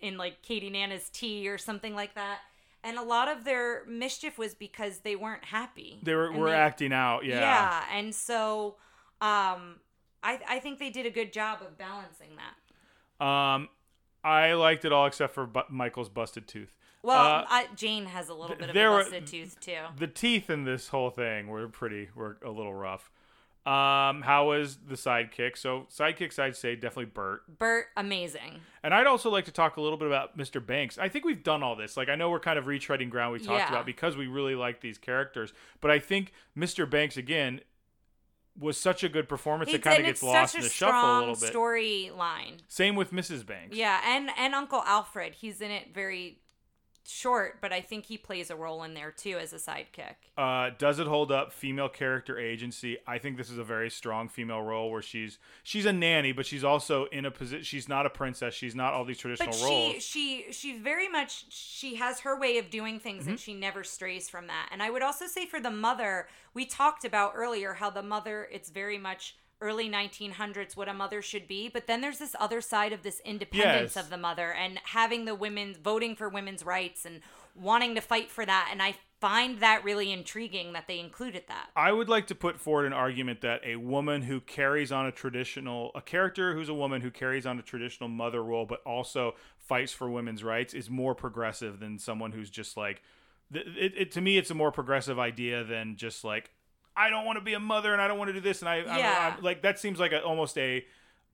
in like Katie Nanna's tea or something like that. And a lot of their mischief was because they weren't happy. they were were they- acting out. Yeah. Yeah, and so um I I think they did a good job of balancing that. Um, I liked it all except for bu- Michael's busted tooth. Well, Uh, I, Jane has a little bit of a were- busted tooth too. The teeth in this whole thing were pretty were a little rough. Um, how was the sidekick? So sidekicks, I'd say definitely Bert. Bert, amazing. And I'd also like to talk a little bit about Mr. Banks. I think we've done all this. Like I know we're kind of retreading ground we talked Yeah. about because we really like these characters. But I think Mr. Banks again was such a good performance it kind of gets lost in the shuffle a little bit. storyline. Same with Mrs. Banks. Yeah, and and Uncle Alfred, he's in it very short, but I think he plays a role in there too as a sidekick. Uh, does it hold up? Female character agency. I think this is a very strong female role where she's she's a nanny, but she's also in a position. She's not a princess. She's not all these traditional But roles. she she she very much she has her way of doing things Mm-hmm. and she never strays from that. And I would also say for the mother, we talked about earlier how the mother it's very much early 1900s what a mother should be but then there's this other side of this independence Yes. of the mother and having the women voting for women's rights and wanting to fight for that and i find that really intriguing that they included that I would like to put forward an argument that a woman who carries on a traditional, a character who's a woman who carries on a traditional mother role, but also fights for women's rights, is more progressive than someone who's just like, it, it, to me, it's a more progressive idea than just like, I don't want to be a mother and I don't want to do this and I, Yeah. I'm, like that seems like a, almost a.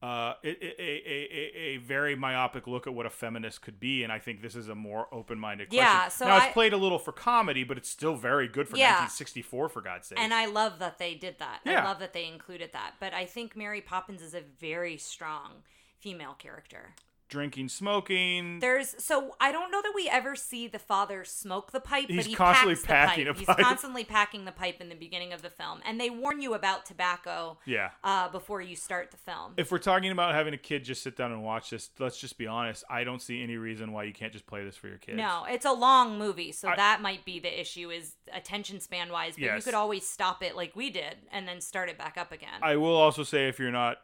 Uh, a, a, a, a, very myopic look at what a feminist could be, and I think this is a more open-minded question. Yeah, so now it's played a little for comedy, but it's still very good for Yeah. 1964, for God's sake. And I love that they did that. Yeah. I love that they included that. But I think Mary Poppins is a very strong female character. Drinking, smoking. There's so I don't know that we ever see the father smoke the pipe, He's but he constantly packs packing the a pipe. pipe. He's constantly packing the pipe in the beginning of the film, and they warn you about tobacco yeah. uh, before you start the film. If we're talking about having a kid just sit down and watch this, let's just be honest. I don't see any reason why you can't just play this for your kids. no, it's a long movie, so I- that might be the issue is attention span wise. But you could always stop it like we did and then start it back up again. I will also say if you're not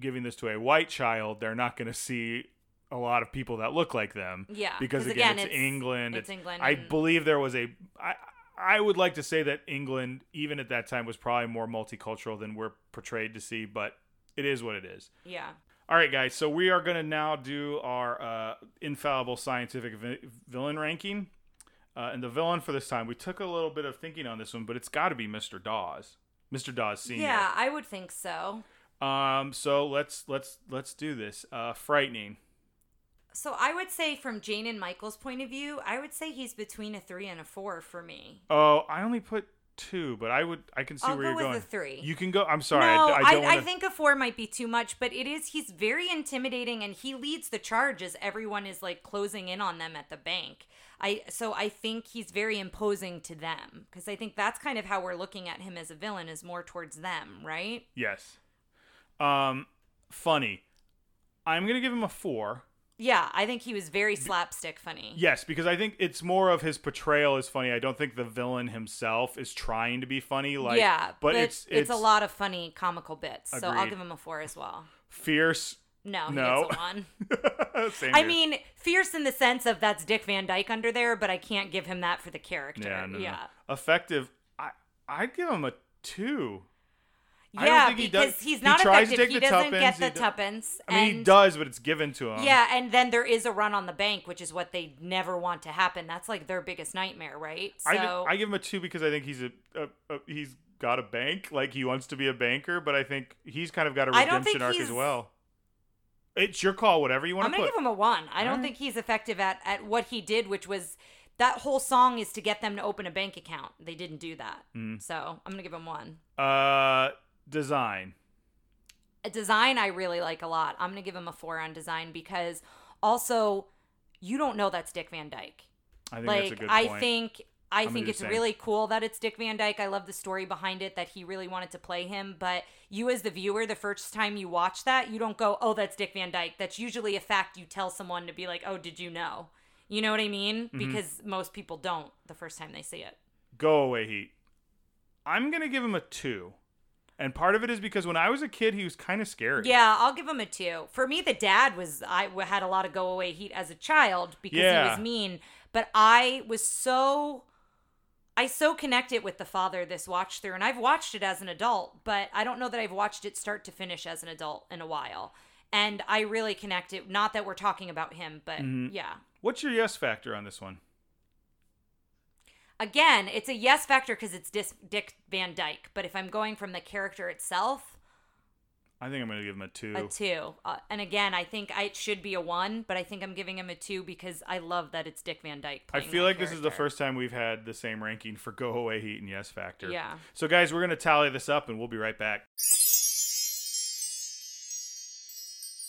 giving this to a white child, they're not going to see a lot of people that look like them. Yeah, Because again, again, it's, it's- England. it's England I and- believe there was a. I, I would like to say that England, even at that time, was probably more multicultural than we're portrayed to see, but it is what it is. yeah. All right, guys. So we are going to now do our uh, infallible scientific vi- villain ranking. Uh, and the villain for this time, we took a little bit of thinking on this one, but it's got to be Mr. Dawes, Mr. Dawes Senior. Yeah, I would think so. Um. So let's let's let's do this. Uh, frightening. So I would say, from Jane and Michael's point of view, I would say he's between a three and a four for me. Oh, I only put two, but I would I can see I'll where go you're with going. the three. You can go. I'm sorry. no, I, I, I don't I, wanna, think a four might be too much, but it is. He's very intimidating, and he leads the charge as everyone is like closing in on them at the bank. I so I think he's very imposing to them because I think that's kind of how we're looking at him as a villain is more towards them, right? Yes. Um. Funny. I'm gonna give him a four. Yeah, I think he was very slapstick funny. Yes, because I think it's more of his portrayal is funny. I don't think the villain himself is trying to be funny. Like, yeah, but, it's, it's a lot of funny comical bits. So I'll give him a four as well. fierce. No, he No. gets a one. I mean, fierce in the sense of that's Dick Van Dyke under there, but I can't give him that for the character. yeah, no, no. yeah. effective. I I'd give him a two. I don't Yeah, he because does- he's he not tries to effective. take He the doesn't tuppence, get the tuppence. I mean, he does, but it's given to him. Yeah, and then there is a run on the bank, which is what they never want to happen. That's like their biggest nightmare, right? So I, I give him a two because I think he's a, a, a he's got a bank, like he wants to be a banker, but I think he's kind of got a redemption arc as well. It's your call, whatever you want I'm to gonna put. give him a one. I don't Alright. think he's effective at at what he did, which was that whole song is to get them to open a bank account. They didn't do that, Mm. so I'm gonna give him one. uh, design. A design I really like a lot. I'm gonna give him a four on design because also you don't know that's Dick Van Dyke. I think like that's a good I think I gonna think it's really cool that it's Dick Van Dyke. I love the story behind it that he really wanted to play him. But you, as the viewer, the first time you watch that, you don't go, "Oh, that's Dick Van Dyke." That's usually a fact you tell someone to be like, "Oh, did you know?" You know what I mean? Mm-hmm. Because most people don't the first time they see it. Go away, Heat. I'm gonna give him a two, and part of it is because when I was a kid, he was kind of scary. Yeah, I'll give him a two. For me, the dad was I had a lot of go away heat as a child because Yeah. he was mean, but I was so I so connected with the father this watch through, and I've watched it as an adult, but I don't know that I've watched it start to finish as an adult in a while. And I really connected. Not that we're talking about him, but Mm-hmm. yeah. What's your yes factor on this one? Again, it's a yes factor because it's Dis- Dick Van Dyke. But if I'm going from the character itself, I think I'm gonna give him a two. A two. Uh, and again, I think I, it should be a one, but I think I'm giving him a two because I love that it's Dick Van Dyke. I feel like this is the first time we've had the same ranking for Go Away Heat and Yes Factor. Yeah. So guys, we're gonna tally this up and we'll be right back.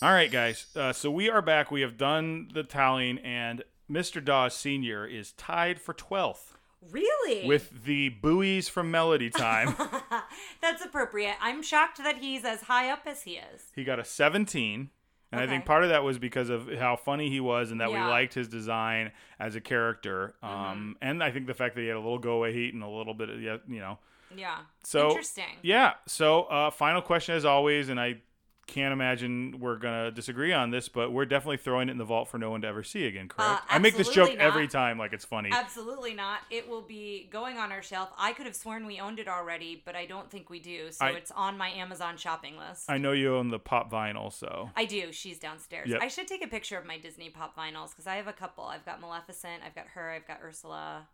All right, guys. Uh, so we are back. We have done the tallying, and Mr. Dawes Senior is tied for twelfth Really? with the buoys from Melody Time. That's appropriate. I'm shocked that he's as high up as he is. he got a seventeen. And I think part of that was because of how funny he was and that we Yeah. Mm-hmm. liked his design as a character. Um, And I think the fact that he had a little go away heat and a little bit of, you know, Yeah. So Interesting. Yeah. So uh, final question as always, and I can't imagine we're gonna disagree on this, but we're definitely throwing it in the vault for no one to ever see again. Correct? Uh, I make this joke absolutely every time, like it's funny. Absolutely not. It will be going on our shelf. I could have sworn we owned it already, but I don't think we do. So I- it's on my Amazon shopping list. I know you own the pop vinyl, so I do. She's downstairs. Yep. I should take a picture of my Disney pop vinyls because I have a couple. I've got Maleficent. I've got her. I've got Ursula.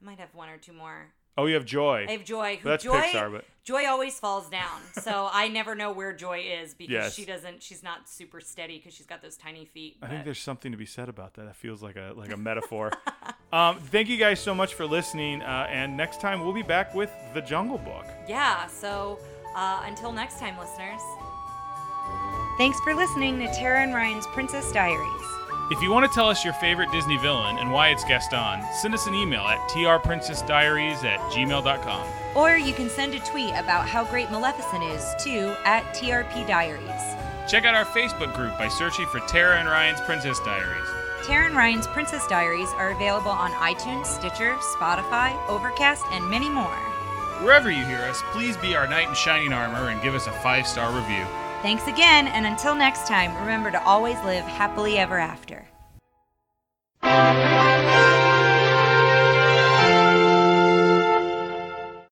I might have one or two more. Oh, you have Joy. I have Joy. Who That's Joy, Pixar, but Joy always falls down, so I never know where Joy is because Yes. she doesn't. She's not super steady because she's got those tiny feet. I think but- there's something to be said about that. That feels like a like a metaphor. um, thank you guys so much for listening, uh, and next time we'll be back with the Jungle Book. Yeah, so uh, until next time, listeners. Thanks for listening to Tara and Ryan's Princess Diaries. If you want to tell us your favorite Disney villain and why it's Gaston, send us an email at trprincessdiaries at gmail.com. Or you can send a tweet about how great Maleficent is to at TRP Diaries. Check out our Facebook group by searching for Tara and Ryan's Princess Diaries. Tara and Ryan's Princess Diaries are available on iTunes, Stitcher, Spotify, Overcast, and many more. Wherever you hear us, please be our knight in shining armor and give us a five star review. Thanks again, and until next time, remember to always live happily ever after.